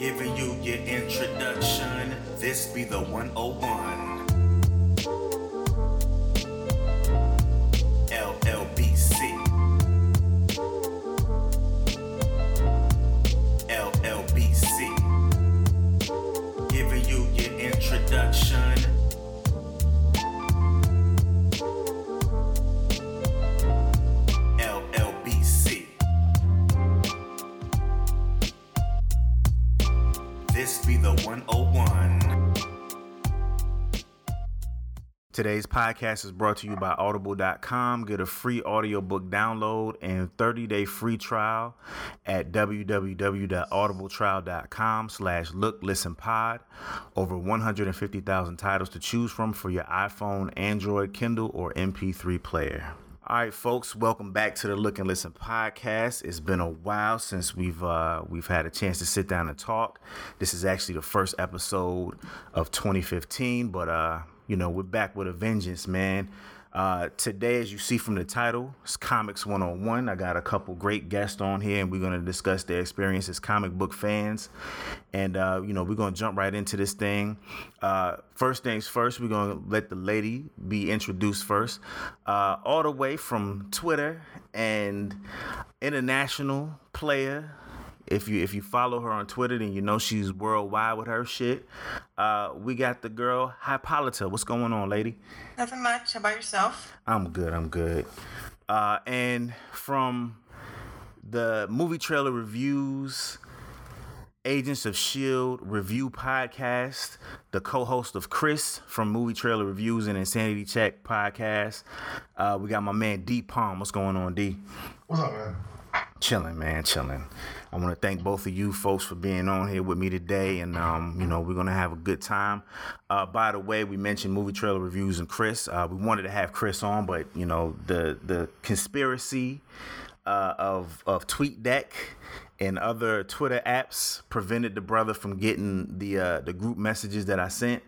Giving you your introduction. This be the 101. Podcast is brought to you by audible.com. Get a free audiobook download and 30-day free trial at www.audibletrial.com slash look listen pod. Over 150,000 titles to choose from for your iPhone, Android, Kindle, or MP3 player. All right, folks, welcome back to the Look and Listen podcast. It's been a while since we've uh, we've had a chance to sit down and talk. This is actually the first episode of 2015, but uh, you know we're back with a vengeance, man. Uh, today, as you see from the title, it's Comics 101. I got a couple great guests on here, and we're going to discuss their experience as comic book fans. And, uh, you know, we're going to jump right into this thing. Uh, first things first, we're going to let the lady be introduced first. Uh, all the way from Twitter and international player. If you if you follow her on Twitter, then you know she's worldwide with her shit. Uh, we got the girl Hippolyta. What's going on, lady? Nothing much. How about yourself? I'm good. I'm good. Uh, and from the movie trailer reviews, Agents of Shield review podcast, the co-host of Chris from Movie Trailer Reviews and Insanity Check podcast. Uh, we got my man D Palm. What's going on, D? What's up, man? Chilling, man, chilling. I want to thank both of you folks for being on here with me today, and um, you know we're gonna have a good time. Uh, by the way, we mentioned movie trailer reviews and Chris. Uh, we wanted to have Chris on, but you know the the conspiracy uh, of of TweetDeck and other Twitter apps prevented the brother from getting the uh, the group messages that I sent.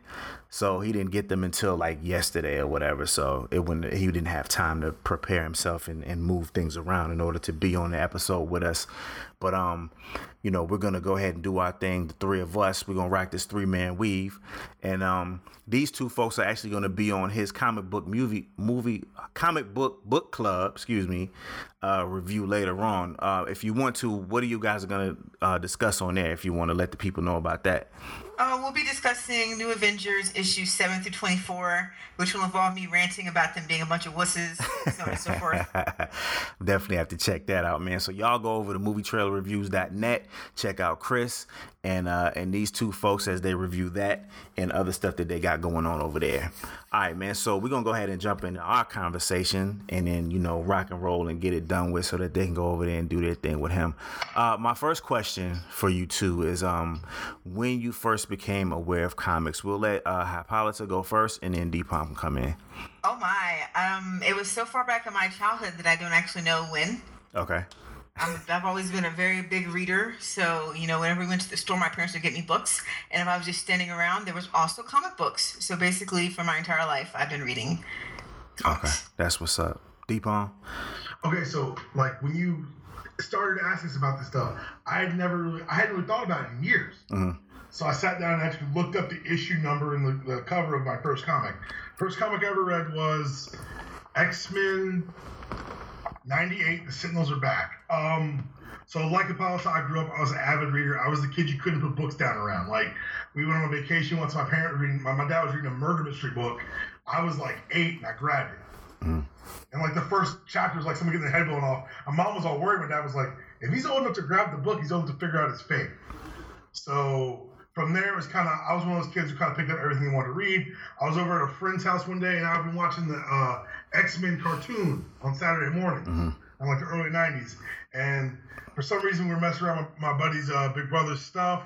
So he didn't get them until like yesterday or whatever. So it when he didn't have time to prepare himself and, and move things around in order to be on the episode with us. But um, you know, we're gonna go ahead and do our thing. The three of us, we're gonna rock this three man weave, and um, these two folks are actually gonna be on his comic book movie movie comic book book club, excuse me, uh, review later on. Uh, if you want to, what are you guys gonna uh, discuss on there? If you want to let the people know about that. Uh, we'll be discussing New Avengers issues 7 through 24, which will involve me ranting about them being a bunch of wusses, so on and so forth. Definitely have to check that out, man. So y'all go over to movietrailerreviews.net, check out Chris and uh, and these two folks as they review that and other stuff that they got going on over there. All right, man. So we're gonna go ahead and jump into our conversation and then you know rock and roll and get it done with so that they can go over there and do their thing with him. Uh, my first question for you two is um when you first became aware of comics. We'll let uh, Hippolyta go first, and then D Palm can come in. Oh my. Um, it was so far back in my childhood that I don't actually know when. Okay. I'm, I've always been a very big reader, so you know, whenever we went to the store, my parents would get me books, and if I was just standing around, there was also comic books. So basically, for my entire life, I've been reading. Okay, that's what's up. D Palm. Okay, so like when you started asking us about this stuff, I had never really, I hadn't really thought about it in years. Mhm. So I sat down and actually looked up the issue number and the, the cover of my first comic. First comic I ever read was X Men '98. The Sentinels are back. Um, so like Apollo, I grew up. I was an avid reader. I was the kid you couldn't put books down around. Like we went on a vacation once. My parent reading. My, my dad was reading a murder mystery book. I was like eight and I grabbed it. And like the first chapter was like someone getting their head blown off. My mom was all worried. My dad was like, if he's old enough to grab the book, he's old enough to figure out his fate. So from there, it was kind of, I was one of those kids who kind of picked up everything he wanted to read. I was over at a friend's house one day and I've been watching the uh, X Men cartoon on Saturday morning in like the early 90s. And for some reason, we were messing around with my buddy's uh, big brother's stuff.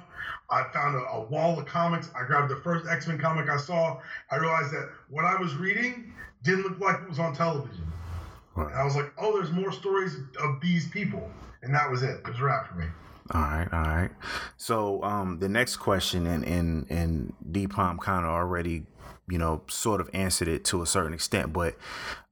I found a, a wall of comics. I grabbed the first X Men comic I saw. I realized that what I was reading didn't look like it was on television. And I was like, oh, there's more stories of these people. And that was it. It was a wrap for me. All right, all right. So um, the next question, and and and D Palm kind of already you know, sort of answered it to a certain extent. But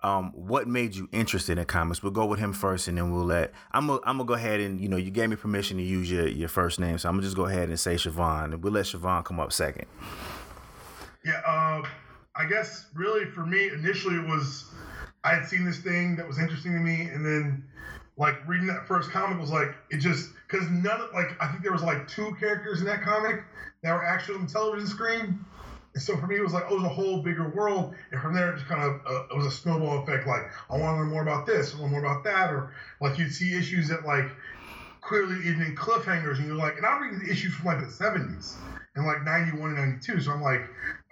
um, what made you interested in comics? We'll go with him first, and then we'll let. I'm gonna I'm gonna go ahead and you know you gave me permission to use your your first name, so I'm gonna just go ahead and say Siobhan, and we'll let Siobhan come up second. Yeah, uh, I guess really for me initially it was I had seen this thing that was interesting to me, and then like reading that first comic was like it just because none of like I think there was like two characters in that comic that were actually on the television screen. And so for me, it was like, oh, there's a whole bigger world. And from there, it just kind of, uh, it was a snowball effect. Like, I want to learn more about this, I want more about that. Or like you'd see issues that like clearly even in cliffhangers. And you're like, and I'm reading the issues from like the 70s and like 91 and 92. So I'm like,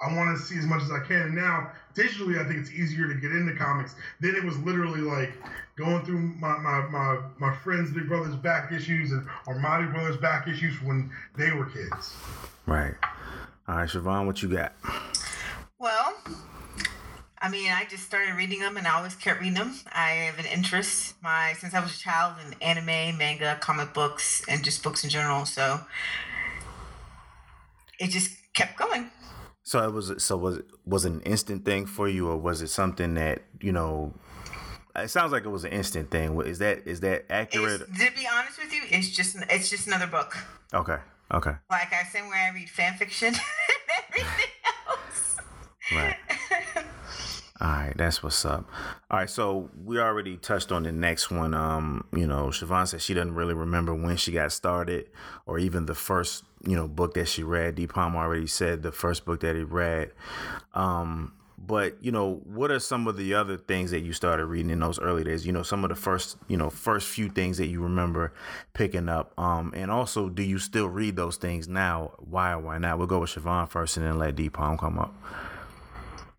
I want to see as much as I can. And now digitally, I think it's easier to get into comics. Then it was literally like going through my, my, my, my friends' big brothers' back issues and or my big brothers' back issues when they were kids. Right. All right, Siobhan, what you got? Well, I mean, I just started reading them, and I always kept reading them. I have an interest, my since I was a child, in anime, manga, comic books, and just books in general. So it just kept going. So it was so was it was it an instant thing for you, or was it something that you know? It sounds like it was an instant thing. Is that is that accurate? It's, to be honest with you, it's just it's just another book. Okay. Okay. Like I said, where I read fan fiction and everything else. Right. All right, that's what's up. All right, so we already touched on the next one. Um, you know, Siobhan said she doesn't really remember when she got started or even the first, you know, book that she read. D Palm already said the first book that he read. Um, but you know, what are some of the other things that you started reading in those early days? You know, some of the first, you know, first few things that you remember picking up. Um, and also, do you still read those things now? Why or why not? We'll go with Siobhan first, and then let D Palm come up.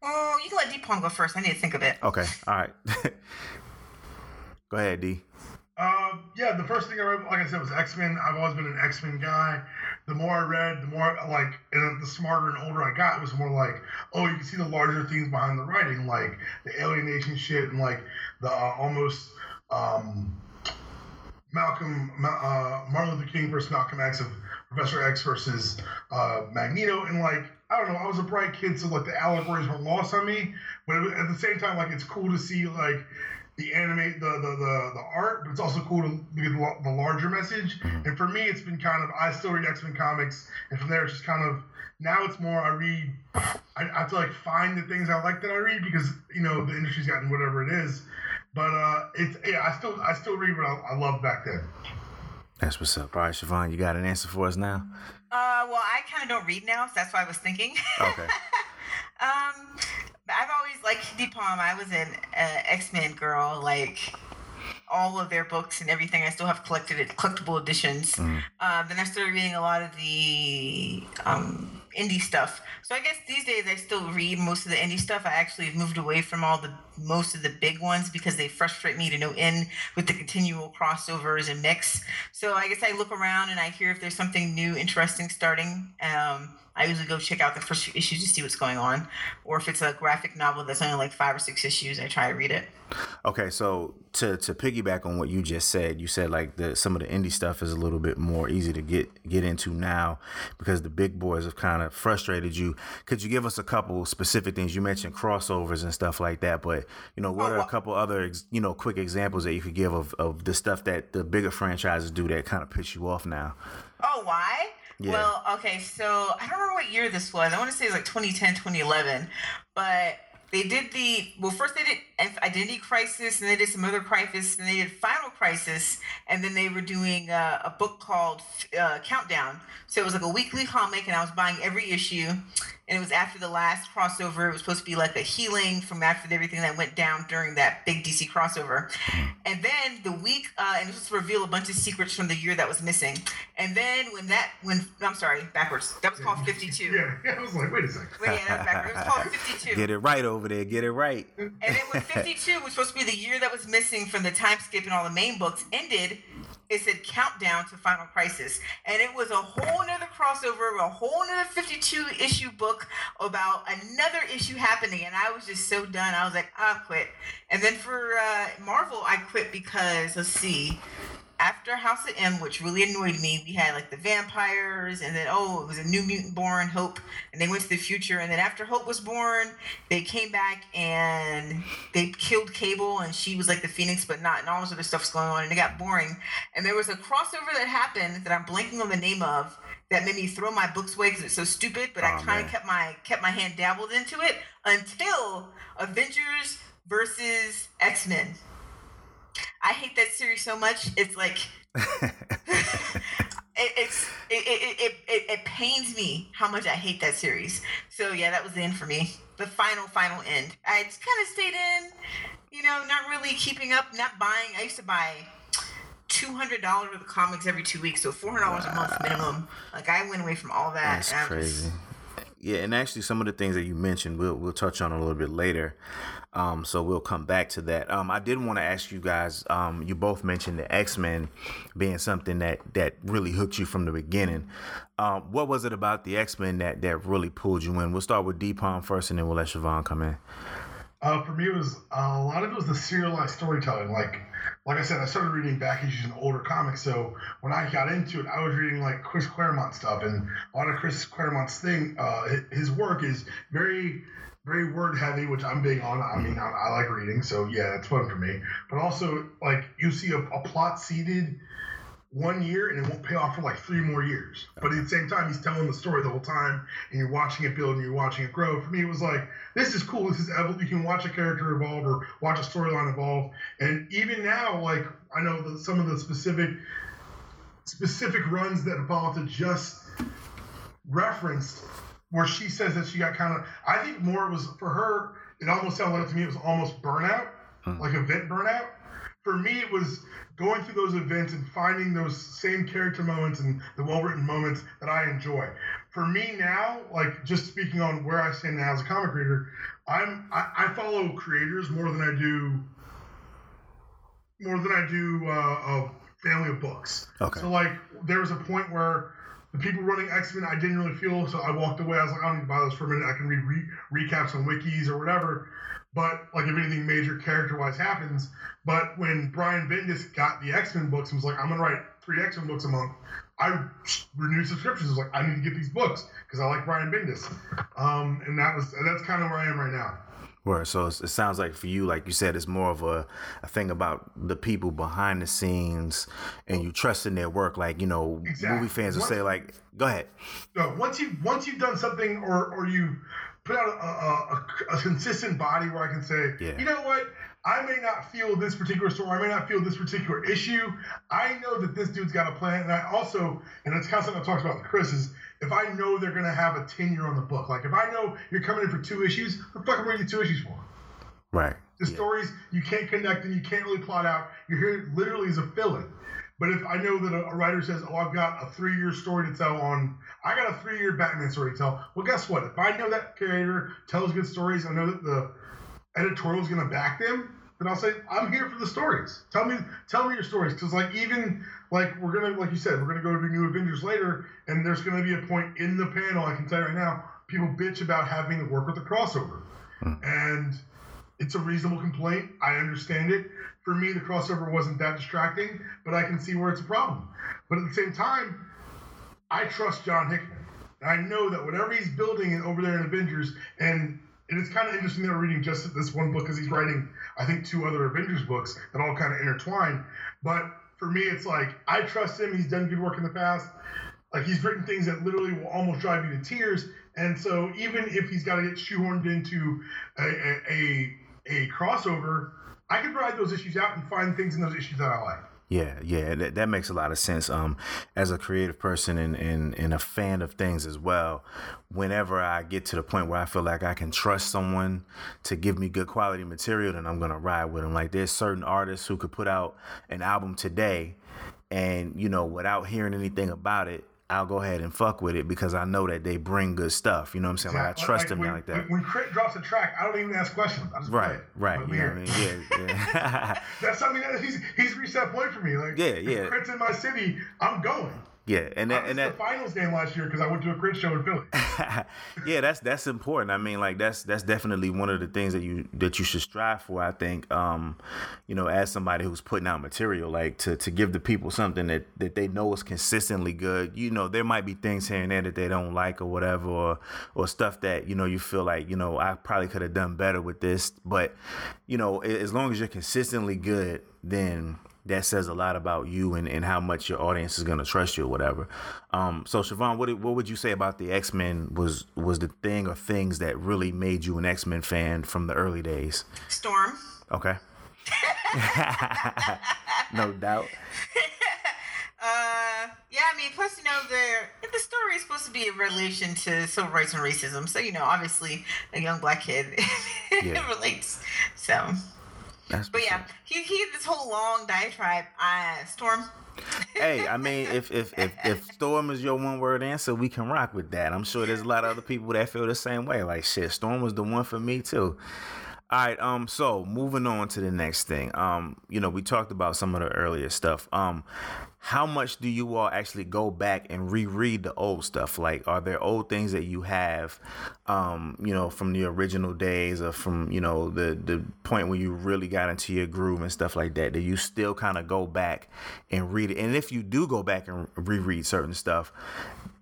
Oh, you can let D Palm go first. I need to think of it. Okay. All right. go ahead, D. Uh, yeah, the first thing I read, like I said, was X Men. I've always been an X Men guy. The more I read, the more like, and the smarter and older I got, it was more like, oh, you can see the larger things behind the writing, like the alienation shit and like the uh, almost um, Malcolm, uh, Martin Luther King versus Malcolm X of Professor X versus uh, Magneto, and like I don't know, I was a bright kid, so like the allegories were lost on me. But at the same time, like it's cool to see like the animate the the the, the art, but it's also cool to get the, the larger message. Mm-hmm. And for me, it's been kind of I still read X Men comics, and from there it's just kind of now it's more I read. I, I have to like find the things I like that I read because you know the industry's gotten whatever it is. But uh, it's yeah, I still I still read what I, I loved back then. That's what's up. All right, Siobhan, you got an answer for us now? Uh, well, I kind of don't read now, so that's why I was thinking. Okay. um, I've always liked D Palm. I was an uh, X Men girl, like all of their books and everything. I still have collected it, collectible editions. Mm. Then I started reading a lot of the um, indie stuff. So I guess these days I still read most of the indie stuff. I actually have moved away from all the most of the big ones because they frustrate me to no end with the continual crossovers and mix. So I guess I look around and I hear if there's something new, interesting starting. Um, I usually go check out the first few issues to see what's going on, or if it's a graphic novel that's only like five or six issues, I try to read it. Okay, so to to piggyback on what you just said, you said like the some of the indie stuff is a little bit more easy to get get into now because the big boys have kind of frustrated you. Could you give us a couple specific things? You mentioned crossovers and stuff like that, but you know what oh, are a couple other you know quick examples that you could give of of the stuff that the bigger franchises do that kind of piss you off now? Oh, why? Yeah. Well, okay, so I don't remember what year this was. I want to say it was like 2010, 2011. But they did the well first they did identity crisis and they did some other crisis and they did final crisis and then they were doing uh, a book called uh, countdown so it was like a weekly comic and i was buying every issue and it was after the last crossover. It was supposed to be like a healing from after everything that went down during that big DC crossover. And then the week, uh, and it was to reveal a bunch of secrets from the year that was missing. And then when that, when I'm sorry, backwards. That was called 52. Yeah, yeah I was like, wait a second. Wait, yeah, that was backwards. It was called 52. Get it right over there. Get it right. And then when 52 was supposed to be the year that was missing from the time skip and all the main books ended, it said countdown to final crisis. And it was a whole nother crossover a whole nother 52 issue book about another issue happening. And i was just so done. I was like i'll quit. And then for uh, marvel i quit because let's see after House of M, which really annoyed me, we had like the vampires, and then oh, it was a new mutant born, Hope, and they went to the future, and then after Hope was born, they came back and they killed Cable, and she was like the Phoenix, but not, and all this other stuff's going on, and it got boring. And there was a crossover that happened that I'm blanking on the name of that made me throw my books away because it's so stupid. But I Oh, kind of kept my kept my hand dabbled into it until Avengers versus X Men. I hate that series so much. It's like it, it's it, it, it, it, it pains me how much I hate that series. So yeah, that was the end for me. The final final end. I just kind of stayed in, you know, not really keeping up, not buying. I used to buy two hundred dollars worth of comics every two weeks, so four hundred dollars a month minimum. Like I went away from all that. That's crazy. Yeah, and actually, some of the things that you mentioned, we'll we'll touch on a little bit later. Um, so we'll come back to that. Um, I did want to ask you guys. Um, you both mentioned the X Men being something that that really hooked you from the beginning. Um, what was it about the X Men that that really pulled you in? We'll start with D Palm first, and then we'll let Siobhan come in. Uh, for me, it was uh, a lot of it was the serialized storytelling. Like, like I said, I started reading back issues in older comics. So when I got into it, I was reading like Chris Claremont stuff, and a lot of Chris Claremont's thing, uh, his work is very, very word heavy, which I'm big on. I mean, I, I like reading, so yeah, it's fun for me. But also, like, you see a, a plot seeded one year and it won't pay off for like three more years. But at the same time, he's telling the story the whole time, and you're watching it build and you're watching it grow. For me, it was like this is cool. This is evol- you can watch a character evolve or watch a storyline evolve. And even now, like I know that some of the specific specific runs that Hippolyta just referenced, where she says that she got kind of. I think more it was for her. It almost sounded like to me it was almost burnout, mm. like event burnout. For me, it was going through those events and finding those same character moments and the well-written moments that I enjoy. For me now, like just speaking on where I stand now as a comic reader, I'm I, I follow creators more than I do more than I do uh, a family of books. Okay. So like there was a point where the people running X Men I didn't really feel, so I walked away. I was like, I don't need to buy those for a minute. I can read re- recaps on wikis or whatever. But like if anything major character wise happens, but when Brian Bendis got the X Men books and was like, I'm gonna write three X Men books a month, I renewed subscriptions. I was like, I need to get these books because I like Brian Bendis, um, and that was that's kind of where I am right now. Right. so it sounds like for you, like you said, it's more of a, a thing about the people behind the scenes and you trusting their work. Like you know, Exactly. movie fans will Once- say like, "Go ahead." No, once you once you've done something or or you put out a, a, a, a consistent body where I can say, Yeah. you know what, I may not feel this particular story, I may not feel this particular issue. I know that this dude's got a plan, and I also, and it's kind of something I talked about with Chris is. If I know they're gonna have a tenure on the book, like if I know you're coming in for two issues, what the fuck am I reading two issues for? Right. The Yeah. stories you can't connect and you can't really plot out. You're here literally as a fill-in. But if I know that a, writer says, "Oh, I've got a three-year story to tell on," I got a three-year Batman story to tell. Well, guess what? If I know that creator tells good stories, I know that the editorial is going to back them. Then I'll say, "I'm here for the stories. Tell me, tell me your stories." Because like even like we're gonna, like you said, we're gonna go to New Avengers later, and there's gonna be a point in the panel. I can tell you right now, people bitch about having to work with the crossover, hmm. and it's a reasonable complaint. I understand it. For me, the crossover wasn't that distracting, but I can see where it's a problem. But at the same time, I trust John Hickman. I know that whatever he's building over there in Avengers, and it is kind of interesting that we're reading just this one book because he's writing, I think, two other Avengers books that all kind of intertwine. But for me, it's like I trust him. He's done good work in the past. Like he's written things that literally will almost drive you to tears. And so even if he's got to get shoehorned into a, a, a, a crossover, I can ride those issues out and find things in those issues that I like. Yeah, yeah, that, that makes a lot of sense. Um, as a creative person and, and, and a fan of things as well, whenever I get to the point where I feel like I can trust someone to give me good quality material, then I'm gonna ride with them. Like there's certain artists who could put out an album today, and you know, without hearing anything about it, I'll go ahead and fuck with it because I know that they bring good stuff. You know what I'm saying? Like I trust them when, like that. When, when Krit drops a track, I don't even ask questions. Right, right. You know what I mean? Yeah, yeah. That's something that he's he's reached that point for me. Like, Yeah, if yeah. Krit's in my city, I'm going. Yeah, and that, and that the finals game last year because I went to a crit show in Philly. yeah, that's that's important. I mean, like that's that's definitely one of the things that you that you should strive for. I think, um, you know, as somebody who's putting out material, like to to give the people something that that they know is consistently good. You know, there might be things here and there that they don't like or whatever, or or stuff that you know you feel like you know I probably could have done better with this. But you know, as long as you're consistently good, then that says a lot about you and, and how much your audience is gonna trust you or whatever. Um, so Siobhan, what what would you say about the X Men was was the thing or things that really made you an X Men fan from the early days? Storm. Okay. no doubt. Uh, yeah, I mean, plus you know the the story is supposed to be in relation to civil rights and racism, so you know, obviously, a young black kid Yeah. relates. So, That's but yeah, he he had this whole long diatribe. Uh, Storm. hey, I mean, if if if if Storm is your one word answer, we can rock with that. I'm sure there's a lot of other people that feel the same way. Like shit, Storm was the one for me too. All right, um, so moving on to the next thing. Um, you know, we talked about some of the earlier stuff. Um, how much do you all actually go back and reread the old stuff? Like, are there old things that you have, um, you know, from the original days or from, you know, the the point when you really got into your groove and stuff like that? Do you still kind of go back and read it? And if you do go back and reread certain stuff,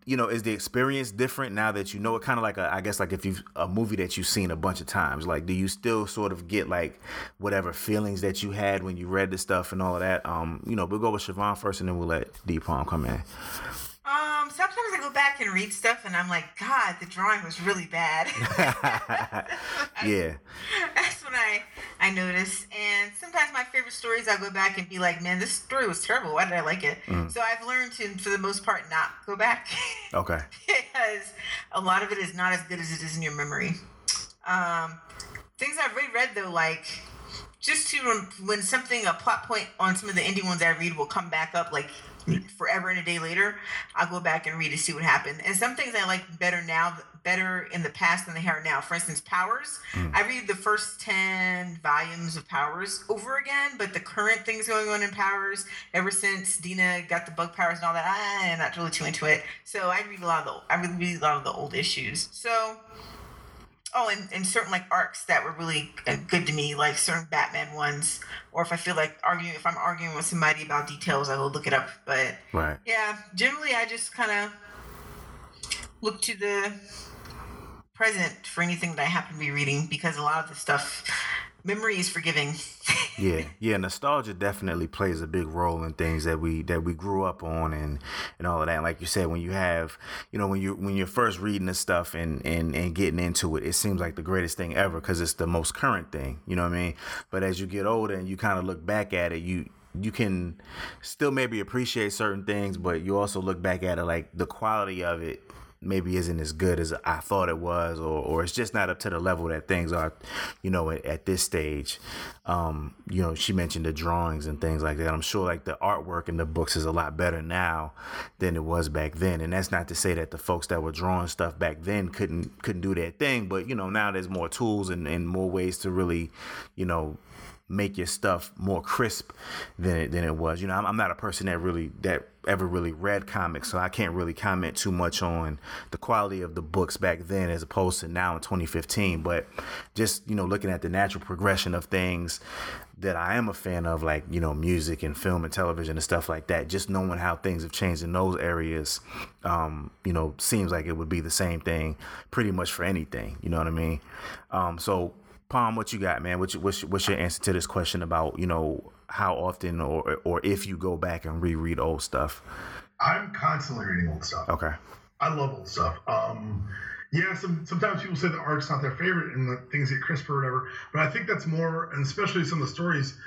you know, is the experience different now that you know it? Kind of like a, I guess, like if you a movie that you've seen a bunch of times. Like, do you still sort of get like whatever feelings that you had when you read the stuff and all of that? Um, you know, we'll go with Siobhan first, and then we'll let D Palm come in. Um, sometimes I go back and read stuff, and I'm like, God, the drawing was really bad. yeah, That's when I I notice. And sometimes my favorite stories, I'll go back and be like, man, this story was terrible. Why did I like it? So I've learned to, for the most part, not go back okay, because a lot of it is not as good as it is in your memory. Um, things I've reread though, like just to when something a plot point on some of the indie ones I read will come back up like forever and a day later, I'll go back and read to see what happened. And some things I like better now, better in the past than they are now. For instance, Powers. Mm. I read the first ten volumes of Powers over again, but the current things going on in Powers, ever since Deena got the bug powers and all that, I'm not really too into it. So I read a lot of the I read a lot of the old issues. So Oh, and, and certain like arcs that were really uh, good to me, like certain Batman ones, or if I feel like arguing, if I'm arguing with somebody about details, I will look it up. But right. yeah, generally I just kind of look to the present for anything that I happen to be reading because a lot of the stuff, memory is forgiving. yeah yeah nostalgia definitely plays a big role in things that we that we grew up on and and all of that like you said when you have you know when you when you're first reading this stuff and and and getting into it it seems like the greatest thing ever because it's the most current thing you know what i mean but as you get older and you kind of look back at it you you can still maybe appreciate certain things but you also look back at it like the quality of it maybe isn't as good as I thought it was, or, or it's just not up to the level that things are, you know, at, at this stage. Um, you know, she mentioned the drawings and things like that. I'm sure like the artwork in the books is a lot better now than it was back then. And that's not to say that the folks that were drawing stuff back then couldn't couldn't do their thing, but you know, now there's more tools and, and more ways to really, you know, make your stuff more crisp than it than it was. You know, I'm, I'm not a person that really that ever really read comics, so I can't really comment too much on the quality of the books back then as opposed to now in 2015. But just you know, looking at the natural progression of things that I am a fan of, like you know, music and film and television and stuff like that. Just knowing how things have changed in those areas, um, you know, seems like it would be the same thing pretty much for anything. You know what I mean? Um, so Palm, what you got, man? What's your, what's, your, what's your answer to this question about you know how often or or if you go back and reread old stuff? I'm constantly reading old stuff. Okay. I love old stuff. Um, yeah, some, sometimes people say the art's not their favorite and the things get crisper or whatever, but I think that's more, and especially some of the stories,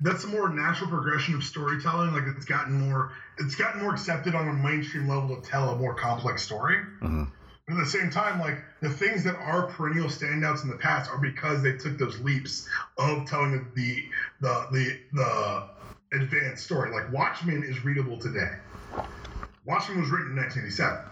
that's a more natural progression of storytelling. Like it's gotten more, it's gotten more accepted on a mainstream level to tell a more complex story. Mm-hmm. But at the same time, like the things that are perennial standouts in the past are because they took those leaps of telling the the the the advanced story. Like Watchmen is readable today. Watchmen was written in 1987.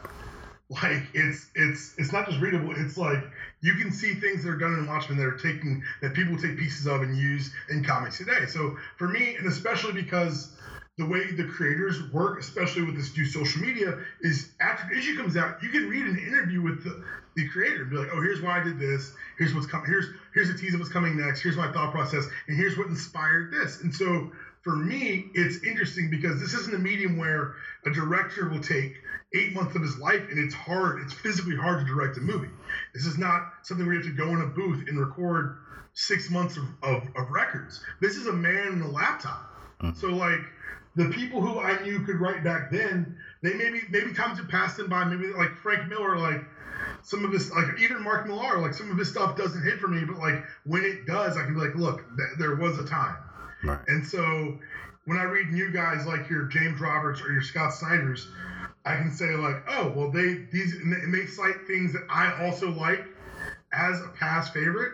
Like it's it's it's not just readable. It's like you can see things that are done in Watchmen that are taking that people take pieces of and use in comics today. So for me, and especially because the way the creators work, especially with this new social media, is after the issue comes out, you can read an interview with the, the creator and be like, "Oh, here's why I did this. Here's what's coming. Here's here's a tease of what's coming next. Here's my thought process, and here's what inspired this." And so for me, it's interesting because this isn't a medium where a director will take eight months of his life and it's hard. It's physically hard to direct a movie. This is not something where you have to go in a booth and record six months of, of, of records. This is a man and a laptop. Mm. So like the people who I knew could write back then, they maybe maybe times have passed them by. Maybe like Frank Miller, like some of his like even Mark Millar, like some of his stuff doesn't hit for me, but like when it does, I can be like, look, th- there was a time. Right. And so when I read new guys like your James Roberts or your Scott Snyder's, I can say like, oh, well, they these and they cite things that I also like as a past favorite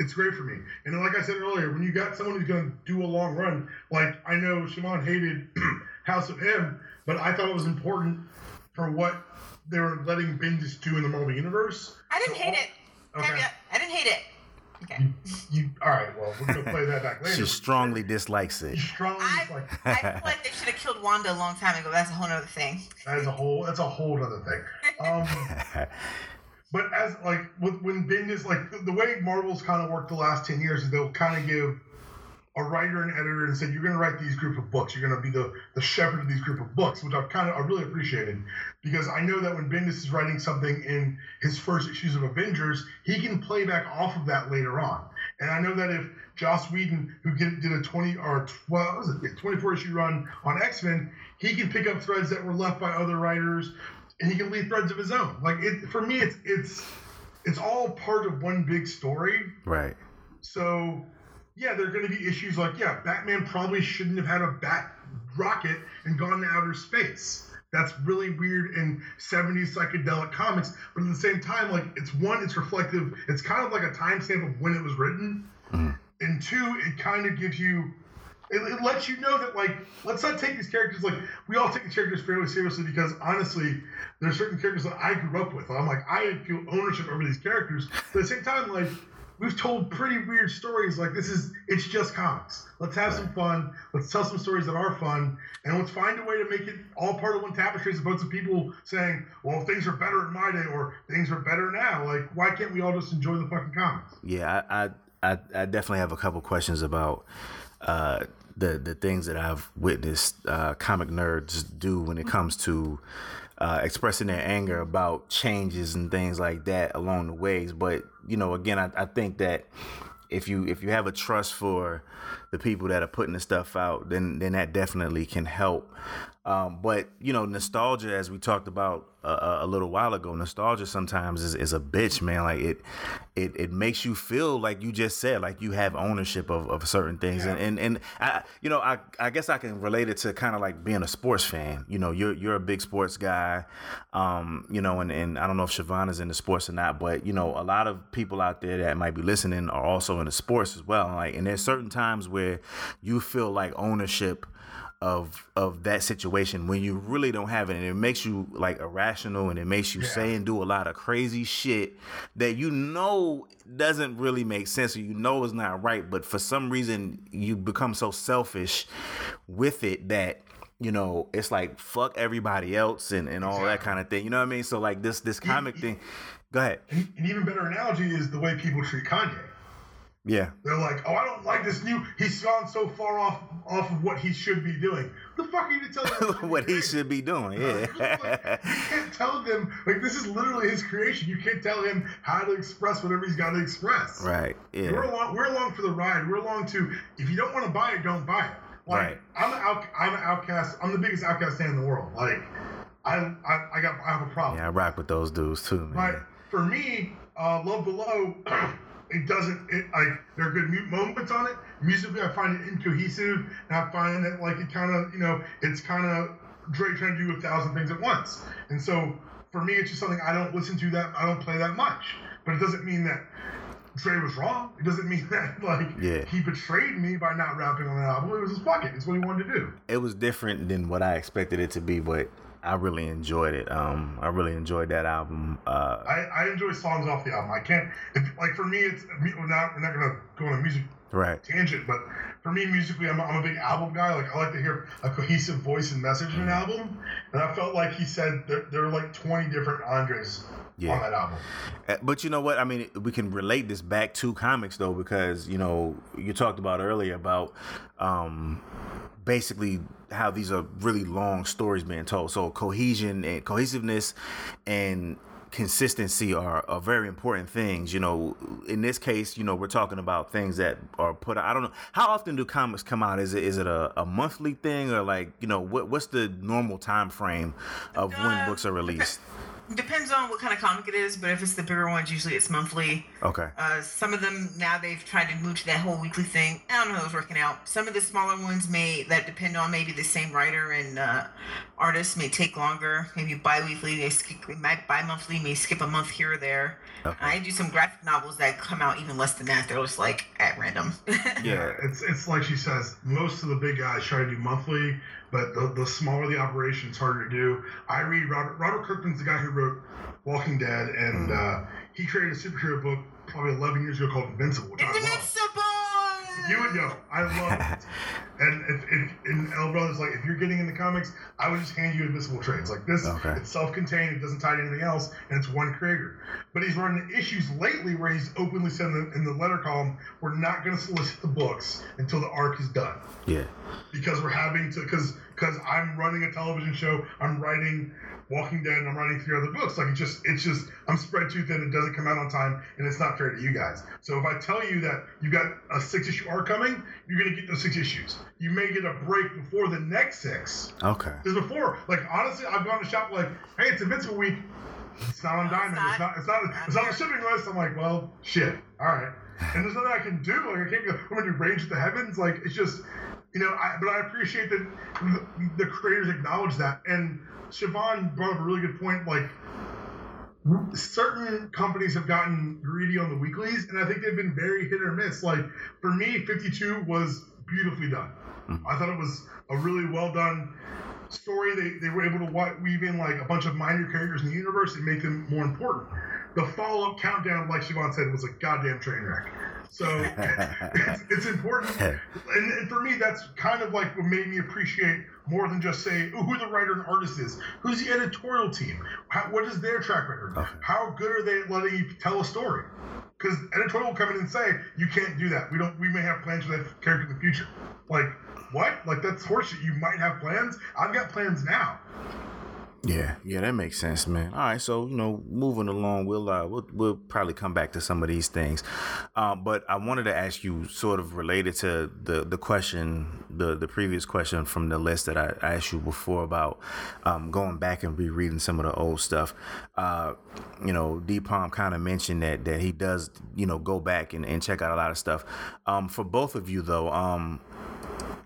it's great for me. And like I said earlier, when you got someone who's going to do a long run, like I know Siobhan hated House of M, but I thought it was important for what they were letting Bendis do in the Marvel Universe. I didn't so hate all, it. Okay. I didn't hate it. Okay. You, you, all right. Well, we're gonna play that back later. She strongly dislikes it. strongly I, dislikes. I feel like they should have killed Wanda a long time ago. That's a whole other thing. That is a whole. That's a whole other thing. Um, but as like with, when Bendis like the, the way Marvel's kind of worked the last ten years is they'll kind of give a writer and editor and said you're going to write these group of books. You're going to be the the shepherd of these group of books, which I've kind of I really appreciated because I know that when Bendis is writing something in his first issues of Avengers, he can play back off of that later on. And I know that if Joss Whedon, who did a 20 or 12, was it 24 issue run on X Men, he can pick up threads that were left by other writers and he can leave threads of his own. Like it for me, it's it's it's all part of one big story. Right. So yeah, there are going to be issues like yeah, Batman probably shouldn't have had a bat rocket and gone to outer space. That's really weird in 70s psychedelic comics, but at the same time, like it's one, it's reflective. It's kind of like a timestamp of when it was written, mm. and two, it kind of gives you it, it, lets you know that like let's not take these characters like we all take these characters fairly seriously because honestly there's certain characters that I grew up with. I'm like I feel ownership over these characters. But at the same time, like we've told pretty weird stories. Like this is it's just comics. Let's have some fun. Let's tell some stories that are fun, and let's find a way to make it all part of one tapestry as opposed to people saying, "Well, things are better in my day" or "Things are better now." Like, why can't we all just enjoy the fucking comics? Yeah, I I, I definitely have a couple questions about. Uh, the the things that I've witnessed uh, comic nerds do when it comes to uh, expressing their anger about changes and things like that along the ways. But you know, again, I, I think that if you if you have a trust for the people that are putting the stuff out, then then that definitely can help. Um, but you know, nostalgia, as we talked about a, a, little while ago, nostalgia sometimes is, is a bitch, man. Like it, it, it makes you feel like you just said, like you have ownership of, of certain things, yeah. and, and and I, you know, I I guess I can relate it to kind of like being a sports fan. You know, you're you're a big sports guy, um, you know, and and I don't know if Siobhan is into sports or not, but you know, a lot of people out there that might be listening are also into sports as well. Like, and there's certain times where you feel like ownership of of that situation when you really don't have it. And it makes you like irrational and it makes you yeah. say and do a lot of crazy shit that you know doesn't really make sense or you know is not right. But for some reason you become so selfish with it that you know it's like fuck everybody else and, and all exactly. that kind of thing. You know what i mean? So like this this comic thing go ahead. an even better analogy is the way people treat kanye yeah. They're like, oh, I don't like this new. He's gone so far off off of what he should be doing. The fuck are you to tell them what he should be doing? Yeah. like, you can't tell them like this is literally his creation. You can't tell him how to express whatever he's got to express. Right. Yeah. We're along. We're along for the ride. We're along to. If you don't want to buy it, don't buy it. Like, right. I'm an out, I'm an OutKast. I'm the biggest OutKast fan in the world. Like, I I, I got I have a problem. Yeah, I rock with those dudes too. Man. But for me, uh, Love Below. it doesn't it like there are good moments on it musically i find it incohesive and i find that like it kind of you know it's kind of Dre trying to do a thousand things at once and so for me it's just something i don't listen to that i don't play that much but it doesn't mean that Dre was wrong. It doesn't mean that like yeah. he betrayed me by not rapping on the album. It was his pocket. It's what he wanted to do. It was different than what I expected it to be, but I really enjoyed it. Um, I really enjoyed that album. Uh, I, I enjoy songs off the album. I can't like for me, it's we're not we're not gonna go on a music Right. tangent, but for me, musically, I'm, I'm a big album guy. Like, I like to hear a cohesive voice and message in an album. And I felt like he said there, there are like 20 different Andres Yeah. on that album. Uh, But you know what? I mean, we can relate this back to comics though, because you know you talked about earlier about um, basically how these are really long stories being told. So cohesion and cohesiveness and consistency are, are very important things. You know, in this case, you know, we're talking about things that are put. out. I don't know how often do comics come out. Is it is it a, a monthly thing or like you know what what's the normal time frame of when Uh, books are released? Depends on what kind of comic it is, but if it's the bigger ones, usually it's monthly. Okay. Uh, some of them now they've tried to move to that whole weekly thing. I don't know how it's working out. Some of the smaller ones may that depend on maybe the same writer and uh, artist may take longer. Maybe bi-weekly, they skip bi-monthly, may skip a month here or there. Okay. I do some graphic novels that come out even less than that. They're just like at random. Yeah. It's it's like she says, most of the big guys try to do monthly, but the, the smaller the operation, it's harder to do. I read Robert Robert Kirkman's the guy who wrote Walking Dead, and uh, he created a superhero book probably 11 years ago called Invincible, which I love. You would know. I love it. And if, if in El Brothers, like if you're getting in the comics, I would just hand you Invincible trades. Like this, Okay. it's self-contained, it doesn't tie to anything else, and it's one creator. But he's running issues lately where he's openly said in the, in the letter column, we're not going to solicit the books until the arc is done Yeah. because we're having to because because I'm running a television show, I'm writing Walking Dead, and I'm writing three other books. Like it's just it's just I'm spread too thin. It doesn't come out on time, and it's not fair to you guys. So if I tell you that you got a six issue arc coming, you're gonna get those six issues. You may get a break before the next six. Okay. Because before, like honestly, I've gone to shop like, hey, it's Invincible week. It's not on No, it's Diamond. It's not. It's not. It's not on the shipping list. I'm like, well, shit. All right. And there's nothing I can do. Like I can't go. I'm gonna do Rage of the Heavens. Like it's just, you know. I, but I appreciate that the, the creators acknowledge that. And Siobhan brought up a really good point. Like certain companies have gotten greedy on the weeklies, and I think they've been very hit or miss. Like for me, 52 was beautifully done. Hmm. I thought it was a really well done story. They, they were able to weave in like a bunch of minor characters in the universe and make them more important. The follow up countdown, like Siobhan said, was a goddamn train wreck. So it's, it's important. And, and for me, that's kind of like what made me appreciate more than just oh, who the writer and artist is. Who's the editorial team? How, what is their track record? Okay. How good are they at letting you tell a story? Because editorial will come in and say you can't do that. We don't. We may have plans for that character in the future. Like what? Like that's horseshit. You might have plans. I've got plans now. Yeah, yeah, that makes sense, man. All right, so you know, moving along, we'll uh, we'll, we'll probably come back to some of these things, um, but I wanted to ask you, sort of related to the the question, the the previous question from the list that I, I asked you before about um, going back and rereading some of the old stuff. Uh, you know, D Palm kind of mentioned that that he does, you know, go back and, and check out a lot of stuff. Um, for both of you though, um,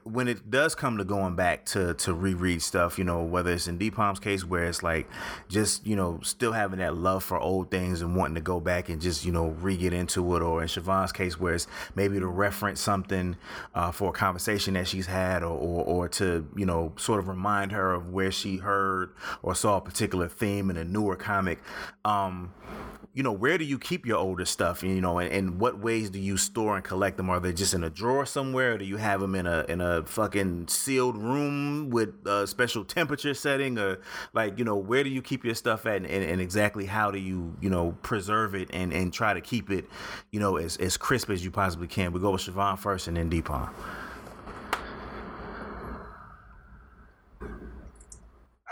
when it does come to going back to to reread stuff, you know, whether it's in D Palm's case where it's like just, you know, still having that love for old things and wanting to go back and just, you know, re get into it, or in Siobhan's case where it's maybe to reference something uh, for a conversation that she's had or, or or to, you know, sort of remind her of where she heard or saw a particular theme in a newer comic. Um, you know, where do you keep your older stuff? You know, and, and what ways do you store and collect them? Are they just in a drawer somewhere? Or do you have them in a in a fucking sealed room with a special temperature setting? Or like, you know, where do you keep your stuff at, and, and, and exactly how do you, you know, preserve it and and try to keep it, you know, as as crisp as you possibly can? We go with Siobhan first, and then D Palm.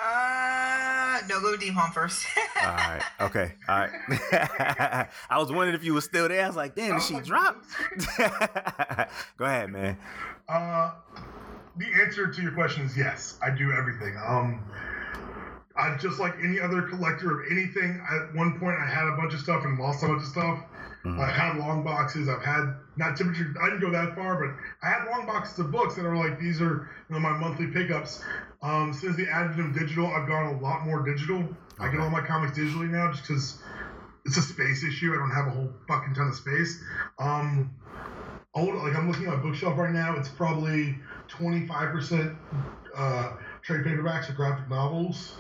Uh, no, go deep home first. All right. Okay. All right. I was wondering if you were still there. I was like, damn, did she drop? Go ahead, man. Uh, the answer to your question is yes. I do everything. Um, I just like any other collector of anything. At one point, I had a bunch of stuff and lost a bunch of stuff. I've had long boxes. I've had not temperature. I didn't go that far, but I had long boxes of books that are like these are you know, my monthly pickups. Um, since the advent of digital, I've gone a lot more digital. I get all my comics digitally now, just because it's a space issue. I don't have a whole fucking ton of space. Um, old like I'm looking at my bookshelf right now. It's probably 25% uh, trade paperbacks or graphic novels.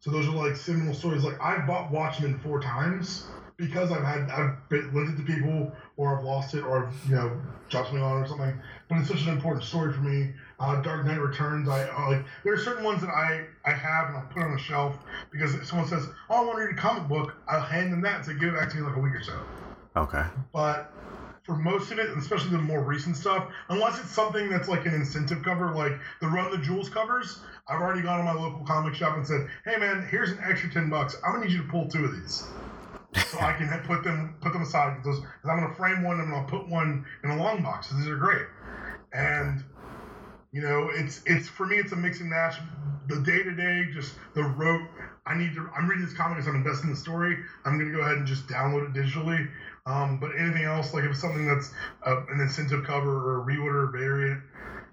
So those are like seminal stories. Like I've bought Watchmen four times because I've had I've been, lent it to people or I've lost it or I've you know dropped something on or something. But it's such an important story for me. Uh, Dark Knight Returns. I uh, like. There are certain ones that I I have and I'll put on a shelf because if someone says, "Oh, I want to read a comic book," I'll hand them that and say, "Give it back to me in like a week or so." Okay. But for most of it, and especially the more recent stuff, unless it's something that's like an incentive cover, like the Run the Jewels covers, I've already gone to my local comic shop and said, "Hey man, here's an extra ten bucks. I'm gonna need you to pull two of these." so I can put them put them aside because I'm gonna frame one and I'll put one in a long box. These are great, and you know it's it's for me it's a mix and match. The day to day, just the rote. I need to. I'm reading this comic as I'm investing in the story. I'm gonna go ahead and just download it digitally. Um, but anything else, like if it's something that's uh, an incentive cover or a reorder variant,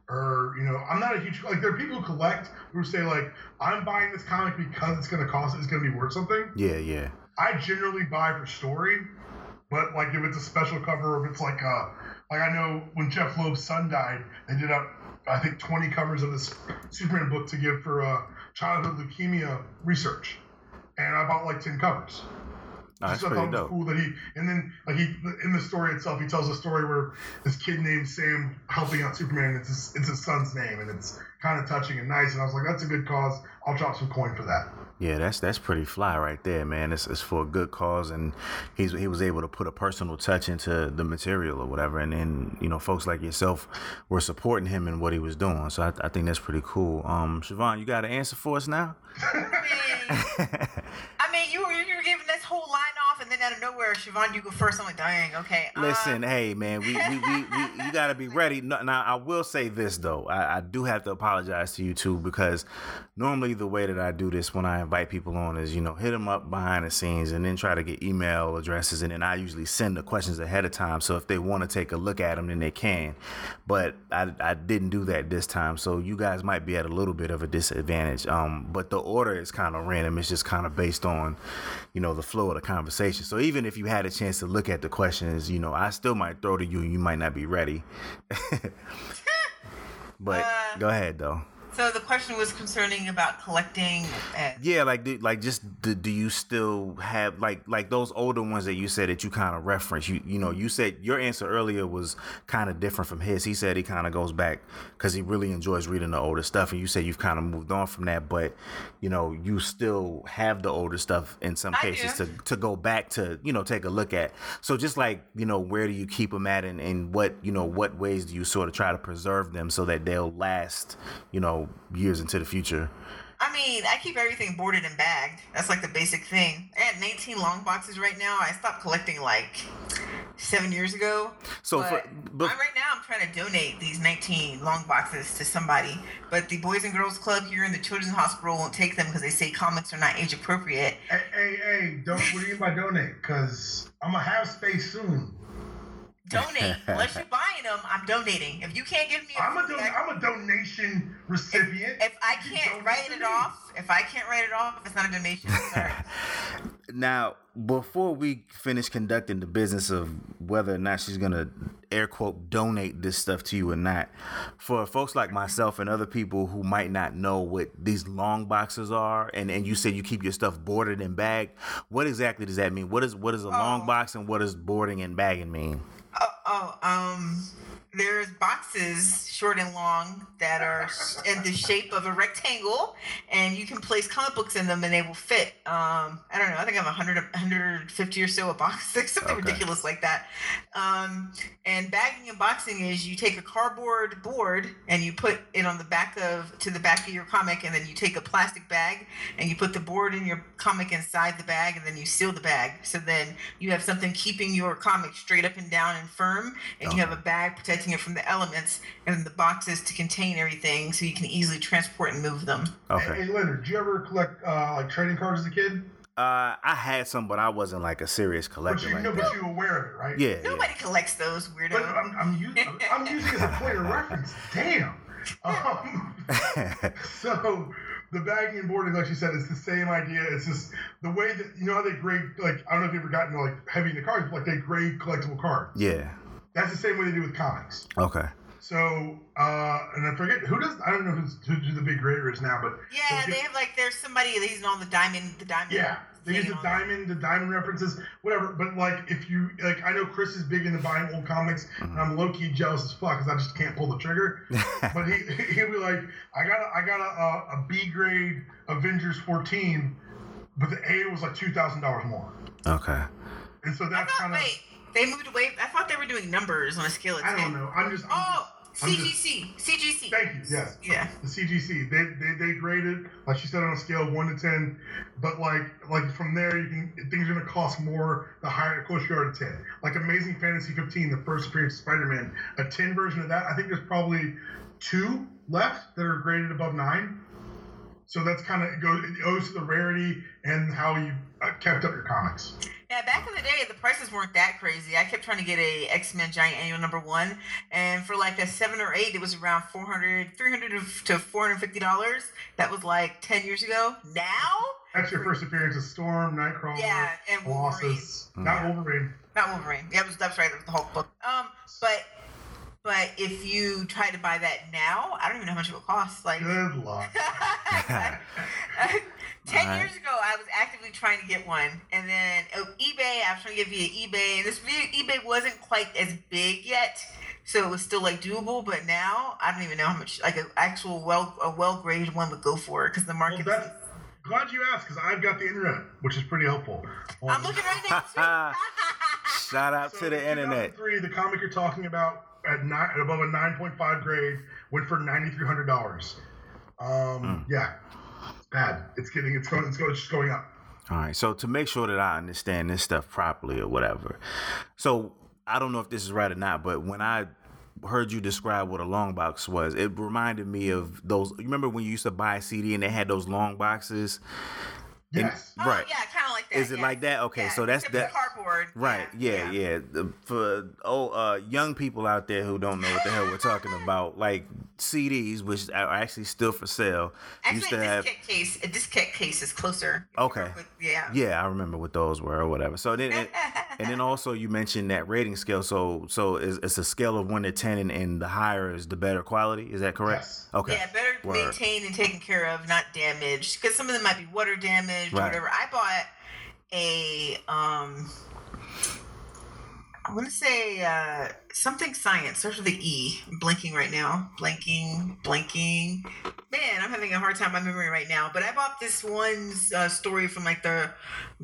or you know, I'm not a huge like. There are people who collect who say like, I'm buying this comic because it's gonna cost. It's gonna be worth something. Yeah, yeah. I generally buy for story, but like if it's a special cover or if it's like uh like I know when Jeph Loeb's son died, they did up I think 20 covers of this Superman book to give for uh, childhood leukemia research, and I bought like 10 covers. Oh, that's Just I thought pretty it was dope. cool that he and then like he in the story itself he tells a story where this kid named Sam helping out Superman. It's his, it's his son's name and it's kind of touching and nice. And I was like, that's a good cause. I'll drop some coin for that. Yeah, that's that's pretty fly right there, man. It's, it's for a good cause, and he's he was able to put a personal touch into the material or whatever, and then you know folks like yourself were supporting him in what he was doing. So I, I think that's pretty cool. Um, Siobhan, you got an answer for us now? I mean, you were you were giving this whole line off, and then out of nowhere, Siobhan, you go first. I'm like, dang, okay. uh, Listen, hey man, we, we, we, we you gotta be ready. Now I will say this though, I, I do have to apologize to you too because normally the way that I do this when I invite people on is you know hit them up behind the scenes and then try to get email addresses and then I usually send the questions ahead of time. So if they want to take a look at them, then they can. But I, I didn't do that this time, so you guys might be at a little bit of a disadvantage. Um, but the order is kind of random. It's just kind of based on you know the flow of the conversation. So even if you had a chance to look at the questions, you know, I still might throw to you. and You might not be ready. but Uh, go ahead though. So the question was concerning about collecting. And, Yeah, like do, like just do, do you still have like like those older ones that you said that you kind of reference? You you know you said your answer earlier was kind of different from his. He said he kind of goes back because he really enjoys reading the older stuff, and you said you've kind of moved on from that, but you know you still have the older stuff in some I cases do. to to go back to you know take a look at. So just like you know where do you keep them at, and, and what you know what ways do you sort of try to preserve them so that they'll last you know years into the future. I mean, I keep everything boarded and bagged. That's like the basic thing. I have 19 long boxes right now. I stopped collecting like seven years ago. So but, for, but right now, I'm trying to donate these 19 long boxes to somebody. But the Boys and Girls Club here in the Children's Hospital won't take them because they say comics are not age appropriate. Hey, hey, hey, don't, what do you mean by donate? Because I'm going to have space soon. Donate. Unless you're buying them, I'm donating. If you can't give me a I'm a, don- I'm a donation recipient. if I can't write it me. off, if I can't write it off, it's not a donation. Sorry. Now, before we finish conducting the business of whether or not she's gonna air quote donate this stuff to you or not, for folks like myself and other people who might not know what these long boxes are, and, and you said you keep your stuff boarded and bagged, what exactly does that mean? What is what is a long Oh. box and what does boarding and bagging mean? Oh, oh, um, there's boxes, short and long, that are in the shape of a rectangle, and you can place comic books in them, and they will fit. Um, I don't know. I think I have 100, 150 or so a box, something Okay. ridiculous like that. Um, and bagging and boxing is you take a cardboard board and you put it on the back of to the back of your comic, and then you take a plastic bag and you put the board in your comic inside the bag, and then you seal the bag. So then you have something keeping your comic straight up and down and firm, and you have a bag protecting it from the elements, and then the boxes to contain everything, so you can easily transport and move them. Okay. Hey, hey, Leonard, did you ever collect uh, like trading cards as a kid? Uh, I had some, but I wasn't like a serious collector. But collector. you like know, that. but you were aware of it, right? Yeah, yeah. Nobody collects those weirdo. But I'm, I'm, using, I'm using it as a point of reference. Damn. Um, so the bagging and boarding, like you said, it's the same idea. It's just the way that you know how they grade. Like I don't know if you've ever gotten like heavy in the cards, but like they grade collectible cards. yeah. That's the same way they do with comics. Okay. So, uh, and I forget who does. I don't know who's, who, who the big grader is now, but Yeah, they'll they have like there's somebody he's on the diamond, the diamond. Yeah, the They use the on that. diamond, the diamond references, whatever. But like, if you like, I know Chris is big into buying old comics, Mm-hmm. and I'm low key jealous as fuck because I just can't pull the trigger. but he he'll be like, I got a, I got a, a, a B grade Avengers 14, but the A was like two thousand dollars more, Okay. and so I that's kind of wait, they moved away. I thought they were doing numbers on a scale of I 10. don't know. I'm just. I'm Oh, just- I'm just- CGC. CGC. Thank you. Yes. Yeah. the CGC. They, they they graded like she said on a scale of one to ten, but like like from there you can things are gonna cost more the higher the closer you are to ten. Like Amazing Fantasy 15, the first appearance of Spider-Man, a 10 version of that. I think there's probably two left that are graded above nine. So that's kind of it goes it owes to the rarity and how you uh, kept up your comics. Yeah, back in the day, the prices weren't that crazy. I kept trying to get a X Men Giant Annual number one, and for like a seven or eight, it was around 400 300 to $450. That was like 10 years ago. Now, That's your first appearance of Storm, Nightcrawler, Yeah, and Wolverine. Colossus, not Wolverine. not Wolverine. Yeah, it was, that's right, the Hulk book. Um, but. But if you try to buy that now, I don't even know how much it would cost. Like, Good luck. Ten Alright. years ago, I was actively trying to get one, and then oh, eBay. I was trying to get via eBay, and this via eBay wasn't quite as big yet, so it was still like doable. But now, I don't even know how much like an actual well a well graded one would go for because the market. that's is, glad you asked because I've got the internet, which is pretty helpful. I'm looking right now. Shout out So to the internet. Three, the comic you're talking about at nine, above a 9.5 grade went for $9,300. Um, Yeah, it's bad. It's getting, it's going, it's going, it's just going up. All right. So to make sure that I understand this stuff properly or whatever. So I don't know if this is right or not, but when I heard you describe what a long box was, it reminded me of those. You remember when you used to buy a CD and they had those long boxes? And- Yes. Oh, right. yeah, kind of like that. Is it yeah. like that? Okay, Yeah, so that's except that- cardboard. Right. Yeah. Yeah. The- For oh, uh, young people out there who don't know what the hell we're talking about, like CDs, which are actually still for sale, used to a have. diskette case. A diskette case is closer. Okay. Yeah. Yeah, I remember what those were or whatever. So then, and, and then also you mentioned that rating scale. So so it's, it's a scale of one to ten, and, and the higher is the better quality. Is that correct? Yes. Okay. Yeah, better Word. maintained and taken care of, not damaged. Because some of them might be water damaged or whatever. I bought a um I want to say uh, something science starts with the E. I'm blinking right now. Blinking, blinking. Man, I'm having a hard time my memory right now. But I bought this one uh, story from like the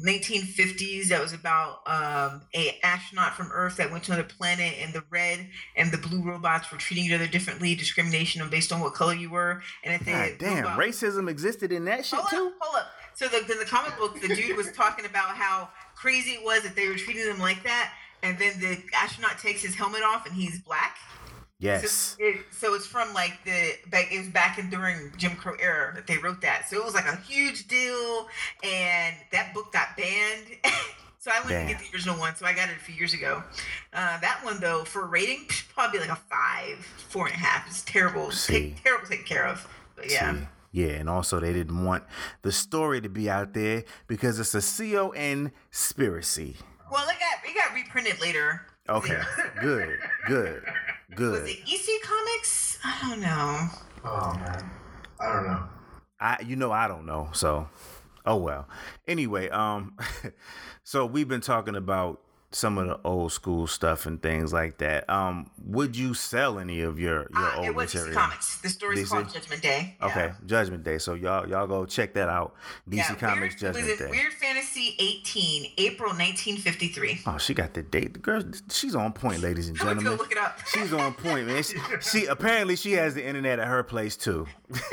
1950s that was about um, a astronaut from Earth that went to another planet, and the red and the blue robots were treating each other differently, discrimination based on what color you were. And if God damn, robot- racism existed in that shit Hold too. up, hold up. So the, in the comic book, the dude was talking about how crazy it was that they were treating them like that, and then the astronaut takes his helmet off and he's black. Yes. So, it, so it's from like the back. It was back in during Jim Crow era that they wrote that. So it was like a huge deal, and that book got banned. so I went Damn. to get the original one. So I got it a few years ago. Uh, that one though, for rating, probably like a five, four and a half. It's terrible. See. Take, terrible taken care of. But yeah. See? Yeah, and also they didn't want the story to be out there because it's a con conspiracy. Well, it got it got reprinted later. Okay, good, good, good. Was good. it EC Comics? I don't know. Oh, man. I don't know. I you know I don't know, so oh well. Anyway, um so we've been talking about some of the old school stuff and things like that. Um would you sell any of your your Uh, old it was DC? Comics. The story's DC? called Judgment Day. Yeah. Okay, Judgment Day. So y'all y'all go check that out. DC Yeah, Comics Weird, Judgment Day. Weird Fantasy 18, April 1953. Oh, she got the date. The girl, she's on point, ladies and I'm gonna go gentlemen. look it up. She's on point, man. She, she apparently she has the internet at her place too.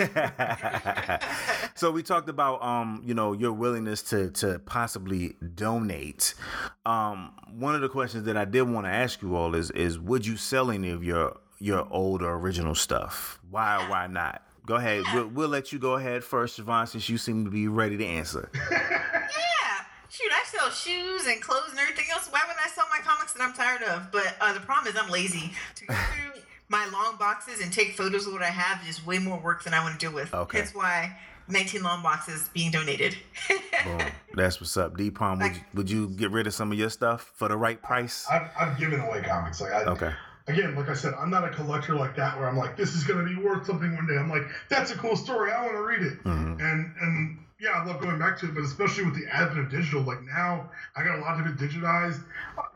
so we talked about um, you know, your willingness to to possibly donate. Um, one of the questions that I did want to ask you all is is would you sell any of your your old or original stuff? Why or why not? Go ahead. We'll, we'll let you go ahead first, Siobhan, since you seem to be ready to answer. Yeah. Shoot, I sell shoes and clothes and everything else. Why would I sell my comics that I'm tired of? But uh, the problem is I'm lazy. To go through my long boxes and take photos of what I have is way more work than I want to deal with. Okay. That's why 19 long boxes being donated. Boom. That's what's up. D Palm, would you, would you get rid of some of your stuff for the right price? I've, I've given away comics. Like I, Okay. Again, like I said, I'm not a collector like that where I'm like, this is going to be worth something one day. I'm like, that's a cool story. I want to read it. Mhm. And and yeah, I love going back to it, but especially with the advent of digital, like now I got a lot of it digitized.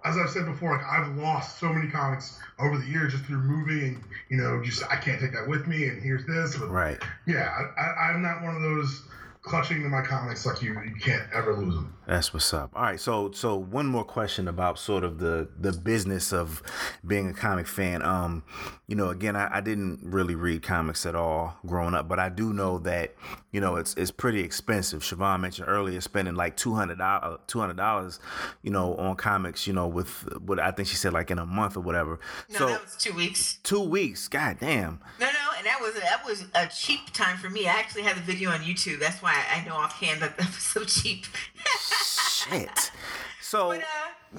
As I've said before, like I've lost so many comics over the years just through moving and you know, just I can't take that with me and here's this. But Right. yeah, I, I'm not one of those clutching to my comics like you you can't ever lose them. That's what's up. All right, so so one more question about sort of the the business of being a comic fan. Um, you know, again, I, I didn't really read comics at all growing up, but I do know that you know it's it's pretty expensive. Siobhan mentioned earlier spending like two hundred dollars two hundred dollars, you know, on comics. You know, with what I think she said like in a month or whatever. No, so that was two weeks. two weeks. God damn. No, no, and that was that was a cheap time for me. I actually have the video on YouTube. That's why I know offhand that that was so cheap. Shit. So But,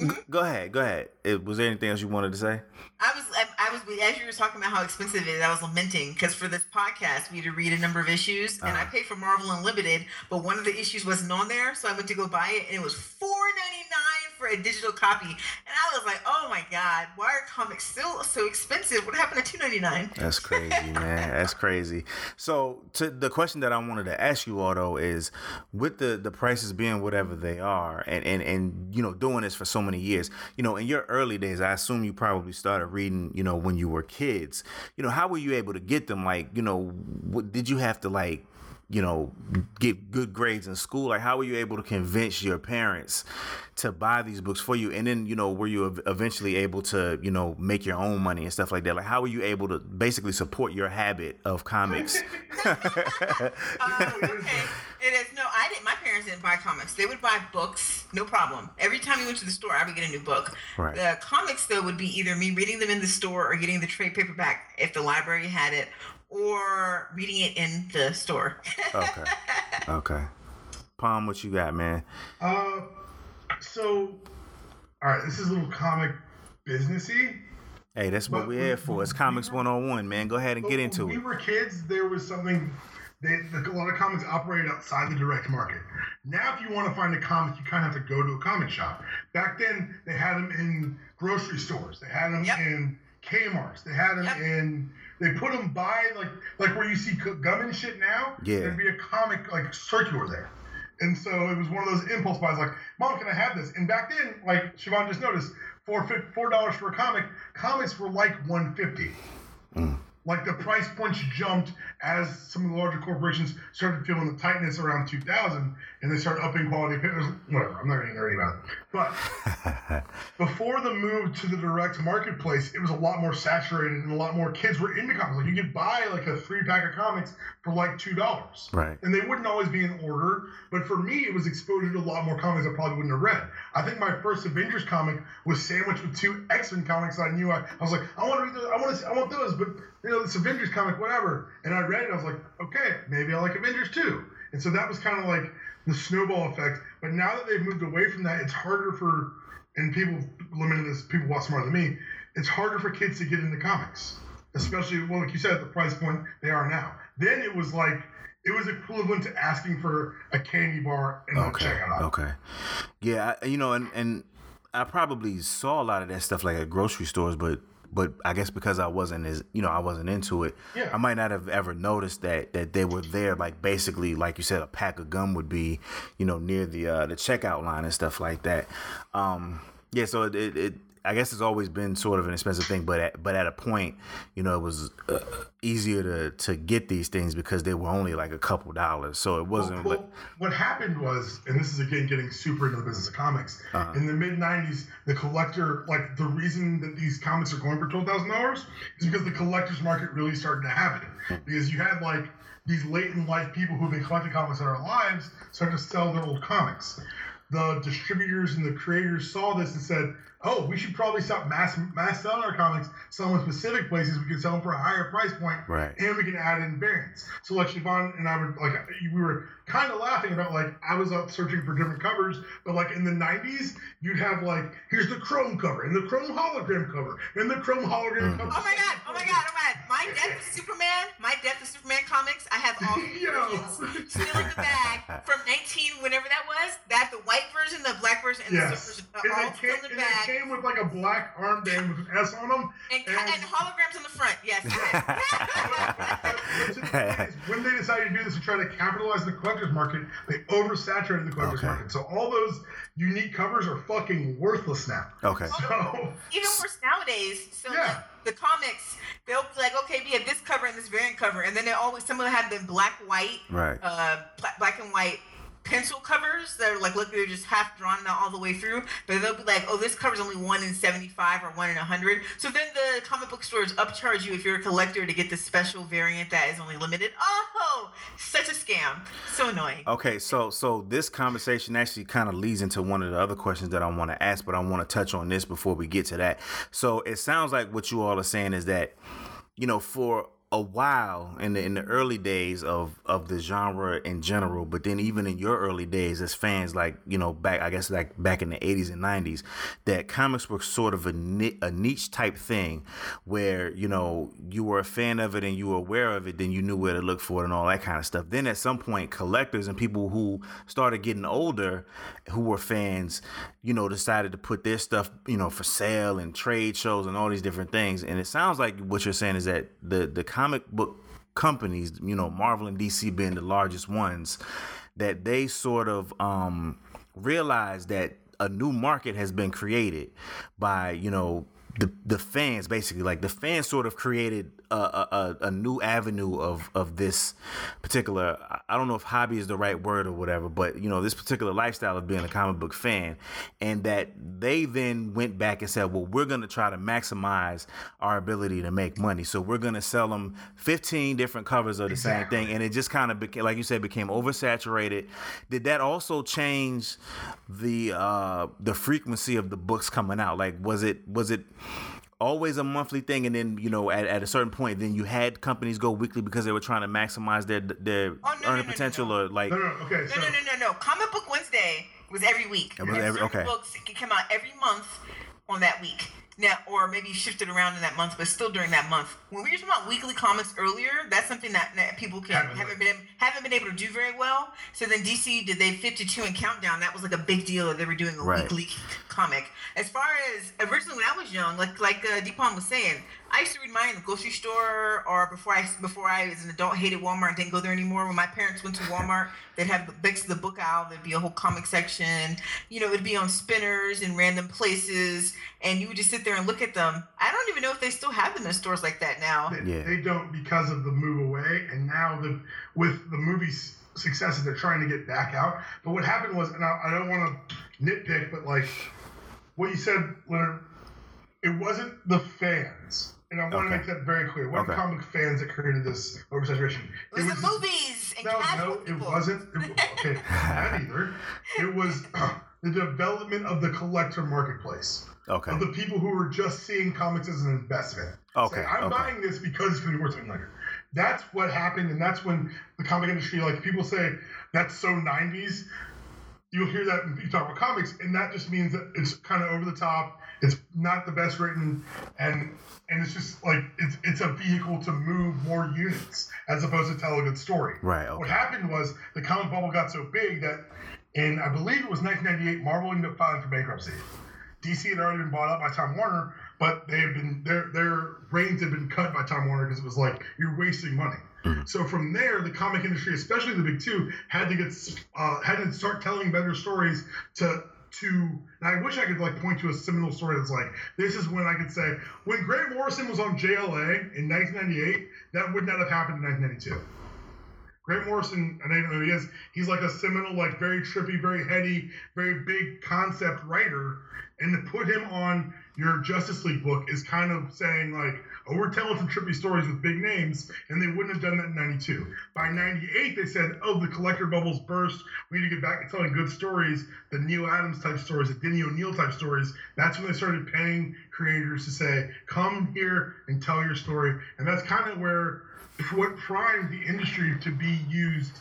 uh, go ahead. Go ahead. It, was there anything else you wanted to say? I was, I, I was, as you were talking about how expensive it is, I was lamenting because for this podcast, we had to read a number of issues, and I Uh-huh. paid for Marvel Unlimited, but one of the issues wasn't on there, so I went to go buy it, and it was four ninety nine for a digital copy, and I was like, oh my god, why are comics still so expensive? What happened to two ninety nine? That's crazy, man. That's crazy. So, to the question that I wanted to ask you all though is, with the the prices being whatever they are, and and and you know doing this for so many years, you know, in your early days, I assume you probably started reading, you know, when you were kids. You know, how were you able to get them? Like, you know, what, did you have to like? you know, get good grades in school? Like, how were you able to convince your parents to buy these books for you? And then, you know, were you eventually able to, you know, make your own money and stuff like that? Like, how were you able to basically support your habit of comics? Uh, okay, it is. No, I didn't. My parents didn't buy comics. They would buy books, no problem. Every time we went to the store, I would get a new book. Right. The comics, though, would be either me reading them in the store or getting the trade paperback if the library had it, or reading it in the store. okay. Okay. Palm, what you got, man? Uh, so, all right, this is a little comic businessy. Hey, that's what But we're here for. It's Comics 101, man. Go ahead and get into we it. When we were kids, there was something. They, the, a lot of comics operated outside the direct market. Now, if you want to find a comic, you kind of have to go to a comic shop. Back then, they had them in grocery stores. They had them Yep. in Kmart's. They had them Yep. in. They put them by like like where you see gum and shit now. Yeah. There'd be a comic like circular there. And so it was one of those impulse buys, like, "Mom, can I have this?" And back then, like Siobhan just noticed, four four dollars for a comic. Comics were like one fifty. Mm. Like the price points jumped as some of the larger corporations started feeling the tightness around 2000, and they started upping quality. papers, Whatever, I'm not getting nerdy about it. But before the move to the direct marketplace, it was a lot more saturated, and a lot more kids were into comics. Like you could buy like a three pack of comics for like two dollars Right. and they wouldn't always be in order. But for me, it was exposure to a lot more comics I probably wouldn't have read. I think my first Avengers comic was sandwiched with two X Men comics. I knew I, I was like, I want to read those. I want to. I want those. But you know, this Avengers comic, whatever. And I read it. I was like, okay, maybe I like Avengers too. And so that was kind of like the snowball effect. But now that they've moved away from that, it's harder for and people limited this. People lot smarter than me. It's harder for kids to get into comics, especially well, like you said, at the price point they are now. Then it was like it was equivalent to asking for a candy bar in a Okay. checkout aisle. Okay. Yeah, I, you know, and and I probably saw a lot of that stuff like at grocery stores, but but I guess because I wasn't as you know I wasn't into it, Yeah. I might not have ever noticed that that they were there. Like basically, like you said, a pack of gum would be, you know, near the uh, the checkout line and stuff like that. Um, yeah, so it, it, it I guess it's always been sort of an expensive thing, but at, but at a point, you know, it was uh, easier to to get these things because they were only like a couple dollars. So it wasn't. Well, but, what happened was, and this is again getting super into the business of comics. Uh-huh. In the mid '90s, the collector, like the reason that these comics are going for twelve thousand dollars, is because the collector's market really started to happen. Because you had like these late in life people who've been collecting comics their lives start to sell their old comics. The distributors and the creators saw this and said, "Oh, we should probably stop mass mass selling our comics, sell them specific places. We can sell them for a higher price point, Right. and we can add in variants. So like Siobhan and I would like we were kind of laughing about like I was out searching for different covers, but like in the '90s, you'd have like here's the Chrome cover and the Chrome hologram cover and the Chrome hologram mm. cover. Oh my god! Oh my god! Oh my god! My Death of Superman, my Death of Superman comics. I have all three Yo. versions still in the bag from 19, whenever that was. That the white white version, the black version, and Yes. the silver version. And are all still came, in the and back. they came with like a black armband with an S on them. And, and- and holograms in the front. Yes. But to the point is, when they decided to do this to try to capitalize the collector's market, they oversaturated the collector's Okay. market. So all those unique covers are fucking worthless now. Okay. So Even worse nowadays. So Yeah. like, the comics, they'll be like, okay, we have this cover and this variant cover, and then they always some of them have the black white, Right. uh, black and white pencil covers that are like look they're just half drawn out all the way through but they'll be like oh this cover's only one in 75 or one in 100 so then the comic book stores upcharge you if you're a collector to get the special variant that is only limited. Oh such a scam. So annoying. Okay, so so this conversation actually kind of leads into one of the other questions that I want to ask, but I want to touch on this before we get to that. So it sounds like what you all are saying is that, you know, for a while in the in the early days of of the genre in general, but then even in your early days as fans, like you know, back I guess like back in the '80s and '90s, that comics were sort of a a niche type thing, where you know you were a fan of it and you were aware of it, then you knew where to look for it and all that kind of stuff. Then at some point, collectors and people who started getting older, who were fans, you know, decided to put their stuff, you know, for sale and trade shows and all these different things. And it sounds like what you're saying is that the the comic book companies, you know, Marvel and DC being the largest ones, that they sort of um, realize that a new market has been created by, you know, the the fans basically. Like the fans sort of created a, a, a- a new avenue of of this particular I- don't know if hobby is the right word or whatever but you know this particular lifestyle of being a comic book fan. And that they then went back and said well we're going to try to maximize our ability to make money. So we're going to sell them 15 different covers of the same thing. And it just kind of became like you said became oversaturated. Did that also change the uh the frequency of the books coming out? Like was it was it always a monthly thing and then you know at, at a certain point then you had companies go weekly because they were trying to maximize their their Oh, no, no, earning no, no, potential no. or like no, no, okay. No, So no, no, no, no. Comic Book Wednesday was every week. It was every- okay. Books can come out every month on that week. Now, or maybe shifted around in that month, but still during that month. When we were talking about weekly comics earlier, that's something that, that people can Haven't haven't, been haven't been able to do very well. So then DC did they 52 and Countdown. That was like a big deal that they were doing a Right. weekly comic. As far as originally when I was young, like like uh, D Palm was saying, I used to read mine in the grocery store or before I before I was an adult, hated Walmart, didn't go there anymore. When my parents went to Walmart, they'd have the next to the book aisle, there'd be a whole comic section. You know, it'd be on spinners in random places, and you would just sit there and look at them. I don't even know if they still have them in stores like that now. They, Yeah. they don't because of the move away, and now the with the movie's successes, they're trying to get back out. But what happened was, and I, I don't want to nitpick, but like what you said, Leonard, it wasn't the fans, and I want Okay. to make that very clear. It wasn't Okay. comic fans that created this oversaturation. It was, the movies and No, casual no, it wasn't. It, okay, that either. It was the development of the collector marketplace okay of the people who were just seeing comics as an investment. Okay, Say, I'm okay. buying this because it's going to be worth something later. That's what happened, and that's when the comic industry, like people say, that's so 90s. You'll hear that when you talk about comics, and that just means that it's kind of over the top. It's not the best written, and and it's just like it's it's a vehicle to move more units as opposed to tell a good story. Right, What happened was the comic bubble got so big that in I believe it was 1998, Marvel ended up filing for bankruptcy. DC had already been bought out by Time Warner, but they had been their their reins had been cut by Time Warner because it was like you're wasting money. So from there, the comic industry, especially the big two, had to get uh, had to start telling better stories to to. And I wish I could like point to a seminal story that's like this is when I could say when Grant Morrison was on JLA in 1998, that would not have happened in 1992. Grant Morrison, and I don't know who he is. He's like a seminal, like very trippy, very heady, very big concept writer. And to put him on your Justice League book is kind of saying like, oh, we're telling some trippy stories with big names, and they wouldn't have done that in '92. By '98, they said, oh, the collector bubbles burst. We need to get back to telling good stories, the Neal Adams type stories, the Denny O'Neil type stories. That's when they started paying creators to say, come here and tell your story. And that's kind of where what primed the industry to be used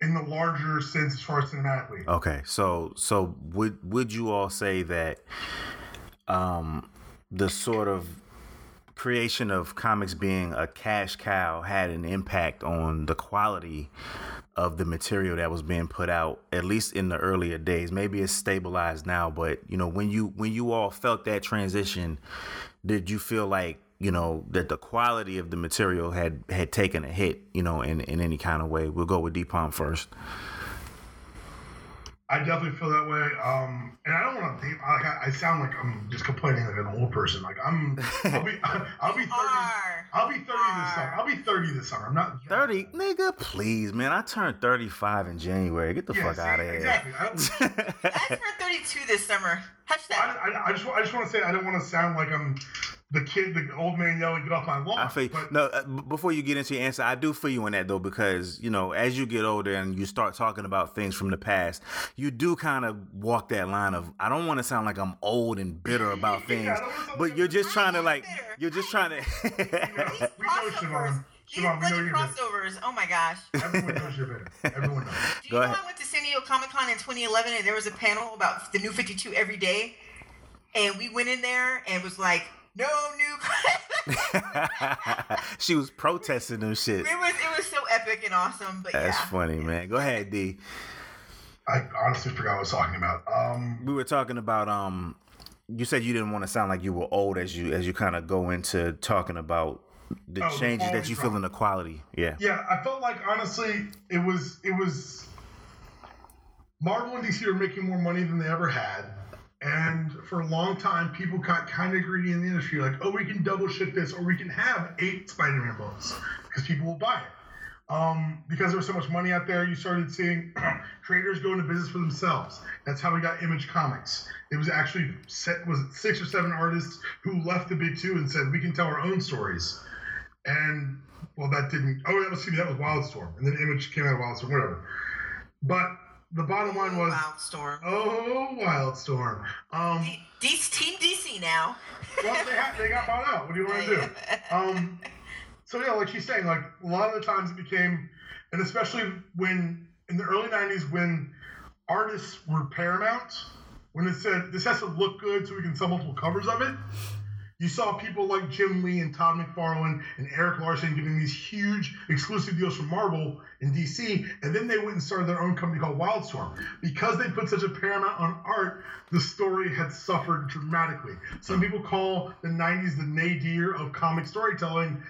in the larger sense as far as cinematically. Okay, so so would would you all say that um the sort of creation of comics being a cash cow had an impact on the quality of the material that was being put out at least in the earlier days. Maybe it's stabilized now but you know when you when you all felt that transition did you feel like you know that the quality of the material had had taken a hit you know in in any kind of way? We'll go with D Palm first I definitely feel that way. Um, and I don't want to. Like, I, I sound like I'm just complaining like an old person. Like I'm. I'll be. I'll be thirty. I'll be thirty this summer. I'll be thirty this summer. I'm not 30 nigga please man i turned 35 in january get the Yeah, fuck see, out of here Exactly. I, I turned 32 this summer. Touch that. I, I, I just. I just want to say I don't want to sound like I'm the kid, the old man yelling, "Get off my lawn!" I feel but no. Uh, before you get into your answer, I do feel you on that though, because you know, as you get older and you start talking about things from the past, you do kind of walk that line of I don't want to sound like I'm old and bitter about things, I don't wanna sound but you're just trying to like bitter. you're just trying to. These we know crossovers. Siobhan. These Siobhan, we know bloody you're bitter. crossovers. Oh my gosh. everyone knows you're bitter. Everyone knows. Do you Go know ahead. I went to San Diego Comic Con in 2011 and there was a panel about the new 52 every day? And we went in there and it was like, no new. she was protesting them shit. it was it was so epic and awesome. But That's yeah. funny, man. Go ahead, D. I honestly forgot what I was talking about. Um, We were talking about um. You said you didn't want to sound like you were old as you as you kind of go into talking about the Oh, changes that you feel in the quality. Yeah. yeah, I felt like honestly, it was it was Marvel and DC were making more money than they ever had. And for a long time, people got kind of greedy in the industry, like, oh, we can double ship this, or we can have eight Spider-Man books because people will buy it. Um, because there was so much money out there, you started seeing creators go into business for themselves. That's how we got Image Comics. It was actually set was six or seven artists who left the big two and said we can tell our own stories. And well, that didn't. Oh, that was excuse me, that was Wildstorm, and then Image came out of Wildstorm, whatever. But the bottom line was, Wow, Storm. oh, Wildstorm. Um, D- Team DC now. well, they, ha- they got bought out. What do you want to do? Um, so yeah, like she's saying, like a lot of the times it became, and especially when in the early '90s when artists were paramount, when it said this has to look good so we can sell multiple covers of it. You saw people like Jim Lee and Todd McFarlane and Erik Larsen getting these huge exclusive deals from Marvel in DC, and then they went and started their own company called Wildstorm. Because they put such a paramount on art, the story had suffered dramatically. Some people call the 90s the nadir of comic storytelling.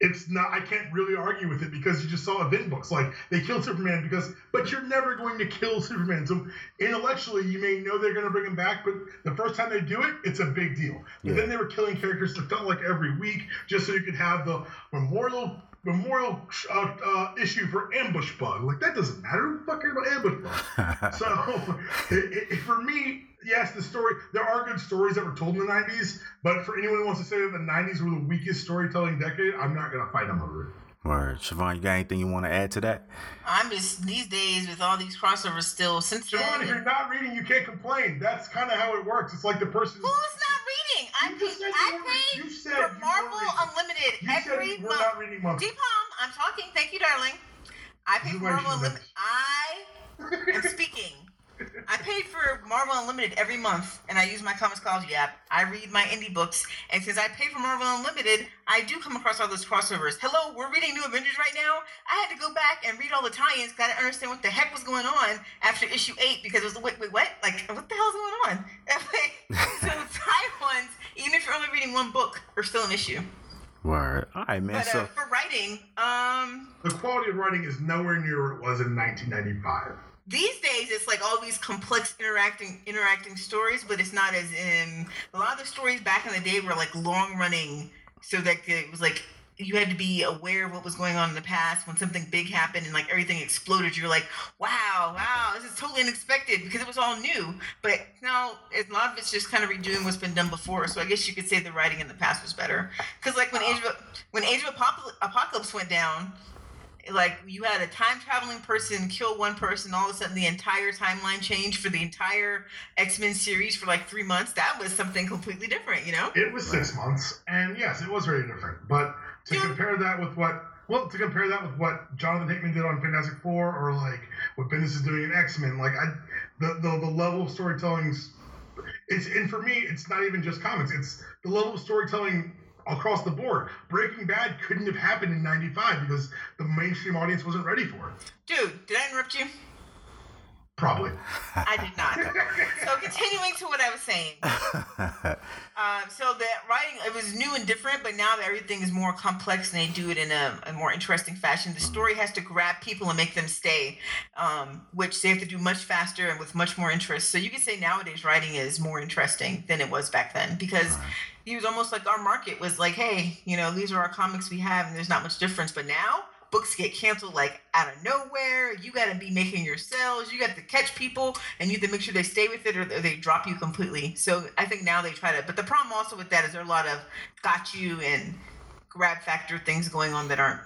It's not. I can't really argue with it because you just saw event books like they killed Superman because, but you're never going to kill Superman. So intellectually, you may know they're going to bring him back, but the first time they do it, it's a big deal. But Yeah. then they were killing characters that felt like every week just so you could have the memorial memorial uh, uh, issue for Ambush Bug. Like that doesn't matter. Who the fuck cares about Ambush Bug? so it, it, for me, yes, the story. There are good stories that were told in the '90s, but for anyone who wants to say that the '90s were the weakest storytelling decade, I'm not gonna fight them over it. Word. Siobhan, you got anything you want to add to that? I'm just these days with all these crossovers still. Siobhan, if you're not reading, you can't complain. That's kind of how it works. It's like the person. who's not reading? I You paid. just said you I were- paid you said for Marvel reading. Unlimited You said every we're month. not reading months. D Palm, I'm talking. Thank you, darling. I paid for Marvel Unlimited. I am speaking. I paid for Marvel Unlimited every month, and I use my Comixology app. I read my indie books, and since I pay for Marvel Unlimited, I do come across all those crossovers. Hello, we're reading New Avengers right now. I had to go back and read all the tie-ins because I didn't understand what the heck was going on after issue eight because it was wait, wait, what? Like, what the hell's going on? so tie ones, even if you're only reading one book, are still an issue. Word. All right, man. But so uh, for writing, um, The quality of writing is nowhere near where it was in 1995. These days it's like all these complex interacting interacting stories but it's not as in a lot of the stories back in the day were like long running so that it was like you had to be aware of what was going on in the past. When something big happened and like everything exploded you're like wow wow this is totally unexpected because it was all new. But now a lot of it's just kind of redoing what's been done before so i guess you could say the writing in the past was better. Because like oh. when age of when age of apocalypse went down like you had a time traveling person kill one person all of a sudden the entire timeline changed for the entire x-men series for like three months that was something completely different you know It was six months, and yes, it was very different. But to Yeah. compare that with what, well, to compare that with what Jonathan Hickman did on Fantastic Four, or like what Bendis is doing in X Men, like I, the, the the level of storytelling's, it's and for me, it's not even just comics. It's the level of storytelling across the board. Breaking Bad couldn't have happened in '95 because the mainstream audience wasn't ready for it. Dude, did I interrupt you? Probably. I did not. so continuing to what I was saying. Um, so the writing it was new and different, but now that everything is more complex and they do it in a, a more interesting fashion, the story has to grab people and make them stay, um, which they have to do much faster and with much more interest. So you could say nowadays writing is more interesting than it was back then because. Right. He was almost like our market was like, hey, you know, these are our comics we have, and there's not much difference. But now books get canceled like out of nowhere. You got to be making your sales. You got to catch people, and you have to make sure they stay with it or they drop you completely. So I think now they try to. But the problem also with that is there are a lot of got you and grab factor things going on that aren't.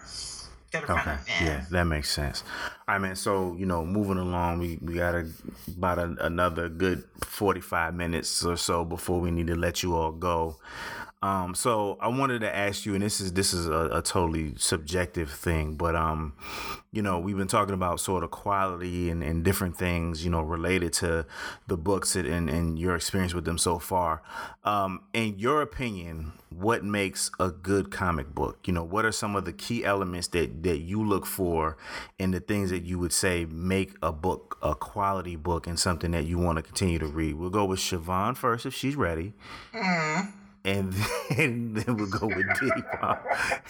That are okay. Kind of, yeah, that makes sense. I mean, So you know, moving along, we we got a, about a, another good forty five minutes or so before we need to let you all go. Um, so I wanted to ask you, and this is this is a, a, totally subjective thing, but um, you know, we've been talking about sort of quality and, and different things, you know, related to the books and, and your experience with them so far. Um, in your opinion, what makes a good comic book? You know, what are some of the key elements that that you look for and the things that you would say make a book a quality book and something that you want to continue to read? We'll go with Siobhan first if she's ready. Mm and then, then we'll go with D Palm.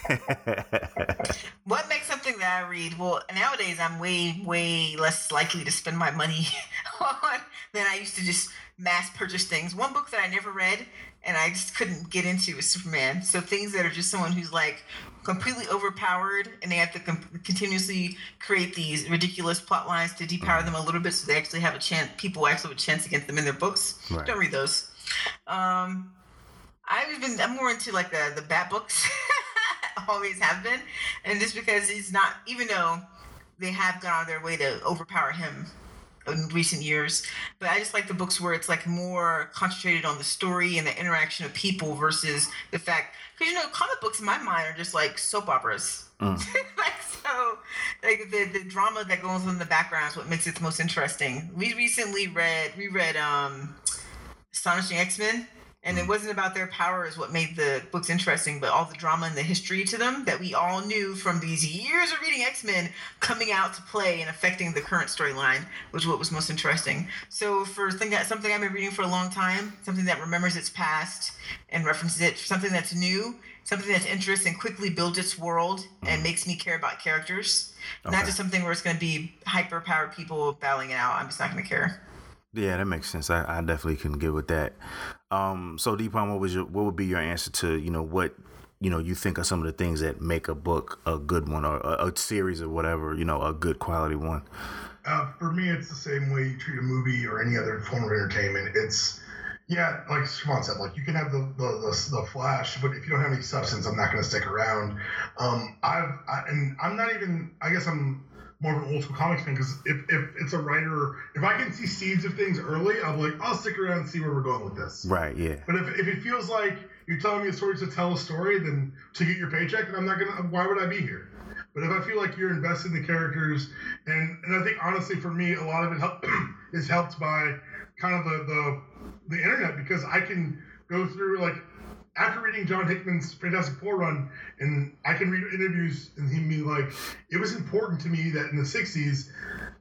what makes something that I read? Well, nowadays I'm way, way less likely to spend my money on than I used to just mass purchase things. One book that I never read and I just couldn't get into is Superman. So things that are just someone who's like completely overpowered and they have to com- continuously create these ridiculous plot lines to depower mm-hmm. them a little bit so they actually have a chance, people actually have a chance against them in their books. Right. Don't read those. Um, I've been I'm more into like the the bat books. always have been, and just because he's not, even though they have gone out of their way to overpower him in recent years, but I just like the books where it's like more concentrated on the story and the interaction of people versus the fact because you know comic books in my mind are just like soap operas. Mm. like so, like the the drama that goes on in the background is what makes it the most interesting. We recently read reread um, Astonishing X Men and it wasn't about their power is what made the books interesting but all the drama and the history to them that we all knew from these years of reading x-men coming out to play and affecting the current storyline was what was most interesting so for thing that something i've been reading for a long time something that remembers its past and references it something that's new something that's interesting quickly builds its world and mm-hmm. makes me care about characters okay. not just something where it's going to be hyper powered people battling it out i'm just not going to care yeah, that makes sense. I, I definitely can get with that. Um, so D Palm, what was your what would be your answer to you know what you know you think are some of the things that make a book a good one or a, a series or whatever you know a good quality one? Uh, for me, it's the same way you treat a movie or any other form of entertainment. It's yeah, like Siobhan said, like you can have the, the the, the, flash, but if you don't have any substance, I'm not going to stick around. Um, I've I, and I'm not even. I guess I'm more of an old school comics fan because if, if it's a writer, if I can see seeds of things early, I'm like, I'll stick around and see where we're going with this. Right. Yeah. But if, if it feels like you're telling me a story to tell a story, then to get your paycheck, then I'm not gonna. Why would I be here? But if I feel like you're investing in the characters, and and I think honestly for me, a lot of it help, is helped by kind of the, the the internet because I can go through like after reading John Hickman's Fantastic Four run, and I can read interviews and him be like, it was important to me that in the '60s,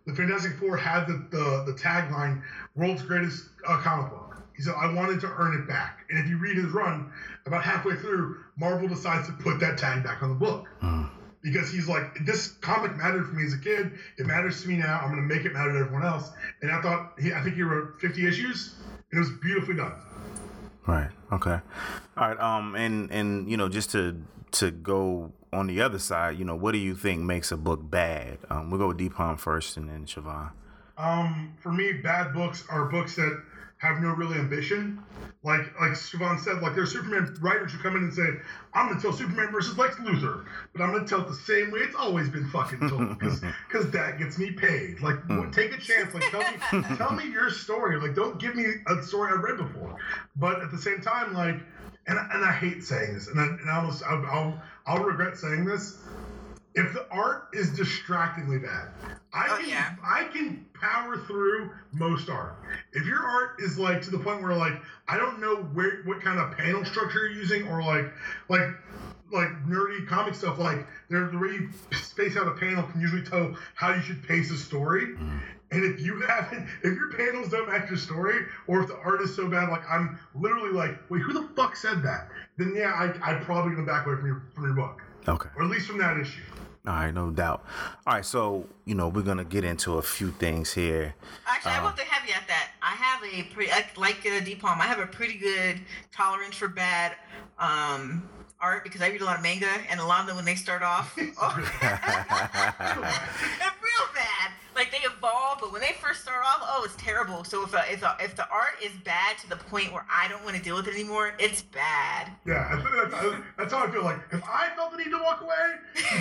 the Fantastic Four had the the, the tagline "World's Greatest uh, Comic Book." He said, "I wanted to earn it back." And if you read his run, about halfway through, Marvel decides to put that tag back on the book. Uh. Because he's like, this comic mattered for me as a kid. It matters to me now. I'm going to make it matter to everyone else. And I thought, he, I think he wrote 50 issues, and it was beautifully done. Right. Okay. All right. Um. And and you know, just to to go on the other side, you know, what do you think makes a book bad? Um. We'll go with D Palm first, and then Siobhan. Um. For me, bad books are books that have no real ambition. Like like Siobhan said, like there's Superman writers who come in and say, I'm gonna tell Superman versus Lex Luthor, but I'm gonna tell it the same way it's always been fucking told because because that gets me paid. Like mm. take a chance, like tell me tell me your story. Like don't give me a story I've read before. But at the same time, like and and I hate saying this, and I, and I almost I'll, I'll I'll regret saying this. If the art is distractingly bad, I Oh, can yeah. I can power through most art. If your art is like to the point where like I don't know where what kind of panel structure you're using or like like like nerdy comic stuff like there the way you space out a panel can usually tell how you should pace a story. Mm. And if you haven't, if your panels don't match your story, or if the art is so bad, like I'm literally like, wait, who the fuck said that? Then yeah, I I probably gonna back away from your from your book, Okay. or at least from that issue. All right, no doubt. All right, so you know we're gonna get into a few things here. Actually, I want to have you at that I have a pretty like, like uh, D Palm. I have a pretty good tolerance for bad um, art because I read a lot of manga, and a lot of them when they start off, oh, real bad. Like they evolve, but when they first start off, oh, it's terrible. So if a, if a, if the art is bad to the point where I don't want to deal with it anymore, it's bad. Yeah, that's, that's how I feel. Like if I felt the need to walk away,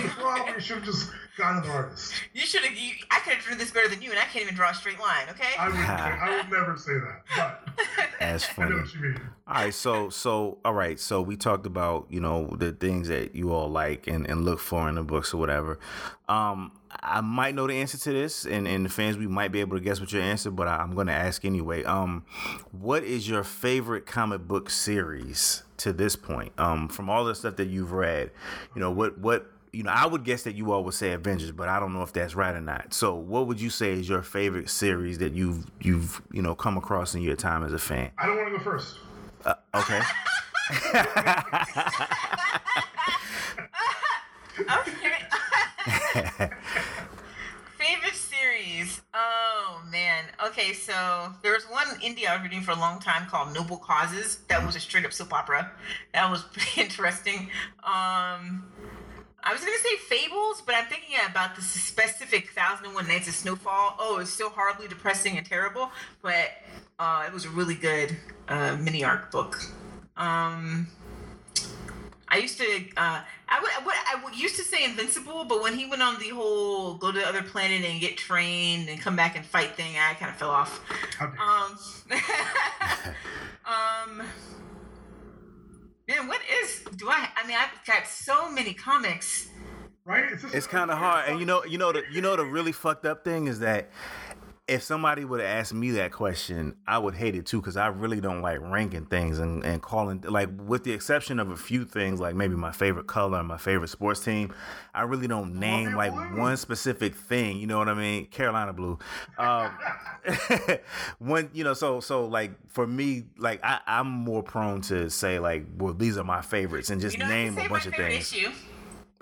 you probably should have just gone to the artist. You should have. I could have drawn this better than you, and I can't even draw a straight line. Okay. I would I would never say that, but As I know what you mean. All right, so so all right, so we talked about you know the things that you all like and, and look for in the books or whatever. Um, I might know the answer to this, and and the fans we might be able to guess what your answer, but I, I'm going to ask anyway. Um, what is your favorite comic book series to this point? Um, from all the stuff that you've read, you know what what. You know, I would guess that you all would say Avengers, but I don't know if that's right or not. So, what would you say is your favorite series that you've you've you know come across in your time as a fan? I don't want to go first. Uh, okay. Okay. Favorite series? Oh man. Okay, so there was one indie I was reading for a long time called Noble Causes. That was a straight up soap opera. That was pretty interesting. Um, I was gonna say Fables, but I'm thinking about the specific Thousand and One Nights of Snowfall. Oh, it's so horribly depressing and terrible, but uh, it was a really good uh, mini arc book. Um, I used to, uh, I would, what I would used to say Invincible, but when he went on the whole go to the other planet and get trained and come back and fight thing, I kind of fell off. How. Um, um, man, what is? Do I? I mean, I've got so many comics. right? just- It's kind of hard, and you know, you know the you know the really fucked up thing is that if somebody would have asked me that question, I would hate it too because I really don't like ranking things and, and calling like with the exception of a few things like maybe my favorite color and my favorite sports team, I really don't name like one specific thing. You know what I mean? Carolina blue. Um, when you know, so so like for me, like I, I'm more prone to say like, well, these are my favorites and just You know, name a bunch of things. issue.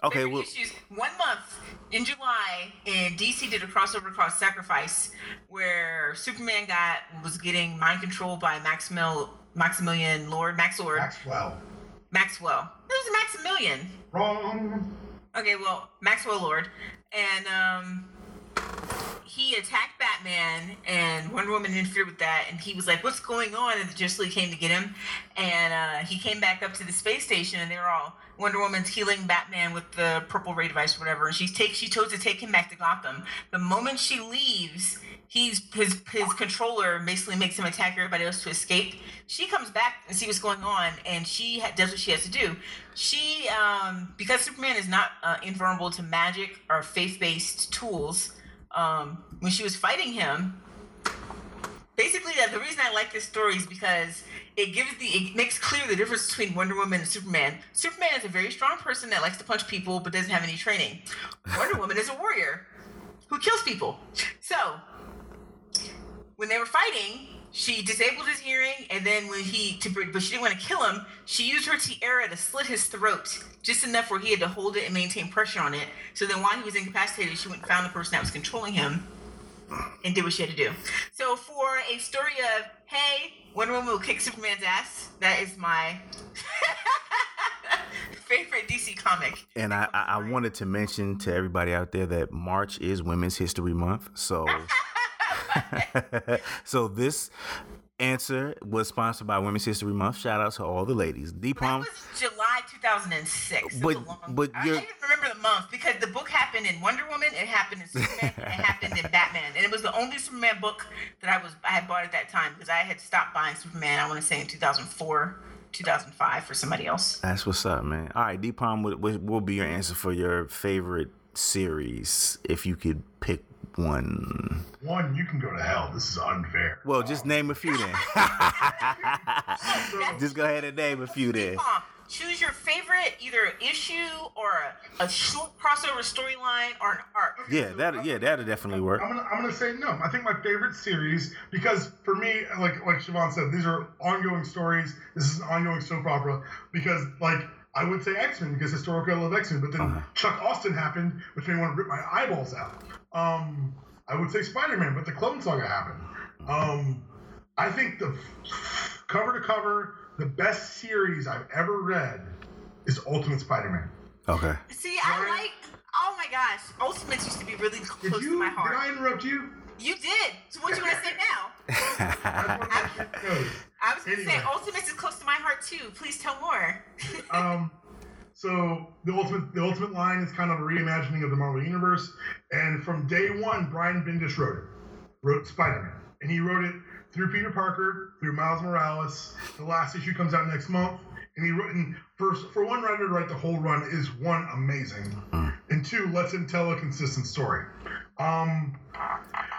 Okay, well, issues. One month in July, and DC did a crossover called Sacrifice, where Superman got was getting mind controlled by Maximil, Maximilian Lord, Max Maxwell. Maxwell. It was Maximilian. Wrong. Okay, well, Maxwell Lord, and um, he attacked Batman, and Wonder Woman interfered with that, and he was like, "What's going on?" And the Justice League came to get him, and uh, he came back up to the space station, and they were all Wonder Woman's healing Batman with the purple ray device, or whatever, and she take she chose to take him back to Gotham. The moment she leaves. He's his his controller basically makes him attack everybody else to escape. She comes back and see what's going on, and she ha- does what she has to do. She um, because Superman is not uh, invulnerable to magic or faith based tools. Um, when she was fighting him, basically the reason I like this story is because it gives the it makes clear the difference between Wonder Woman and Superman. Superman is a very strong person that likes to punch people but doesn't have any training. Wonder Woman is a warrior who kills people. So when they were fighting, she disabled his hearing, and then when he, to, but she didn't want to kill him. She used her tiara to slit his throat, just enough where he had to hold it and maintain pressure on it. So then, while he was incapacitated, she went and found the person that was controlling him, and did what she had to do. So for a story of hey, Wonder Woman will kick Superman's ass, that is my favorite DC comic. And I, I, I wanted to mention to everybody out there that March is Women's History Month. So, so this answer was sponsored by Women's History Month. Shout out to all the ladies. That D Palm. was July 2006. It But- but I don't even remember the month because the book happened in Wonder Woman, it happened in Superman, it happened in Batman, and it was the only Superman book that I was I had bought at that time because I had stopped buying Superman. I want to say in 2004, 2005 for somebody else. That's what's up, man. All right, D Palm, what, what will be your answer for your favorite series if you could pick one? One, you can go to hell. This is unfair. Well, just name a few then. just go ahead and name a few then. Palm, choose your favorite either issue or a, a short crossover storyline or an arc. Yeah, that yeah, that'll definitely work. I'm gonna I'm gonna say no. I think my favorite series because for me, like like Siobhan said, these are ongoing stories. This is an ongoing soap opera because like I would say X Men because historically I love X Men, but then Uh-huh. Chuck Austin happened, which made me want to rip my eyeballs out. Um, I would say Spider Man, but the Clone Saga happened. Um, I think the cover to cover, the best series I've ever read is Ultimate Spider Man. Okay. See, I like. Oh my gosh, Ultimates used to be really Did close you? to my heart. Did heart. I interrupt you? You did. So what do you want to say now? That's what my shit goes. I was gonna say Ultimates is close to my heart too. Please tell more. um, so the ultimate the ultimate line is kind of a reimagining of the Marvel universe, and from day one, Brian Bendis wrote it, wrote Spider Man, and he wrote it through Peter Parker, through Miles Morales. The last issue comes out next month, and he wrote and first for one writer to write the whole run is one amazing, and two lets him tell a consistent story. Um,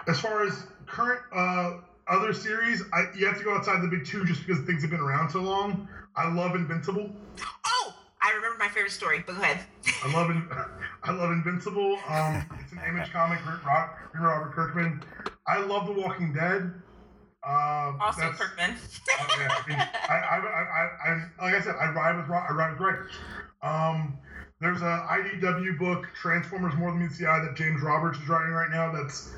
as far as current uh, other series, I, you have to go outside the big two just because things have been around so long. I love Invincible. Oh, I remember my favorite story. But go ahead. I love In- I love Invincible. Um, it's an image comic written written Robert Kirkman. I love The Walking Dead. Uh, Also Kirkman. Oh, yeah. I, mean, I, I, I, I, I, like I said, I ride with I ride with writers. Um, there's a IDW book, Transformers More Than Meets the Eye, that James Roberts is writing right now. That's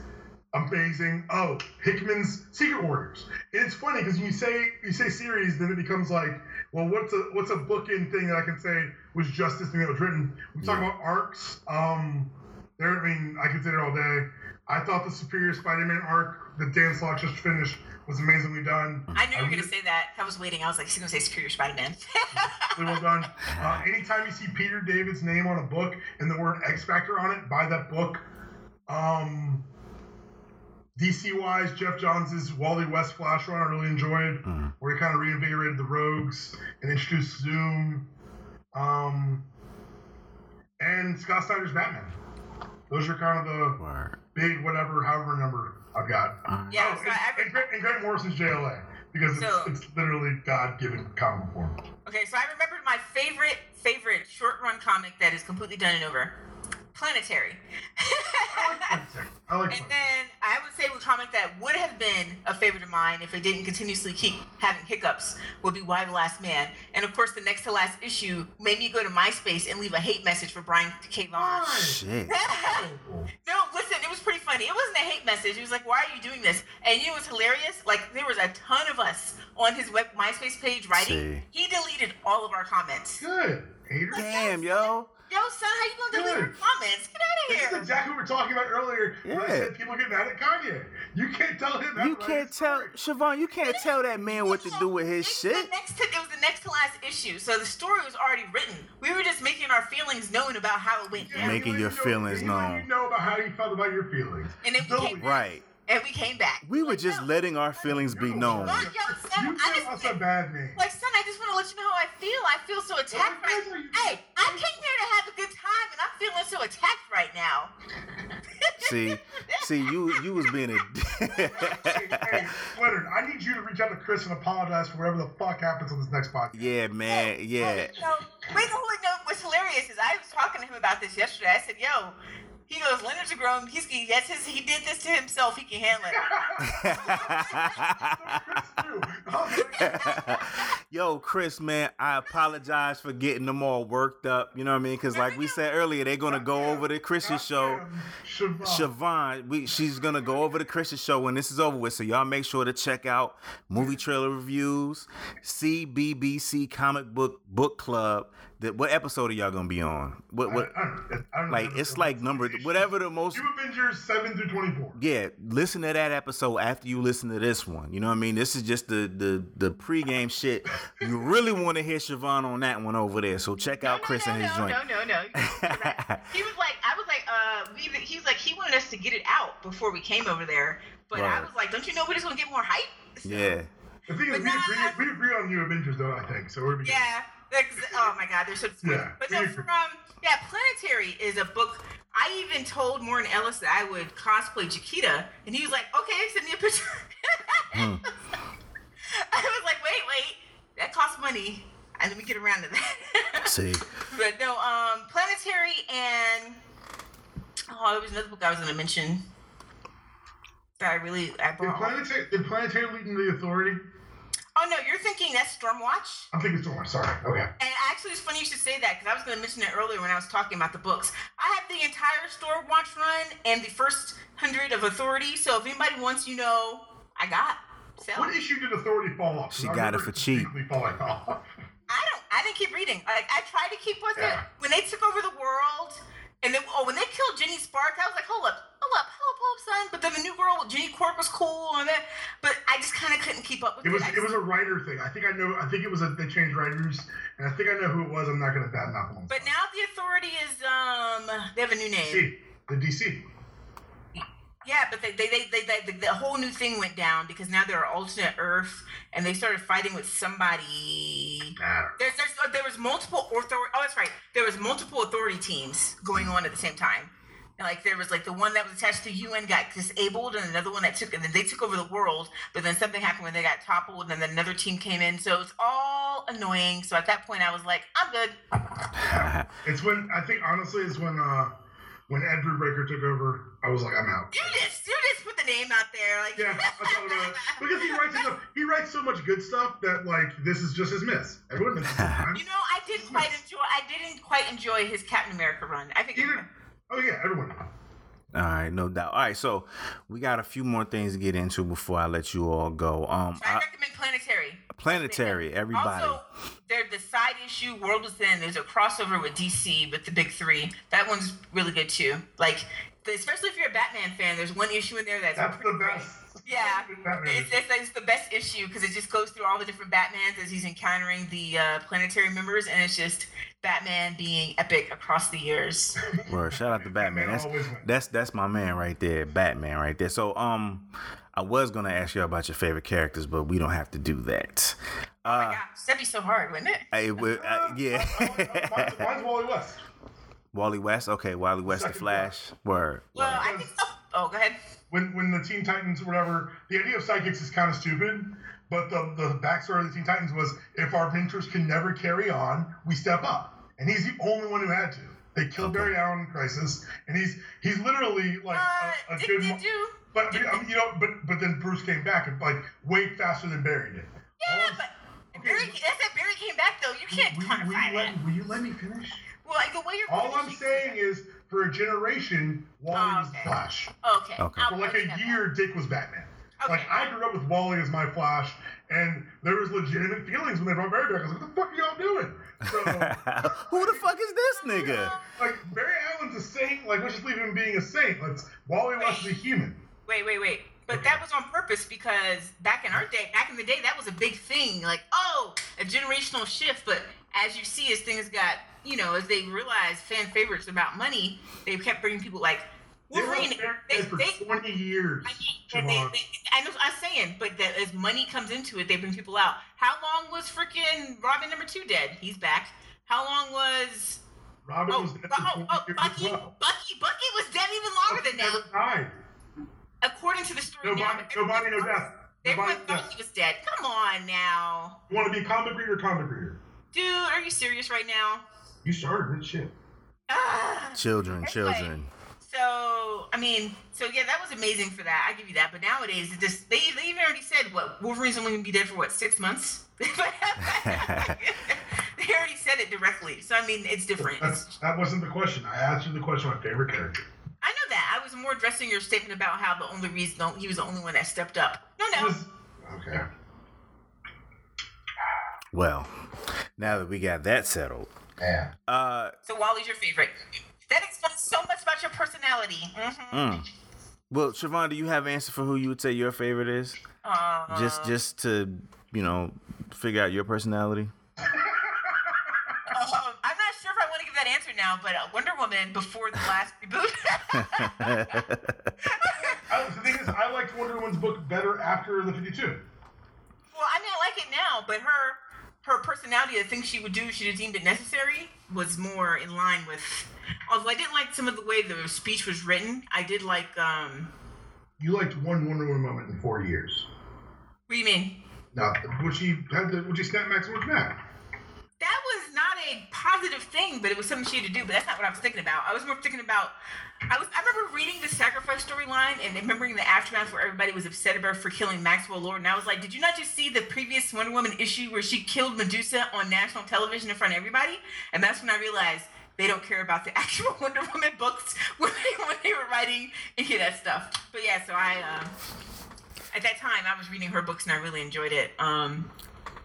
amazing. Oh, Hickman's Secret Warriors. And it's funny because you say you say series, then it becomes like, well, what's a what's a bookend thing that I can say was just this thing that was written? We talk Yeah. about arcs. Um, there. I mean, I could sit there all day. I thought the Superior Spider-Man arc that Dan Slott just finished was amazingly done. I knew you were really- gonna say that. I was waiting. I was like, he's gonna say Superior Spider-Man. really well done. Uh, anytime you see Peter David's name on a book and the word X Factor on it, buy that book. Um, DC wise, Geoff Johns' Wally West Flash run I really enjoyed, Mhm. where he kind of reinvigorated the Rogues and introduced Zoom. Um, and Scott Snyder's Batman. Those are kind of the Word. big whatever, however number I've got. All right. Yeah, Oh, so and, I- and, Grant, and Grant Morrison's JLA because it's, it's literally God given comic form. okay, so I remembered my favorite favorite short run comic that is completely done and over. Planetary. I like Planetary. I like And Planetary. then I would say a comic that would have been a favorite of mine if it didn't continuously keep having hiccups would be Y the Last Man. And of course, the next to last issue made me go to MySpace and leave a hate message for Brian K. Vaughan. Why? Shit. no, listen, it was pretty funny. It wasn't a hate message. It was like, why are you doing this? And you know what's hilarious? Like, there was a ton of us on his web MySpace page writing. See. He deleted all of our comments. Good. Hater. Damn, yo. Yo, son, how you gonna delete our Good. comments? Get out of here. This is exactly what we were talking about earlier. When I Yeah. said people get mad at Kanye. You can't tell him that. You can't tell Siobhan, you can't tell that man what to do with his It's shit. The next to, it was the next to last issue, so the story was already written. We were just making our feelings known about how it went Yeah, down. Making he your you know- feelings known. You know about how you felt about your feelings. And then we Don't- came. Right. And we came back. We were Like, just no. letting our feelings be known. Look, yo, son, You I give just- us a bad name. Like, son, I just want to let you know how I feel. I feel so attacked. Right. you- Hey, I came here to have a good time, and I'm feeling so attacked right now. See, see, you you was being a. hey, hey, Leonard, I need you to reach out to Chris and apologize for whatever the fuck happens on this next podcast. yeah, man, yeah. So, wait, the whole note what's hilarious is I was talking to him about this yesterday. I said, yo, he goes, Leonard's a grown, he's, he, his, he did this to himself, he can handle it. Yo, Chris, man, I apologize for getting them all worked up. You know what I mean? Because like we said earlier, they're gonna go over the Christian show. Siobhan. Siobhan, we, she's gonna go over the Christian show when this is over with. So y'all make sure to check out movie trailer reviews, CBBC Comic Book Book Club. That what episode are y'all gonna be on? What what? I don't- I don't Like know. it's like number whatever the most. New Avengers 7 through 24. Yeah, listen to that episode after you listen to this one. You know what I mean? This is just the the the pregame shit. You really want to hear Siobhan on that one over there. So check out Chris no, and his no, joint. No, no, no. he was like, I was like, uh, we, he was like, he wanted us to get it out before we came over there. But I was like, don't you know we're just gonna get more hype? So, Yeah. The thing is, we, no, agree, we agree on New Avengers, though, I think. So we're. Yeah. Ex- oh my God, they're so disgusting. Yeah, but we no, from yeah, Planetary is a book. I even told Warren Ellis that I would cosplay Jakita, and he was like, "Okay, send me a picture." Hmm. I was like, "Wait, wait, that costs money." And let me get around to that. See, but no, um, Planetary and oh, there was another book I was going to mention that I really I Did bought. Planetary, did Planetary lead into the Authority? Oh no, you're thinking that's Stormwatch. I'm thinking Storm. Sorry. Okay. And actually, it's funny you should say that because I was going to mention it earlier when I was talking about the books. I have the entire Stormwatch run and the first hundred of Authority. So if anybody wants, you know, I got. Sell. What issue did Authority fall off? She I got it for cheap. Falling off. I don't. I didn't keep reading. Like I tried to keep with Yeah. it when they took over the world, and then oh, when they killed Jenny Spark, I was like, hold up, hold up, hold up, hold up, son. But then the new girl, Jenny Quark, was cool, and then, but I just kind of couldn't keep up with It it. was it was a writer thing. I think I know. I think it was a they changed writers, and I think I know who it was. I'm not gonna bat badmouth them. but now the Authority is um, they have a new name. DC, the DC. Yeah, but they, they, they, they, they, the, the whole new thing went down because now they're alternate Earth, and they started fighting with somebody. There's, there's, uh, there was multiple authority. Oh, that's right. There was multiple authority teams going on at the same time. And like there was like the one that was attached to UN got disabled, and another one that took, and then they took over the world. But then something happened when they got toppled, and then another team came in. So it's all annoying. So at that point, I was like, I'm good. It's when I think honestly is when uh when Ed Brubaker took over. I was like, I'm out. You just, you just put the name out there, like Yeah, I thought about it because he writes enough, he writes so much good stuff that like this is just his miss. Everyone misses. You know, I did quite enjoy. I didn't quite enjoy his Captain America run. I think. Either, oh yeah, everyone. all right, no doubt. All right, so we got a few more things to get into before I let you all go. Um, I I, recommend Planetary. planetary, everybody. Also, there's the side issue World Within. There's a crossover with DC with the big three. That one's really good too. Like, especially if you're a Batman fan, there's one issue in there that's That's pretty the great. Best. Yeah, it's, it's, it's the best issue because it just goes through all the different Batmans as he's encountering the uh, planetary members, and it's just Batman being epic across the years. Word, shout out to Batman. Batman That's that's that's my man right there, Batman right there. So um, I was gonna ask you about your favorite characters, but we don't have to do that. oh my Uh, gosh, that'd be so hard, wouldn't it? I, would- uh, mine's, yeah. mine's Wally West. Wally West, okay, Wally West, the Flash. Word. Well, word. I think. Oh, oh, go ahead. When when the Teen Titans, whatever, the idea of psychics is kind of stupid. But the the backstory of the Teen Titans was if our mentors can never carry on, we step up, and he's the only one who had to. They killed Okay. Barry Allen in Crisis, and he's he's literally like Uh, a, a did, good. did you? But I mean, I mean, you know, but but then Bruce came back and like way faster than Barry did. Yeah, I'm- but Barry, that's that Barry came back though. You can't will, you, will, quantify you that. let, will you let me finish? Well, like the way you're. All I'm saying is, for a generation, Wally Oh, was okay. Flash. Okay. Okay. For like a accept that. year, Dick was Batman. Okay. Like I grew up with Wally as my Flash, and there was legitimate feelings when they brought Barry back. I was like, "What the fuck are y'all doing?" So, Who the fuck is this nigga? like, Barry Allen's a saint. Like, let's just leave him being a saint. Let's Wally West is a human. Wait, wait, wait. But Okay. that was on purpose because back in our day, back in the day, that was a big thing. Like, oh, a generational shift. But as you see, as things got, you know, as they realized fan favorites about money, they kept bringing people like Wolverine. They, for they, 20 years. I, mean, they, they, I know I'm saying, but that as money comes into it, they bring people out. How long was freaking Robin number two dead? He's back. How long was Robin oh, was dead oh, for 20 oh, Bucky? well. Bucky Bucky was dead even longer Bucky than that. never died. According to the story No now, body, no body, no death. No Everyone body, no thought he was dead. Come on now. You want to be comic reader, comic reader. Dude, are you serious right now? You started this shit. Ah. Children, Anyway. children. So, I mean, so yeah, that was amazing for that. I give you that. But nowadays, it just they, they even already said what Wolverine's only gonna be dead for what six months. they already said it directly. So I mean, it's different. That's, that wasn't the question. I asked you the question. My favorite character. I know that. I was more addressing your statement about how the only reason he was the only one that stepped up. No, no. was- okay. Well, now that we got that settled, Yeah. uh, So Wally's your favorite. That explains so much about your personality. Mm-hmm. mm. well, Siobhan, do you have an answer for who you would say your favorite is? Uh, Just, just to you know, figure out your personality. Um, I'm not sure if I want to give that answer now, but uh, Wonder Woman before the last reboot. I, the thing is, I liked Wonder Woman's book better after the 52. well, I mean, I like it now, but her her personality, the things she would do, she deemed it necessary, was more in line with. Although I didn't like some of the way the speech was written, I did like. um You liked one Wonder Woman moment in four years. What do you mean? Now, when she had the when she snapped Maximo's back. That was not a positive thing, but it was something she had to do. But that's not what I was thinking about. I was more thinking about. I was. I remember reading the sacrifice storyline and remembering the aftermath where everybody was upset about for killing Maxwell Lord, and I was like, did you not just see the previous Wonder Woman issue where she killed Medusa on national television in front of everybody? And that's when I realized they don't care about the actual Wonder Woman books when they, when they were writing any of that stuff. But yeah, so I. Uh, at that time, I was reading her books and I really enjoyed it. Um,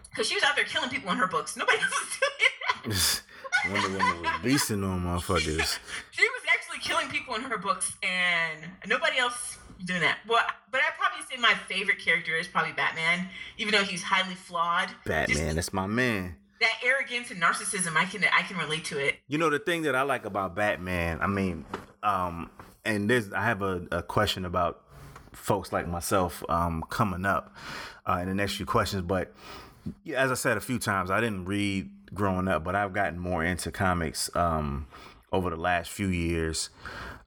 because she was out there killing people in her books. Nobody else was doing that. Wonder Woman was beasting on motherfuckers. she was actually killing people in her books, and nobody else doing that. Well, but I'd probably say my favorite character is probably Batman, even though he's highly flawed. Batman, Just that's my man. that arrogance and narcissism, I can I can relate to it. You know the thing that I like about Batman. I mean, um, and there's I have a, a question about folks like myself um, coming up uh, in the next few questions, but yeah, as I said a few times, I didn't read growing up, but I've gotten more into comics um, over the last few years.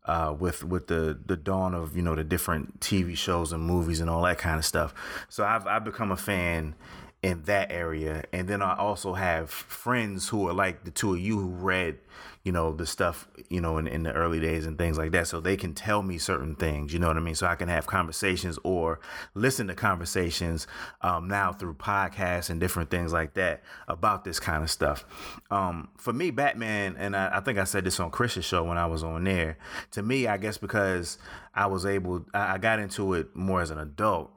Uh, with with the the dawn of you know the different TV shows and movies and all that kind of stuff, so I've I've become a fan in that area, and then I also have friends who are like the two of you who read you know the stuff you know in, in the early days and things like that. So they can tell me certain things you know what i mean? So i can have conversations or listen to conversations um, now through podcasts and different things like that about this kind of stuff. Um, for me batman and I, I think i said this on chris's show when i was on there to me i guess because i was able i I got into it more as an adult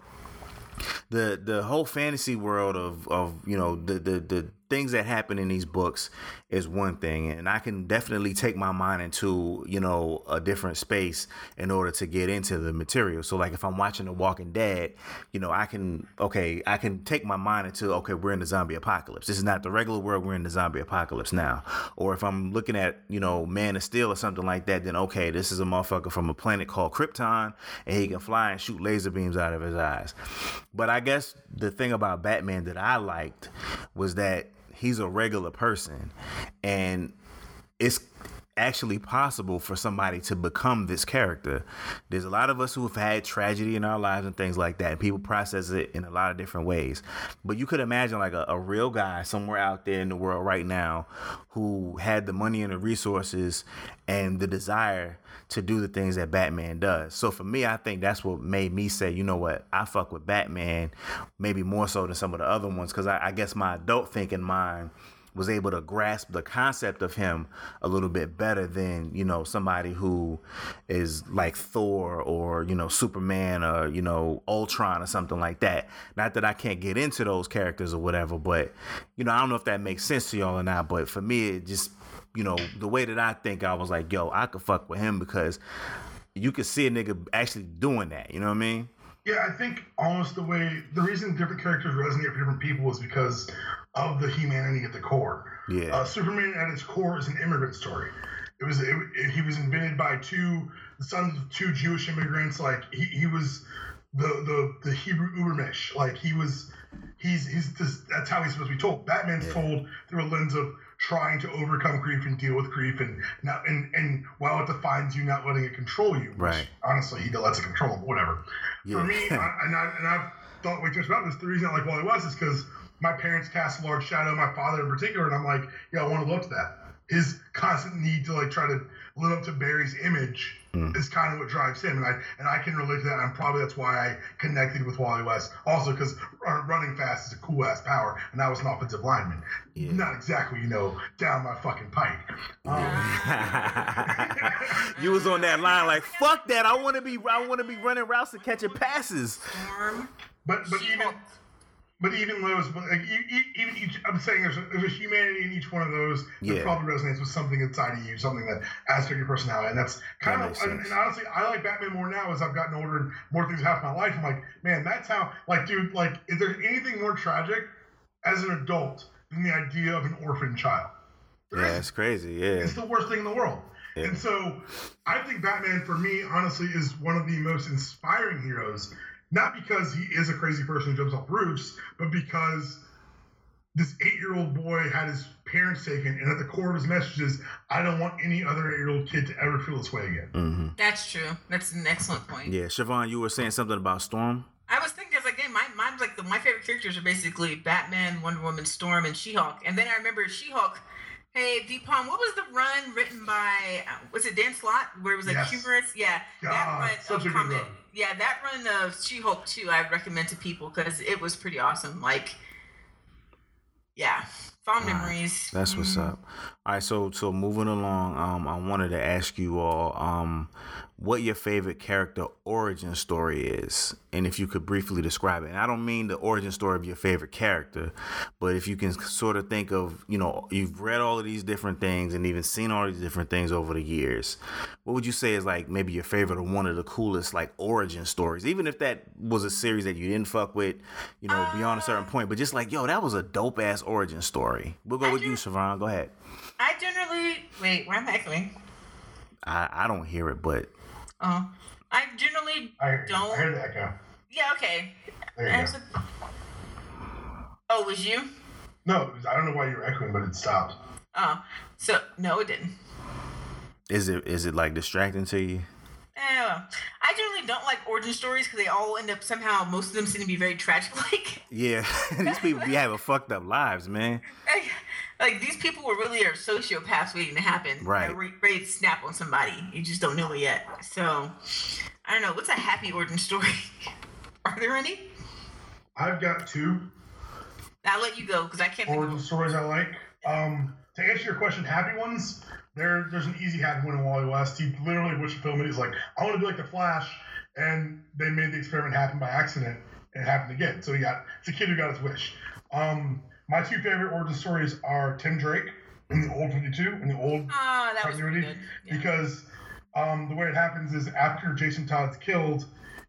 the the whole fantasy world of of you know the the the things that happen in these books is one thing and I can definitely take my mind into you know a different space in order to get into the material. So like if I'm watching The Walking Dead you know I can okay I can take my mind into okay we're in the zombie apocalypse. This is not the regular world we're in the zombie apocalypse now. Or if I'm looking at you know Man of Steel or something like that then okay this is a motherfucker from a planet called Krypton and he can fly and shoot laser beams out of his eyes. But I guess the thing about Batman that I liked was that he's a regular person. And it's actually possible for somebody to become this character. There's a lot of us who have had tragedy in our lives and things like that, and people process it in a lot of different ways. But you could imagine like a, a real guy somewhere out there in the world right now who had the money and the resources and the desire to do the things that Batman does. So for me, I think that's what made me say, you know what, I fuck with Batman maybe more so than some of the other ones because I, I guess my adult thinking mind was able to grasp the concept of him a little bit better than you know somebody who is like Thor or you know Superman or you know Ultron or something like that. Not that I can't get into those characters or whatever, but you know I don't know if that makes sense to y'all or not. But for me, it just you know the way that I think, I was like, yo, I could fuck with him because you could see a nigga actually doing that. You know what I mean? Yeah, I think almost the way the reason different characters resonate for different people is because of the humanity at the core. Yeah. Uh, Superman at its core is an immigrant story. It was it, it, he was invented by two the sons of two Jewish immigrants. Like he, he was the the the Hebrew Ubermensch. Like he was he's he's just, that's how he's supposed to be told. Batman's Yeah. told through a lens of trying to overcome grief and deal with grief and not and and while it defines you, not letting it control you. which, Right. honestly, he lets it control him. Whatever. Yeah. For me, I, and, I, and I've thought way too much about this. The reason I like Wally West is because my parents cast a large shadow my father in particular, and I'm like, yeah, I want to look to that. His constant need to like try to live up to Barry's image Mm. is kind of what drives him, and I and I can relate to that. And probably that's why I connected with Wally West. Also, because running fast is a cool ass power, and I was an offensive lineman. Yeah. Not exactly, you know, down my fucking pipe. Um, you was on that line like fuck that. I want to be I want to be running routes and catching passes. But but even She-Hulk. But even those, but like even each, I'm saying there's a, there's a humanity in each one of those that Yeah. probably resonates with something inside of you, something that adds to your personality, and that's kind That of. And, and honestly, I like Batman more now as I've gotten older and more things happen in my life. I'm like, man, that's how. Like, dude, like, is there anything more tragic as an adult than the idea of an orphan child? There Yeah, isn't. it's crazy. Yeah. It's the worst thing in the world. Yeah. And so I think Batman, for me, honestly, is one of the most inspiring heroes. Not because he is a crazy person who jumps off roofs, but because this eight-year-old boy had his parents taken, and at the core of his message is, "I don't want any other eight-year-old kid to ever feel this way again." Mm-hmm. That's true. That's an excellent point. Yeah, Siobhan, you were saying something about Storm. I was thinking, I was like, hey, my, mine's like the, my favorite characters are basically Batman, Wonder Woman, Storm, and She-Hulk. And then I remember She-Hulk. Hey, D Palm, what was the run written by? uh, Was it Dan Slott where it was like Yes. humorous? Yeah, that God, run such of a good run. Yeah, that run of She-Hulk too. I recommend to people because it was pretty awesome. Like, yeah, fond Alright, memories. That's what's Mhm. up. All right, so so moving along, um, I wanted to ask you all, um, what your favorite character origin story is, and if you could briefly describe it. And I don't mean the origin story of your favorite character, but if you can sort of think of, you know, you've read all of these different things and even seen all these different things over the years. What would you say is like maybe your favorite or one of the coolest like origin stories, even if that was a series that you didn't fuck with, you know, beyond a certain uh, point, but just like, yo, that was a dope ass origin story. We'll go I with you, do- Siobhan. Go ahead. I generally wait. Why am I echoing? I, I don't hear it, but Oh, I generally I heard, Don't- I heard that go. yeah okay. There you I go. was oh, was you? No, was- I don't know why you were echoing, but it stopped. Oh, so no, it didn't. is it is it like distracting to you? Eh, well, I generally don't like origin stories because they all end up somehow. Most of them seem to be very tragic. Like, Yeah, these people be having fucked up lives, man. like, like these people were really are sociopaths waiting to happen. Right. They're ready to snap on somebody. You just don't know it yet. So, I don't know. What's a happy origin story? are there any? I've got two I'll let you go because I can't. Think origin of stories I like. Um, to answer your question, happy ones. There, there's an easy happy one in Wally West. He literally watched the film and he's like, "I want to be like the Flash," and they made the experiment happen by accident, and it happened again. So he got it's a kid who got his wish. Um, my two favorite origin stories are Tim Drake in the old 52 and the old that was continuity good. Yeah. because um, the way it happens is after Jason Todd's killed,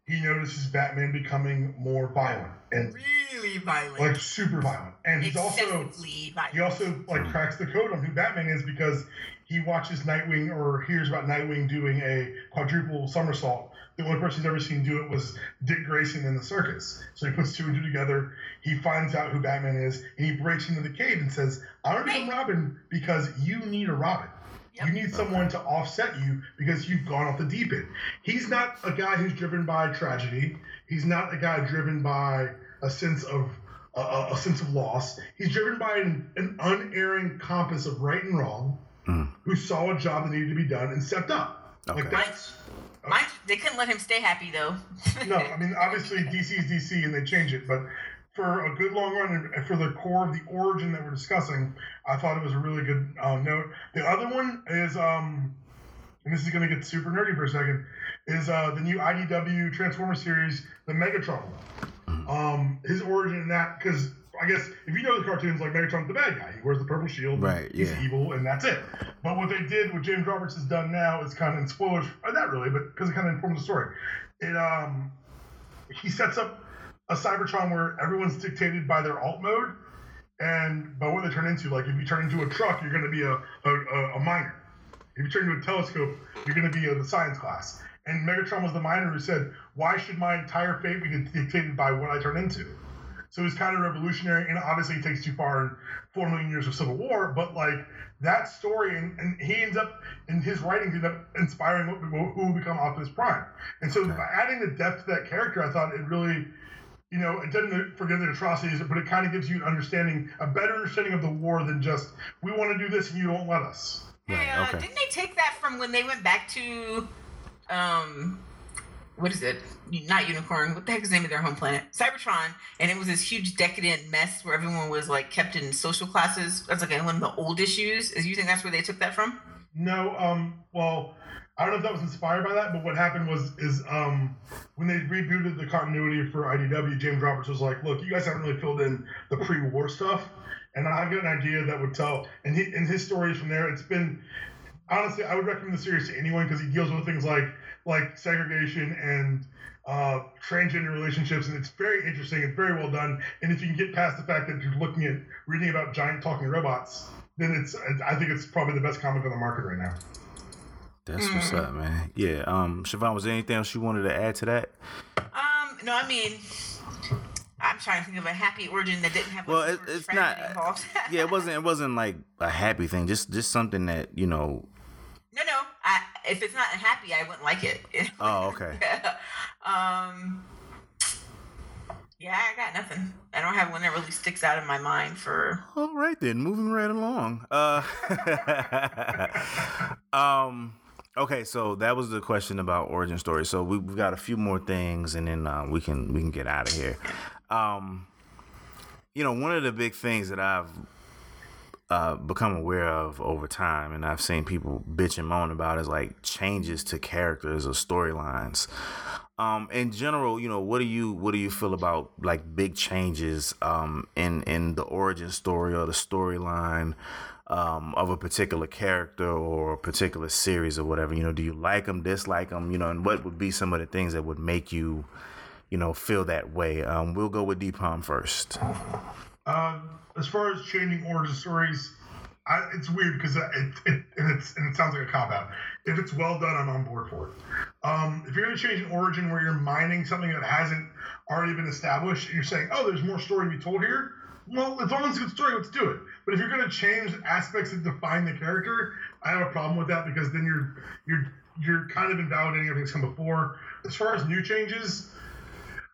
he notices Batman becoming more violent and really violent. like super violent, and he's also violent. he also like cracks the code on who Batman is because he watches Nightwing or hears about Nightwing doing a quadruple somersault. The only person he's ever seen do it was Dick Grayson in the circus. So he puts two and two together. He finds out who Batman is, and he breaks into the cave and says, "I want to become Robin because you need a Robin." Yep. You need someone to offset you because you've gone off the deep end. He's not a guy who's driven by tragedy. He's not a guy driven by a sense of a, a, a sense of loss. He's driven by an, an unerring compass of right and wrong, Mm. who saw a job that needed to be done and stepped up. Okay. Like that's Mine, they couldn't let him stay happy though. no. I mean, obviously DC is DC and they change it, but for a good long run and for the core of the origin that we're discussing, I thought it was a really good uh, note. The other one is, um, and this is going to get super nerdy for a second, is uh, the new IDW Transformer series, the Megatron. Um, his origin in that, because I guess if you know the cartoons, like Megatron's the bad guy. He wears the purple shield. Right, He's yeah. evil, and that's it. But what they did, what James Roberts has done now, is kind of in spoilers. Not really, but because it kind of informs the story. It um, he sets up a Cybertron where everyone's dictated by their alt mode and by what they turn into. Like if you turn into a truck, you're going to be a, a, a, a miner. If you turn into a telescope, you're going to be a, the science class. And Megatron was the miner who said, "Why should my entire fate be dictated by what I turn into?" So it's was kind of revolutionary, and obviously it takes too far in four million years of civil war. But like that story, and, and he ends up in his writings end up inspiring what, who will become Optimus Prime. And so by adding the depth to that character, I thought it really you know, it doesn't forgive the atrocities, but it kind of gives you an understanding, a better understanding of the war than just we want to do this and you don't let us. Hey, uh, okay. didn't they take that from when they went back to, um, what is it? Not Unicron. What the heck is the name of their home planet? Cybertron. And it was this huge decadent mess where everyone was like kept in social classes. That's like one of the old issues. Is you think that's where they took that from? No, um, well, I don't know if that was inspired by that, but what happened was is um, when they rebooted the continuity for IDW, James Roberts was like, "Look, you guys haven't really filled in the pre-war stuff, and I've got an idea that would tell." And he, in his stories from there, it's been honestly, I would recommend the series to anyone because he deals with things like like segregation and uh, transgender relationships, and it's very interesting. It's very well done, and if you can get past the fact that you're looking at reading about giant talking robots, then it's I think it's probably the best comic on the market right now. That's what's up, man. Yeah. Um, Siobhan, was there anything else you wanted to add to that? Um, no, I mean, I'm trying to think of a happy origin that didn't have. Like, Well, it, super it's not. Involved. yeah, it wasn't. It wasn't like a happy thing. Just just something that you know. No, no. I, if it's not happy, I wouldn't like it. Oh, okay. um. Yeah, I got nothing. I don't have one that really sticks out in my mind for. All right then, moving right along. Uh, um, okay, so that was the question about origin story. So we, we've got a few more things, and then uh, we can we can get out of here. Um, you know, one of the big things that I've uh, become aware of over time, and I've seen people bitch and moan about is like changes to characters or storylines. Um, in general, you know, what do you what do you feel about like big changes um, in in the origin story or the storyline um, of a particular character or a particular series or whatever? You know, do you like them, dislike them? You know, and what would be some of the things that would make you, you know, feel that way? Um, we'll go with D Palm first. Uh, as far as changing origin stories, I, it's weird because it, it, and it's and it sounds like a cop out. If it's well done, I'm on board for it. Um, if you're going to change an origin where you're mining something that hasn't already been established, and you're saying, "Oh, there's more story to be told here," well, as long it's a good story, let's do it. But if you're going to change aspects that define the character, I have a problem with that because then you're you're you're kind of invalidating everything that's come before. As far as new changes,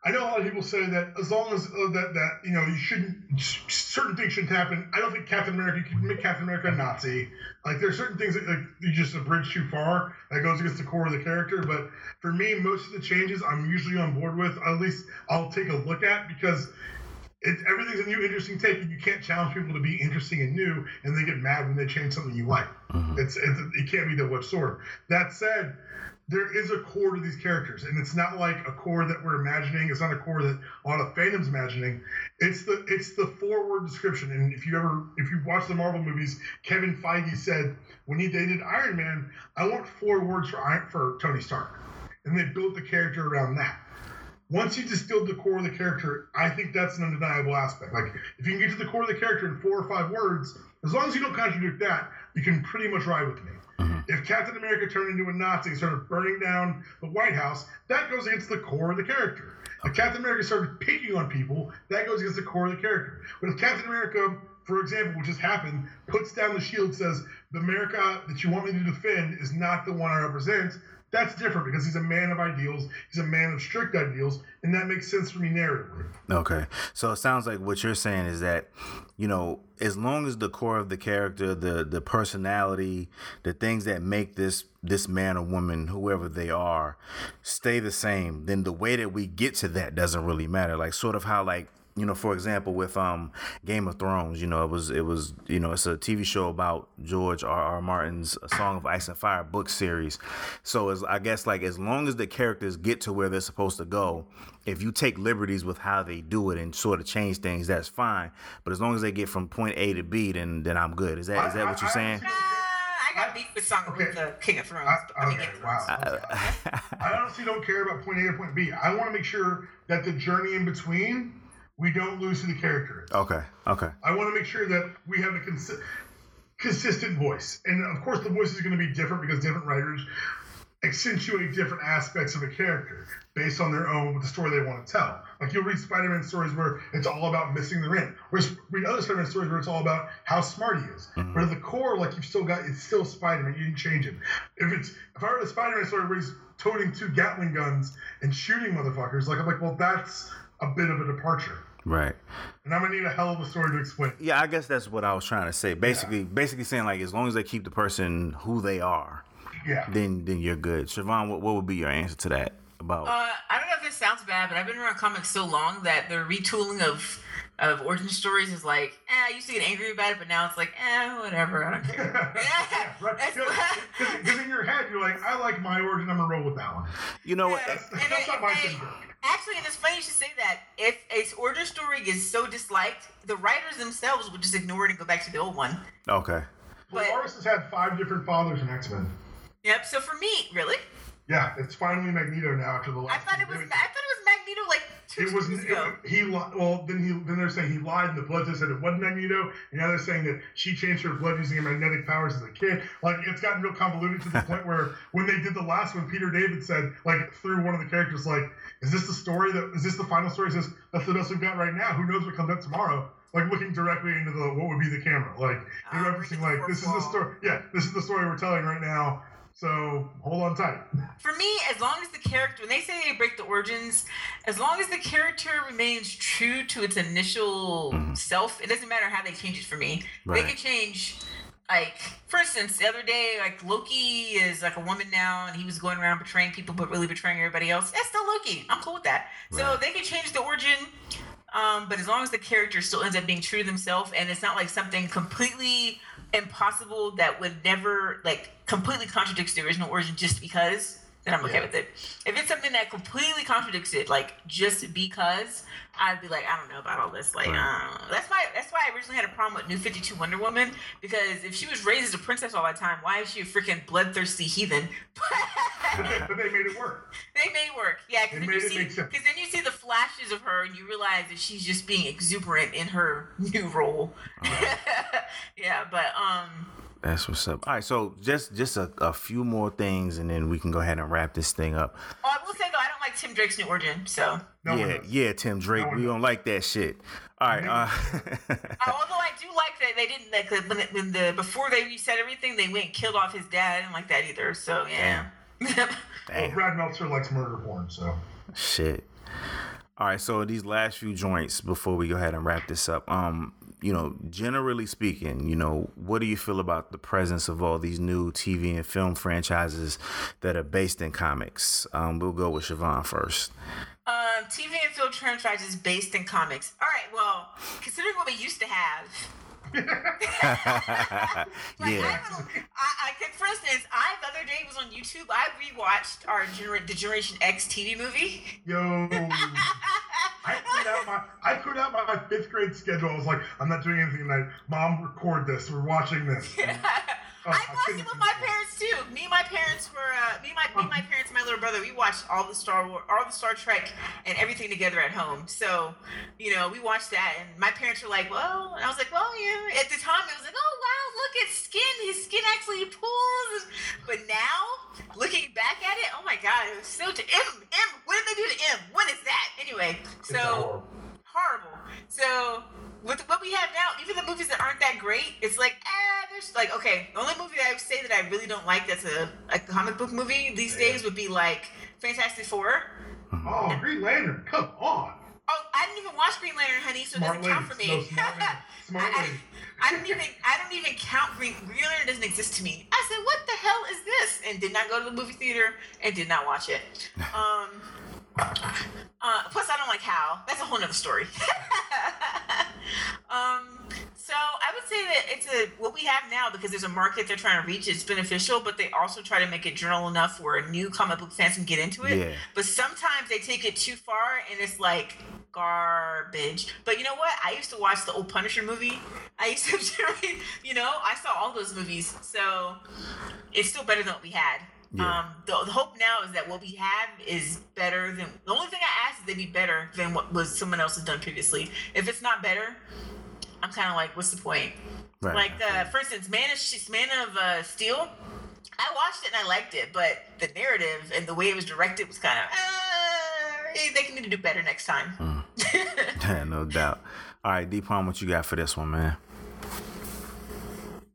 I know a lot of people say that as long as uh, that that you know you shouldn't certain things shouldn't happen. I don't think Captain America you can make Captain America a Nazi. Like there's certain things that like, you just abridge too far that goes against the core of the character. But for me, most of the changes I'm usually on board with. At least I'll take a look at because it's everything's a new interesting take, and you can't challenge people to be interesting and new, and they get mad when they change something you like. It's, it's it can't be double-edged sword. That said there is a core to these characters, and it's not like a core that we're imagining. It's not a core that a lot of fandom's imagining. It's the it's the forward description. And if you ever if you watch the Marvel movies, Kevin Feige said when he dated Iron Man, I want four words for Iron, for Tony Stark, and they built the character around that. Once you distilled the core of the character, I think that's an undeniable aspect. Like if you can get to the core of the character in four or five words, as long as you don't contradict that, you can pretty much ride with me. Mm-hmm. If Captain America turned into a Nazi and started burning down the White House, that goes against the core of the character. If Captain America started picking on people, that goes against the core of the character. But if Captain America, for example, which has happened, puts down the shield, says, The America that you want me to defend is not the one I represent, that's different because he's a man of ideals, he's a man of strict ideals, and that makes sense for me narratively. Okay. So it sounds like what you're saying is that, you know, as long as the core of the character, the the personality, the things that make this this man or woman, whoever they are, stay the same, then the way that we get to that doesn't really matter. Like sort of how like you know, for example, with um Game of Thrones, you know, it was it was you know it's a TV show about George R. R. Martin's A Song of Ice and Fire book series. So as I guess like as long as the characters get to where they're supposed to go, if you take liberties with how they do it and sort of change things, that's fine. But as long as they get from point A to B, then then I'm good. Is that is that what you're saying? I got beef with Song Okay. with the King of Thrones. I, I mean, okay, Game Thrones. I honestly don't care about point A to point B. I want to make sure that the journey in between, we don't lose to the character. Okay. Okay. I want to make sure that we have a consi- consistent voice. And of course, the voice is going to be different because different writers accentuate different aspects of a character based on their own the story they want to tell. Like you'll read Spider-Man stories where it's all about missing the rent, whereas read other Spider-Man stories where it's all about how smart he is. Mm-hmm. But at the core, like you've still got it's still Spider-Man. You didn't change him. If it's if I read a Spider-Man story where he's toting two Gatling guns and shooting motherfuckers, like I'm like, well, that's a bit of a departure. Right. And I'm gonna need a hell of a story to explain. Yeah, I guess that's what I was trying to say. Basically, basically saying like as long as they keep the person who they are, Yeah. then then you're good. Siobhan, what, what would be your answer to that about? Uh, I don't know if this sounds bad, but I've been around comics so long that the retooling of of origin stories is like, eh, I used to get angry about it, but now it's like, eh, whatever, I don't care. Yeah, right. That's Because in your head, you're like, I like my origin. I'm gonna roll with that one. you know what? Yeah. That's, that's I- not my thing. Actually, and it's funny you should say that. If a origin story is so disliked, the writers themselves would just ignore it and go back to the old one. Okay. Well, But- Loris has had five different fathers in X Men. Yep. So for me, really, Yeah, it's finally Magneto now after the last. I last. thought it two was. I thought it was Magneto like Two it was years ago. it, he li- well then he then they're saying he lied and the blood test said it wasn't Magneto and now they're saying that she changed her blood using her magnetic powers as a kid like it's gotten real convoluted to the point where when they did the last one Peter David said like through one of the characters like is this the story that is this the final story he says that's the best we've got right now who knows what comes up tomorrow like looking directly into the what would be the camera like they're Ah, referencing like this is the story yeah this is the story we're telling right now so hold on tight For me, as long as the character, when they say they break the origins, as long as the character remains true to its initial Mhm. self, it doesn't matter how they change it for me. Right. They could change, like, for instance, the other day, like, Loki is like a woman now, and he was going around betraying people, but really betraying everybody else. That's still Loki. I'm cool with that. So they could change the origin. Um, but as long as the character still ends up being true to themselves and it's not like something completely impossible that would never like completely contradicts the original origin just because then I'm okay Yeah. with it. If it's something that completely contradicts it, like just because, I'd be like, I don't know about all this. Like, Right. I don't know. That's why. That's why I originally had a problem with New Fifty Two Wonder Woman because if she was raised as a princess all the time, why is she a freaking bloodthirsty heathen? but they made it work They made it work, yeah. Because then, you see- make sense. 'cause then you see the flashes of her, and you realize that she's just being exuberant in her new role. yeah, but um, That's what's up. All right, so just just a, a few more things, and then we can go ahead and wrap this thing up. oh, I will say though, I don't like Tim Drake's new origin. So, no yeah, yeah, Tim Drake, No we don't like that shit. All right, uh, Uh, although I do like that they didn't like when, it- when the before they reset everything, they went and killed off his dad. I didn't like that either. So yeah. Well, damn. Brad Meltzer likes murder porn, so Shit. All right, so these last few joints before we go ahead and wrap this up, um, you know, generally speaking, you know, what do you feel about the presence of all these new TV and film franchises that are based in comics? Um, we'll go with Siobhan first. Um, TV and film franchises based in comics. All right, well, considering what we used to have, like yeah, I, I, for instance, I the other day was on YouTube. I rewatched our Gener- the Generation X TV movie. yo. I put out my I cleared out my fifth grade schedule. I was like, I'm not doing anything tonight. Mom, record this. We're watching this. I watched it with my parents too. Me and my parents were uh, me, and my me, and my parents, and my little brother. We watched all the Star Wars, all the Star Trek, and everything together at home. So, you know, we watched that, and my parents were like, "Well," and I was like, "Well, yeah." At the time, it was like, "Oh wow, look at skin. His skin actually pulls." But now, looking back at it, oh my god, it was so. T- M M. What did they do to M? What is that? Anyway, so horrible. horrible. So with what we have now, even the movies that aren't that great, it's like ah, there's like okay. The only movie I would say that I really don't like that's a, a comic book movie these days would be like Fantastic Four. Oh, Green Lantern, come on. Oh, I didn't even watch Green Lantern, honey, so it doesn't count for me. No, smart. Smart I. I, I don't even I don't even count Green Green Lantern doesn't exist to me. I said, what the hell is this? And did not go to the movie theater and did not watch it. Um. Uh, plus, I don't like how. That's a whole nother story. um, so I would say that it's a what we have now because there's a market they're trying to reach. It's beneficial, but they also try to make it general enough where new comic book fans can get into it. Yeah. But sometimes they take it too far, and it's like garbage. But you know what? I used to watch the old Punisher movie. I used to, you know, I saw all those movies, so it's still better than what we had. Yeah. Um, the, the hope now is that what we have is better than the only thing I ask is they be better than what was someone else has done previously. If it's not better, I'm kind of like, what's the point? Right. Like, uh, for instance, Man of Man of uh, Steel. I watched it and I liked it, but the narrative and the way it was directed was kind of, uh, they can need to do better next time. Yeah, no doubt. All right, D Palm, what you got for this one, man?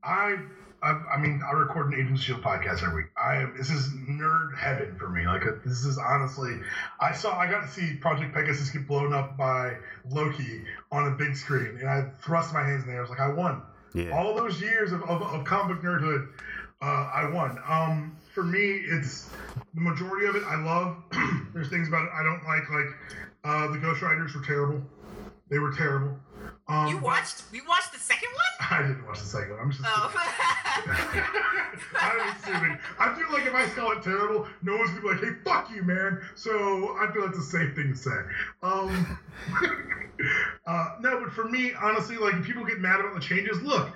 I, I, I mean, I record an Agents Shield podcast every week. I am. This is nerd heaven for me. Like, this is honestly, I saw, I got to see Project Pegasus get blown up by Loki on a big screen, and I thrust my hands in the air. I was like, I won. Yeah. All those years of, of, of comic nerdhood, uh, I won. Um, for me, it's the majority of it. I love. There's things about it I don't like. Like uh, the Ghost Riders were terrible. They were terrible. Um, you watched? You watched the second one? I didn't watch the second one. I'm just. Oh. I'm assuming. I feel like if I call it terrible, no one's gonna be like, "Hey, fuck you, man." So I feel that's a safe thing to say. Um, uh, no, but for me, honestly, like people get mad about the changes. Look,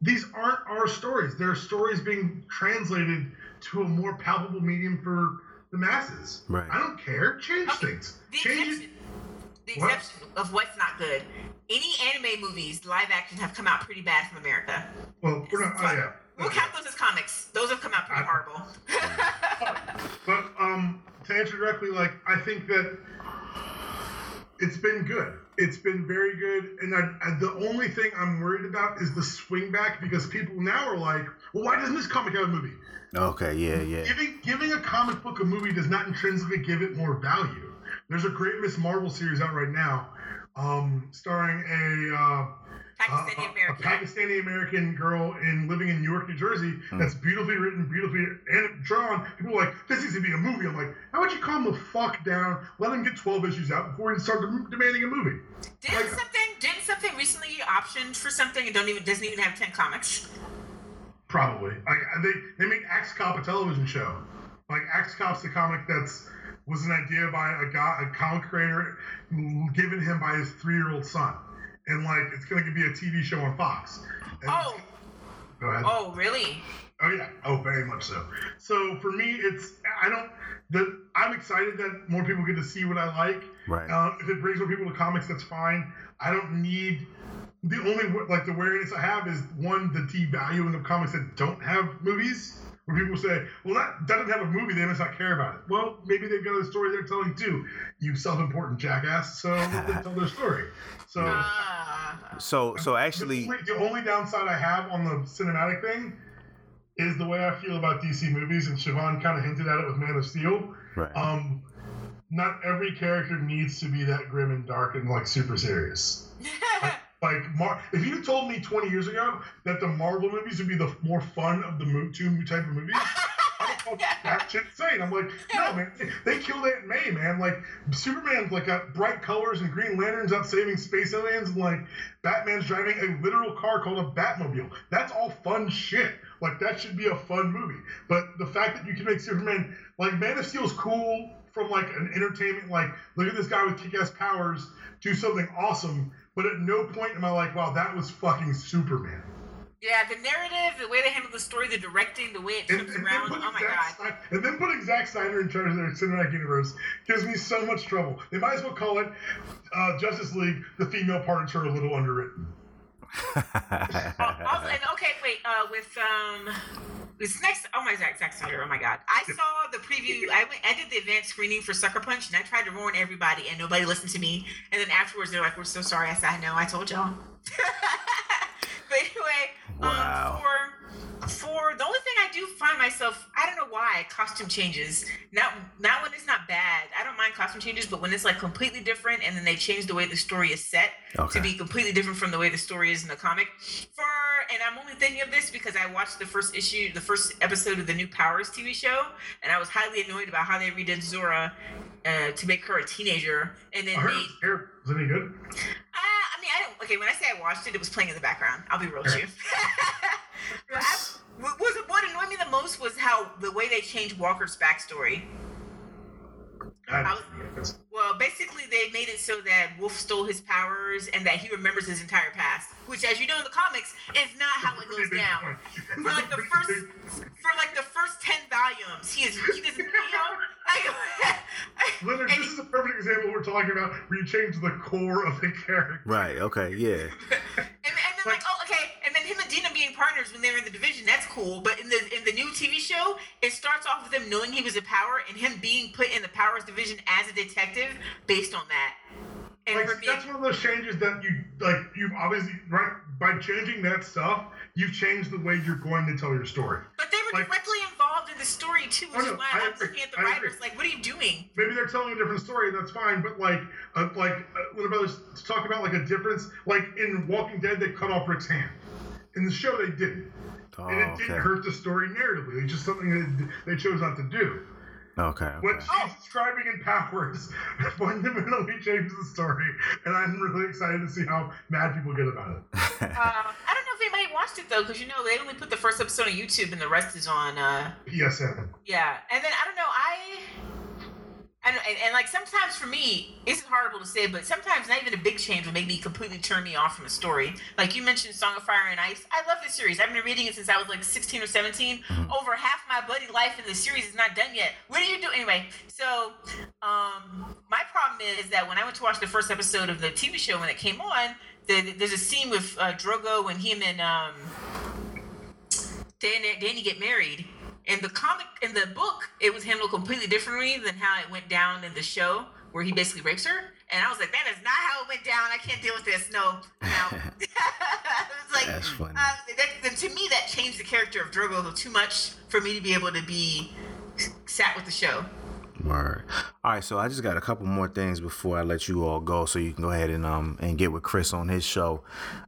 these aren't our stories. They're stories being translated to a more palpable medium for the masses. Right. I don't care. Change Okay, things. The Change exception, it. The What? exception of what's not good. Any anime movies, live action, have come out pretty bad from America. Well, we're not. Oh yeah. We'll count those as comics. Those have come out pretty I- horrible. But um, to answer directly, like I think that it's been good. It's been very good, and I, I, the only thing I'm worried about is the swing back because people now are like, "Well, why doesn't this comic have a movie?" Okay, yeah, yeah. Giving giving a comic book a movie does not intrinsically give it more value. There's a great Miss Marvel series out right now, um, starring a. Uh, Pakistani American. A Pakistani American girl in living in Newark, New Jersey. That's beautifully written, beautifully drawn. People are like, this needs to be a movie. I'm like, how about you calm the fuck down? Let him get 12 issues out before you start demanding a movie. Didn't Like- something didn't something recently get optioned for something and don't even doesn't even have ten comics? Probably. Like they they make Axe Cop a television show. Like Axe Cop's the comic that's was an idea by a guy, a comic creator, given him by his three year old son, and like it's going to be a TV show on Fox. And- Oh, go ahead. oh, really? Oh yeah, oh very much so. So for me, it's I don't the I'm excited that more people get to see what I like. Right. Uh, if it brings more people to comics, that's fine. I don't need the only like the wariness I have is one the devaluing of comics that don't have movies. Where people say, "Well, that doesn't have a movie, they must not care about it." Well, maybe they've got a story they're telling too. You self-important jackass. So let them tell their story. So Ah. So, so actually, the only, downside I have on the cinematic thing is the way I feel about DC movies, and Siobhan kind of hinted at it with Man of Steel. right. Um, not every character needs to be that grim and dark and like super serious. Like, Mar- if you told me 20 years ago that the Marvel movies would be the more fun of the mo- two type of movies, I would call that shit insane. I'm like, no, man, they killed Aunt May, man. Like, Superman's like got bright colors and Green Lantern's out saving space aliens, and like Batman's driving a literal car called a Batmobile. That's all fun shit. Like, that should be a fun movie. But the fact that you can make Superman like Man of Steel is cool from like an entertainment, like look at this guy with kick-ass powers do something awesome. But at no point am I like, wow, that was fucking Superman. yeah, the narrative, the way they handle the story, the directing, the way it And, and around. Oh my putting god. And then putting Zack Snyder in charge of their cinematic universe gives me so much trouble. They might as well call it uh, Justice League. The female parts are a little underwritten. Oh, also, and okay, wait. Uh, with um, this next. Oh my Zack Zack Snyder. Oh my God. I saw the preview. I went. I did the advanced screening for Sucker Punch, and I tried to warn everybody, and nobody listened to me. And then afterwards, they're like, "We're so sorry." I said, "I know. I told y'all." do find myself, I don't know why costume changes. Not not when it's not bad. I don't mind costume changes, but when it's like completely different, and then they change the way the story is set Okay. to be completely different from the way the story is in the comic. For and I'm only thinking of this because I watched the first issue, the first episode of the new Powers TV show, and I was highly annoyed about how they redid Zora uh, to make her a teenager, and then I heard made. it was it any good? Uh, I mean, I don't. Okay, when I say I watched it, it was playing in the background. I'll be real with you. But I, what was what annoyed me the most was how the way they changed Walker's backstory. I I was- Well, basically, they made it so that Wolf stole his powers and that he remembers his entire past, which, as you know in the comics, is not how it goes down. For like the first, for like the first ten volumes, he is he doesn't, you know, I, Leonard, and this is a perfect example we're talking about where you change the core of the character. right. Okay. Yeah. and, and then like, oh, okay, and then him and Deena being partners when they were in the division, that's cool. But in the in the new TV show, it starts off with them knowing he was a power and him being put in the powers division as a detective based on that. And Like, being, that's one of those changes that you like. You've obviously right by changing that stuff, you've changed the way you're going to tell your story. but they were like- directly involved in the story too, which Oh, no, is why I I'm looking at the I writers agree. like, what are you doing? Maybe they're telling a different story, and that's fine. But like, uh, like uh, Little Brothers talk about like a difference. Like in Walking Dead, they cut off Rick's hand. In the show, they didn't, Oh, and it didn't hurt the story narratively. It's just something that they chose not to do. Okay. What okay. she's describing in Powers fundamentally changes the story, and I'm really excited to see how mad people get about it. Uh, I don't know if anybody watched it though, because you know they only put the first episode on YouTube and the rest is on. Uh, PSN. yeah, and then I don't know. I And, and, and like sometimes for me, it's horrible to say, but sometimes not even a big change will make me completely turn me off from a story. Like you mentioned, Song of Fire and Ice. I love this series. I've been reading it since I was like 16 or 17. Mm-hmm. Over half my buddy life in the series is not done yet. What do you do anyway? So, um, my problem is that when I went to watch the first episode of the TV show when it came on, the, there's a scene with uh, Drogo when him and um, Dany, Dany get married. In the comic, in the book, it was handled completely differently than how it went down in the show, where he basically rapes her. And I was like, that is not how it went down. I can't deal with this. No, no. it was like, That's funny. Uh, that, that- to me, that changed the character of Drogo too much for me to be able to be sat with the show. Word. All right, so I just got a couple more things before I let you all go, so you can go ahead and um and get with Chris on his show.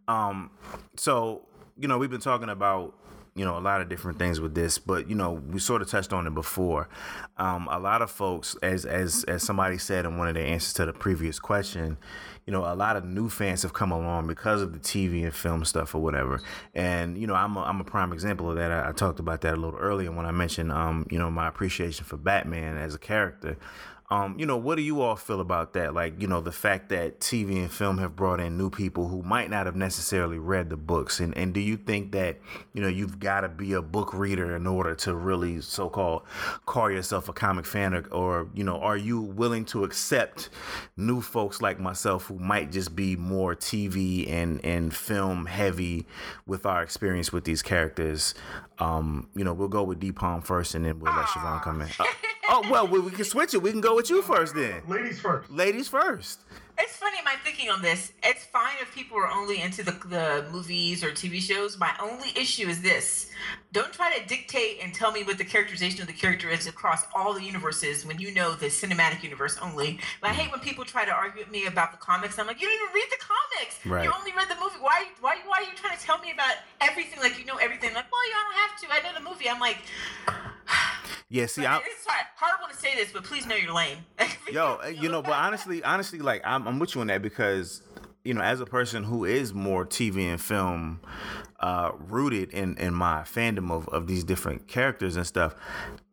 Um, so you know we've been talking about you know a lot of different things with this, but you know we sort of touched on it before. Um, a lot of folks, as as as somebody said in one of the answers to the previous question, you know, a lot of new fans have come along because of the TV and film stuff or whatever. And you know, I'm a, I'm a prime example of that. I, I talked about that a little earlier when I mentioned, um, you know, my appreciation for Batman as a character. Um, you know, what do you all feel about that? Like, you know, the fact that TV and film have brought in new people who might not have necessarily read the books, and and do you think that you know you've got to be a book reader in order to really so-called call yourself a comic fan, or, or you know, are you willing to accept new folks like myself who might just be more TV and and film heavy with our experience with these characters? Um, you know, we'll go with D Palm first, and then we'll let Siobhan come in. Uh, oh well, we, we can switch it. We can go with you first then. Ladies first. Ladies first. It's funny my thinking on this. It's fine if people are only into the, the movies or TV shows. My only issue is this: don't try to dictate and tell me what the characterization of the character is across all the universes when you know the cinematic universe only. But I hate when people try to argue with me about the comics. I'm like, you didn't even read the comics. Right. You only read the movie. Why? Why? Why are you trying to tell me about everything like you know everything? Like, well, you don't have to. I know the movie. I'm like, Yeah, see, I, it's hard, horrible to say this, but please know you're lame. yo, uh, you know, but honestly, honestly, like I'm, I'm with you on that because you know, as a person who is more TV and film uh, rooted in in my fandom of of these different characters and stuff.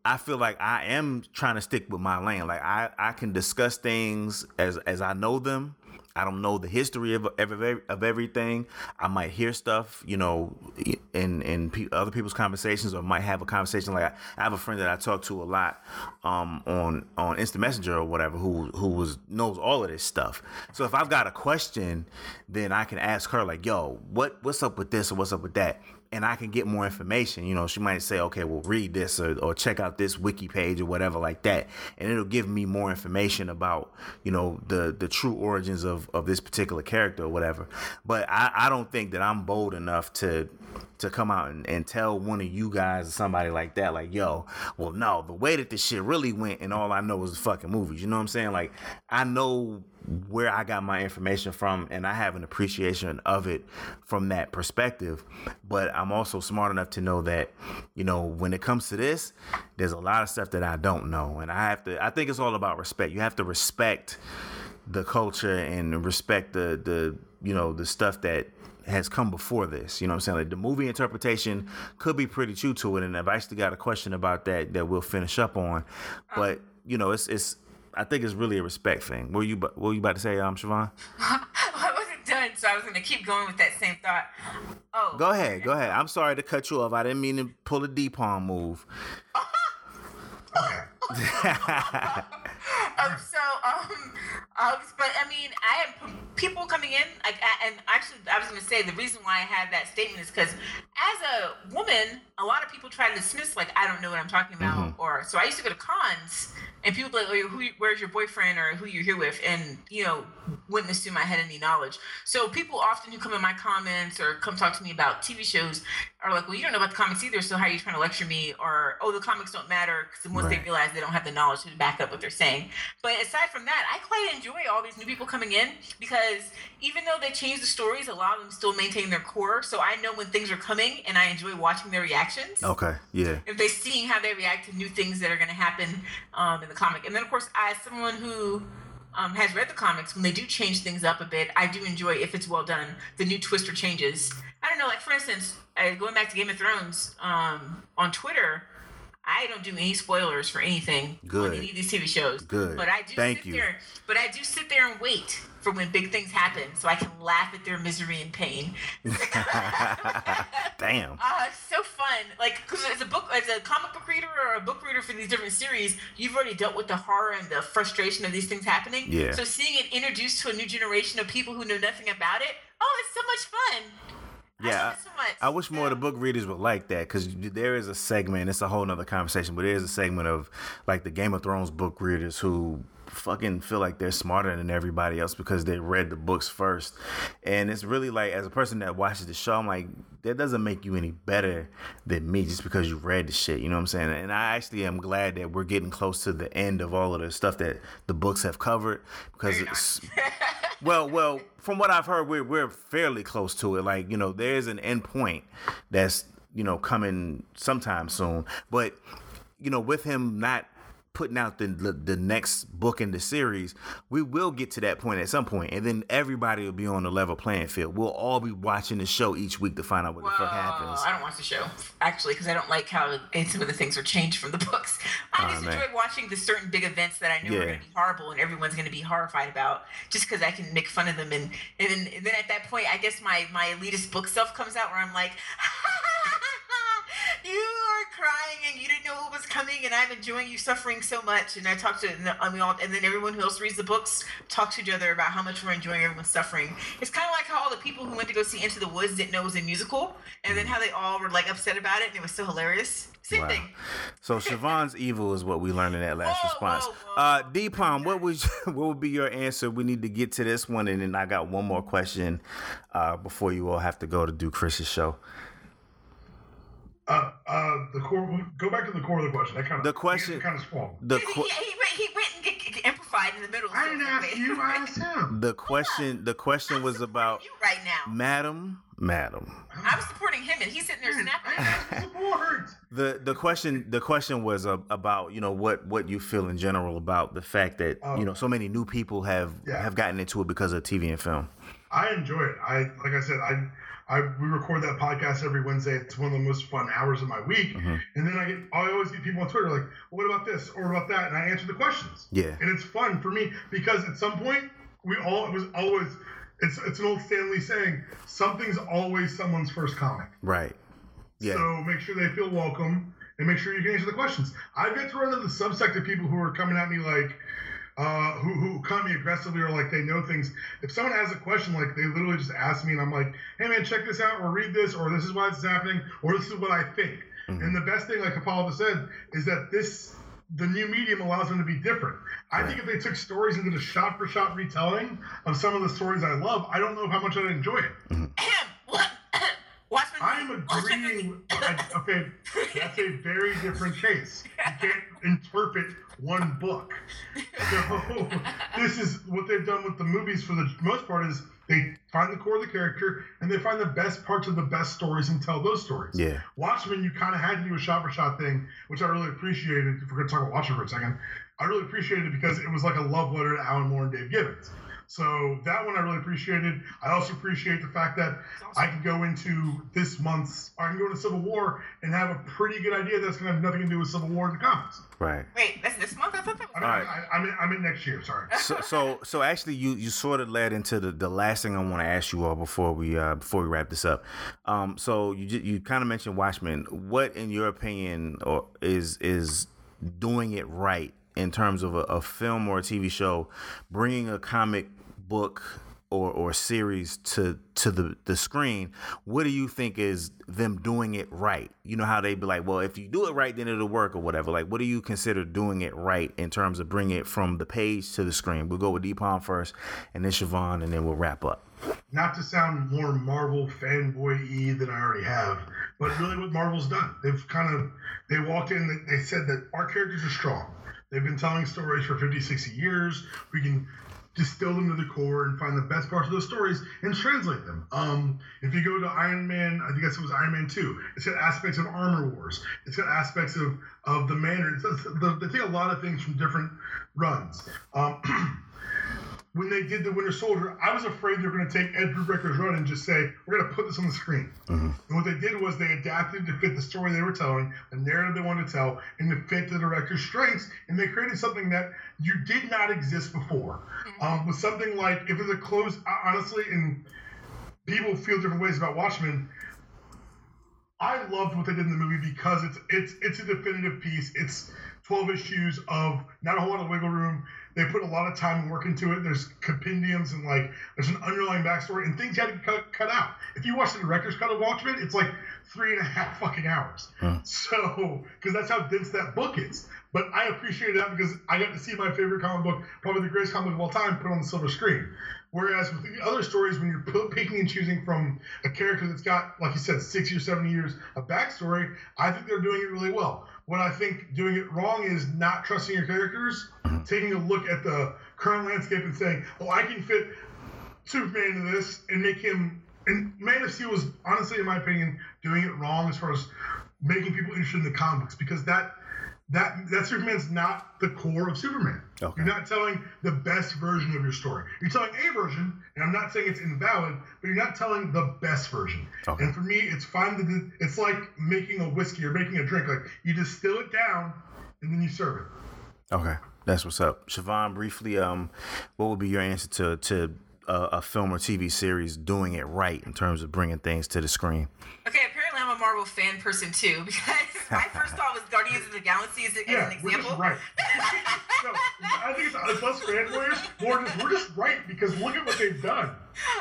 I feel like I am trying to stick with my lane. Like I, I can discuss things as as I know them. I don't know the history of of, of everything. I might hear stuff, you know, in in pe- other people's conversations, or might have a conversation. Like I, I have a friend that I talk to a lot um, on on Instant Messenger or whatever, who who was knows all of this stuff. So if I've got a question, then I can ask her like, "Yo, what what's up with this or what's up with that?" And I can get more information. You know, she might say, okay, well, read this or, or check out this wiki page or whatever like that. And it'll give me more information about, you know, the, the true origins of, of this particular character or whatever. But I, I don't think that I'm bold enough to to come out and, and tell one of you guys or somebody like that, like, yo, well, no, the way that this shit really went and all I know is the fucking movies. You know what I'm saying? Like, I know where I got my information from and I have an appreciation of it from that perspective. But I'm also smart enough to know that, you know, when it comes to this, there's a lot of stuff that I don't know. And I have to I think it's all about respect. You have to respect the culture and respect the the you know, the stuff that has come before this. You know what I'm saying? Like the movie interpretation could be pretty true to it. And I've actually got a question about that that we'll finish up on. But, you know, it's it's I think it's really a respect thing. What were you what were you about to say, um, Siobhan? I wasn't done, so I was gonna keep going with that same thought. Oh, Go ahead, go ahead. I'm sorry to cut you off. I didn't mean to pull a D palm move. Um, so, um, um, but I mean, I have p- people coming in, like, and actually, I was going to say the reason why I had that statement is because as a woman, a lot of people try to dismiss, like, I don't know what I'm talking about, or so I used to go to cons, and people like, oh, who, where's your boyfriend, or who you're here with, and you know, wouldn't assume I had any knowledge. So people often who come in my comments or come talk to me about TV shows are like, well, you don't know about the comics either, so how are you trying to lecture me? Or oh, the comics don't matter because once Right. they realize they don't have the knowledge to back up what they're saying. But aside from that, I quite enjoy all these new people coming in because even though they change the stories, a lot of them still maintain their core. So I know when things are coming, and I enjoy watching their reactions. Okay, yeah. If they're seeing how they react to new things that are going to happen um, in the comic, and then of course, as someone who um, has read the comics, when they do change things up a bit, I do enjoy if it's well done. The new twist or changes. I don't know, like for instance, uh, going back to Game of Thrones um, on Twitter, I don't do any spoilers for anything Good. on any of these TV shows. Good. But I do Thank sit you. there. But I do sit there and wait for when big things happen, so I can laugh at their misery and pain. Damn. Uh, it's so fun. Like, because as a book, as a comic book reader or a book reader for these different series, you've already dealt with the horror and the frustration of these things happening. Yeah. So seeing it introduced to a new generation of people who know nothing about it, oh, it's so much fun. I Yeah, love it so much. I wish more of the book readers would like that because there is a segment. It's a whole nother conversation, but there is a segment of like the Game of Thrones book readers who fucking feel like they're smarter than everybody else because they read the books first. And it's really like, as a person that watches the show, I'm like, that doesn't make you any better than me just because you read the shit. You know what I'm saying? And I actually am glad that we're getting close to the end of all of the stuff that the books have covered because it's. Well, well, from what I've heard, we're we're fairly close to it. Like you know, there's an end point that's you know coming sometime soon. But you know, with him not putting out the, the the next book in the series, we will get to that point at some point, and then everybody will be on the level playing field. We'll all be watching the show each week to find out what the fuck happens. I don't watch the show actually because I don't like how some of the things are changed from the books. I just man. enjoy watching the certain big events that I know are going to be horrible and everyone's going to be horrified about, just because I can make fun of them. And and then, and then at that point, I guess my my elitist book self comes out where I'm like. You are crying and you didn't know what was coming, and I'm enjoying you suffering so much. And I talked to, and I mean, all, and then everyone who else reads the books talks to each other about how much we're enjoying everyone's suffering. It's kind of like how all the people who went to go see Into the Woods didn't know it was a musical, and then how they all were like upset about it, and it was so hilarious. Same Wow. thing. So Siobhan's evil is what we learned in that last Whoa, response. whoa, whoa. Uh D Palm, what was what would be your answer? We need to get to this one and then I got one more question uh before you all have to go to do Chris's show. Uh, uh, the core. Go back to the core of the question. That kind of The question- kind of swung. The he, qu- he, he went, he went and get, get, get amplified in the middle. I didn't ask okay. you. I asked him. the question the question I'm was about you right now. Madam, Madam. I'm supporting him, and he's sitting there snapping. The the question the question was uh, about you know what what you feel in general about the fact that Oh. you know so many new people have Yeah. have gotten into it because of TV and film. I enjoy it. I like I said, I I we record that podcast every Wednesday. It's one of the most fun hours of my week. Mhm. And then I get I always get people on Twitter like, what about this or what about that? And I answer the questions. Yeah. And it's fun for me because at some point we all it was always it's it's an old Stan Lee saying, something's always someone's first comic. Right. Yeah. So make sure they feel welcome and make sure you can answer the questions. I've yet to run into the subsect of people who are coming at me like, uh, who, who come at me aggressively or like they know things. If someone has a question, like they literally just ask me and I'm like, hey man, check this out or read this or this is why this is happening or this is what I think. And the best thing, like Apollo said, is that this the new medium allows them to be different. I think if they took stories and did a shot for shot retelling of some of the stories I love, I don't know how much I'd enjoy it. Ahem. What? Watchmen. I'm movie. Watchmen movie. agreeing. I- okay, that's a very different case. You can't interpret one book. So this is what they've done with the movies for the most part is they find the core of the character and they find the best parts of the best stories and tell those stories. Yeah. Watchmen, you kind of had to do a shot for shot thing, which I really appreciated. If we're going to talk about Watchmen for a second, I really appreciated it because it was like a love letter to Alan Moore and Dave Gibbons. So that one I really appreciated. I also appreciate the fact that I can go into this month's, I can go into Civil War and have a pretty good idea that's going to have nothing to do with Civil War in the comics. Right. Wait, that's this month. I thought that was. I mean, Alright. I, I'm, in, I'm in next year. Sorry. so so so actually you you sort of led into the, the last thing I want to ask you all before we uh before we wrap this up. Um so you ju- you kind of mentioned Watchmen. What in your opinion or is is doing it right in terms of a, a film or a TV show bringing a comic book or, or series to to the, the screen, what do you think is them doing it right? You know how they be like, well, if you do it right, then it'll work or whatever. Like, what do you consider doing it right in terms of bringing it from the page to the screen? We'll go with D Palm first, and then Siobhan, and then we'll wrap up. not to sound more Marvel fanboy y than I already have, but really what Marvel's done. They've kind of they walked in. They said that our characters are strong. They've been telling stories for 50, 60 years. We can distill them to the core and find the best parts of those stories and translate them. Um, if you go to Iron Man, I think it was Iron Man 2, it's got aspects of Armor Wars. It's got aspects of, of the Mandarin. It's, it's, the, they take a lot of things from different runs. Um, when they did the Winter Soldier, I was afraid they were going to take Ed Brubaker's run and just say, we're going to put this on the screen. Mm-hmm. And what they did was they adapted to fit the story they were telling, the narrative they wanted to tell, and to fit the director's strengths. And they created something that you did not exist before. Um, with something like, if it's a close, honestly, and people feel different ways about Watchmen, I loved what they did in the movie because it's it's it's a definitive piece. It's 12 issues of not a whole lot of wiggle room. They put a lot of time and work into it. There's compendiums and like there's an underlying backstory and things had to cut, cut out. If you watch the director's cut of Watchmen, it's like three and a half fucking hours. Hmm. So because that's how dense that book is. But I appreciated that because I got to see my favorite comic book, probably the greatest comic book of all time, put on the silver screen. Whereas with the other stories, when you're picking and choosing from a character that's got, like you said, 60 or 70 years of backstory, I think they're doing it really well. What I think doing it wrong is not trusting your characters, taking a look at the current landscape and saying, oh, I can fit Superman into this and make him. And Man of Steel was, honestly, in my opinion, doing it wrong as far as making people interested in the comics because that that that Superman's not the core of Superman. Okay. You're not telling the best version of your story. You're telling a version, and I'm not saying it's invalid, but you're not telling the best version. Okay. And for me, it's fine to. It's like making a whiskey or making a drink. Like you distill it down, and then you serve it. Okay, that's what's up. Siobhan, briefly, um, what would be your answer to to uh, a film or TV series doing it right in terms of bringing things to the screen? Okay, apparently I'm a Marvel fan person too because my first thought was Guardians of the Galaxy as, Yeah, an we're just right. no, I think it's, it's less fanboys, more just we're just right because look at what they've done.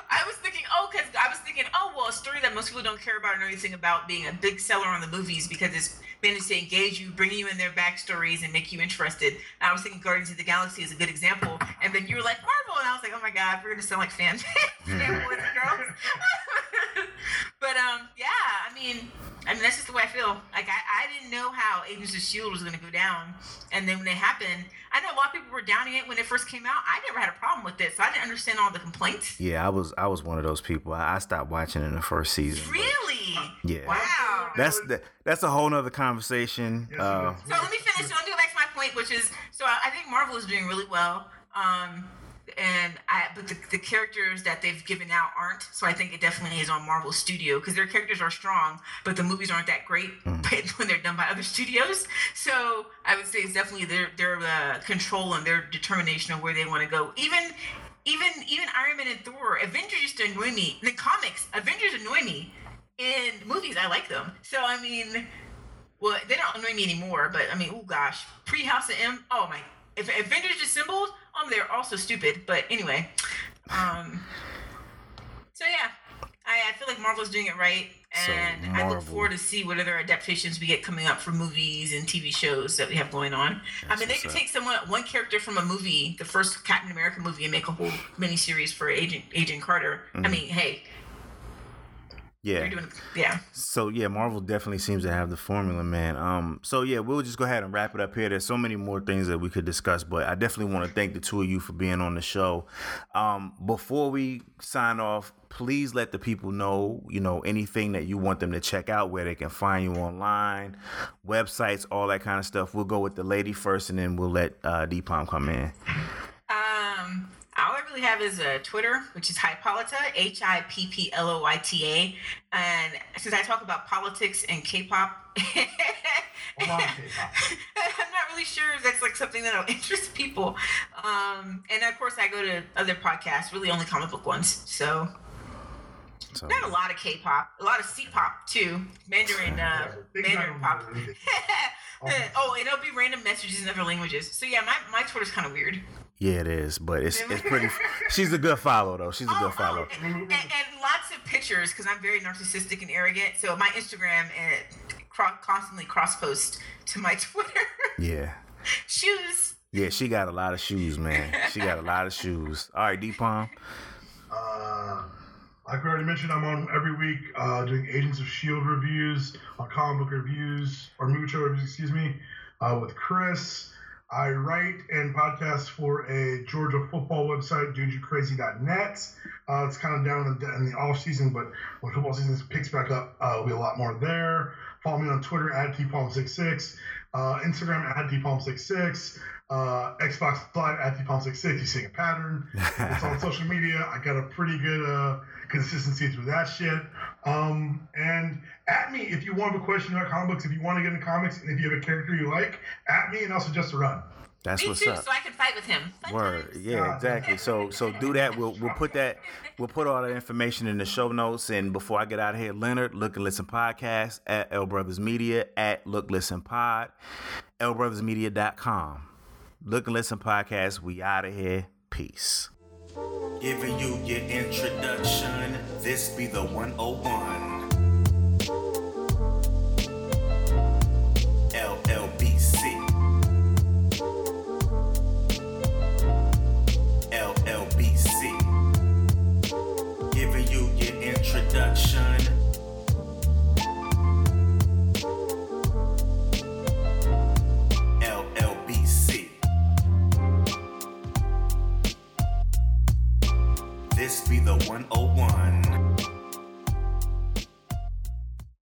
I was thinking, oh, because I was thinking, oh, well, a story that most people don't care about or know anything about being a big seller on the movies because it's managed to engage you, bring you in their backstories, and make you interested. And I was thinking Guardians of the Galaxy is a good example. And then you were like, Marvel. And I was like, oh my God, we're going to sound like fan fanboys and girls. but um, yeah, I mean, I mean, that's just the way I feel. Like, I, I didn't know how Agents of S.H.I.E.L.D. was going to go down. And then when it happened, I know a lot of people were downing it when it first came out. I never had a problem with it, so I didn't understand all the complaints. Yeah, I was I was one of those people. I, I stopped watching in the first season. but- Really? Yeah. Wow. That's that, that's a whole nother conversation. Yes, Uh. So let me finish. So let me go back to my point, which is so I I think Marvel is doing really well. Um, and I, but the, the characters that they've given out aren't. So I think it definitely is on Marvel Studio because their characters are strong, but the movies aren't that great when they're done by other studios. So I would say it's definitely their their uh, control and their determination of where they want to go. Even even even Iron Man and Thor, Avengers used to annoy me. In the comics, Avengers annoy me. In movies, I like them. So I mean, well, they don't annoy me anymore, but I mean, oh gosh, pre House of M. Oh my, if Avengers assembled, um, they're also stupid. But anyway, um, so yeah, I, I feel like Marvel's doing it right, So, and I look forward to see what other adaptations we get coming up for movies and TV shows that we have going on. I mean, they could take someone one character from a movie, the first Captain America movie, and make a whole miniseries for Agent Agent Carter. Mm-hmm. I mean, hey, yeah. doing yeah. So yeah, Marvel definitely seems to have the formula, man. Um, so yeah, we'll just go ahead and wrap it up here. There's so many more things that we could discuss, but I definitely want to thank the two of you for being on the show. Um, before we sign off, please let the people know, you know, anything that you want them to check out, where they can find you online, websites, all that kind of stuff. We'll go with the lady first, and then we'll let uh, D Palm come in. Um, all I really have is a Twitter, which is Hypolita, H I P P L O Y T A. And since I talk about politics and K-pop, A lot of K-pop. I'm not really sure if that's like something that'll interest people. Um, and of course, I go to other podcasts, really only comic book ones. So So not a lot of K-pop, a lot of C-pop too, Mandarin, uh, Mandarin pop. oh, and it'll be random messages in other languages. So yeah, my my Twitter's kind of weird. Yeah, it is, but it's it's pretty. She's a good follow though. She's a good follow. Oh, and, and, and lots of pictures because I'm very narcissistic and arrogant. So my Instagram uh, cro- constantly cross post to my Twitter. Yeah. Shoes. Yeah, she got a lot of shoes, man. She got a lot of shoes. All right, D Palm. Uh, like we already mentioned, I'm on every week uh, doing Agents of S.H.I.E.L.D. reviews, uh, comic book reviews, or movie show reviews, excuse me, uh, with Chris. I write and podcast for a Georgia football website, dudeyoucrazy.net. Uh, it's kind of down in the, in the off season, but when football season picks back up, uh, there'll be a lot more there. Follow me on Twitter at tpalm66, uh, Instagram at tpalm66, uh, Xbox Live at tpalm66. You see a pattern. It's on social media. I got a pretty good uh, consistency through that shit. Um, and at me if you want a question about comic books, if you want to get into comics, and if you have a character you like, at me and I'll suggest a run. That's Me what's too, up. so I can fight with him. Fun Word. times. Yeah, exactly. So so do that. We'll we'll put that we'll put all that information in the show notes. And before I get out of here, Leonard, Look and Listen Podcast at L Brothers Media at Look Listen Pod, lbrothersmedia.com. Look and Listen Podcast. We out of here. Peace. Giving you your introduction. This be the 101.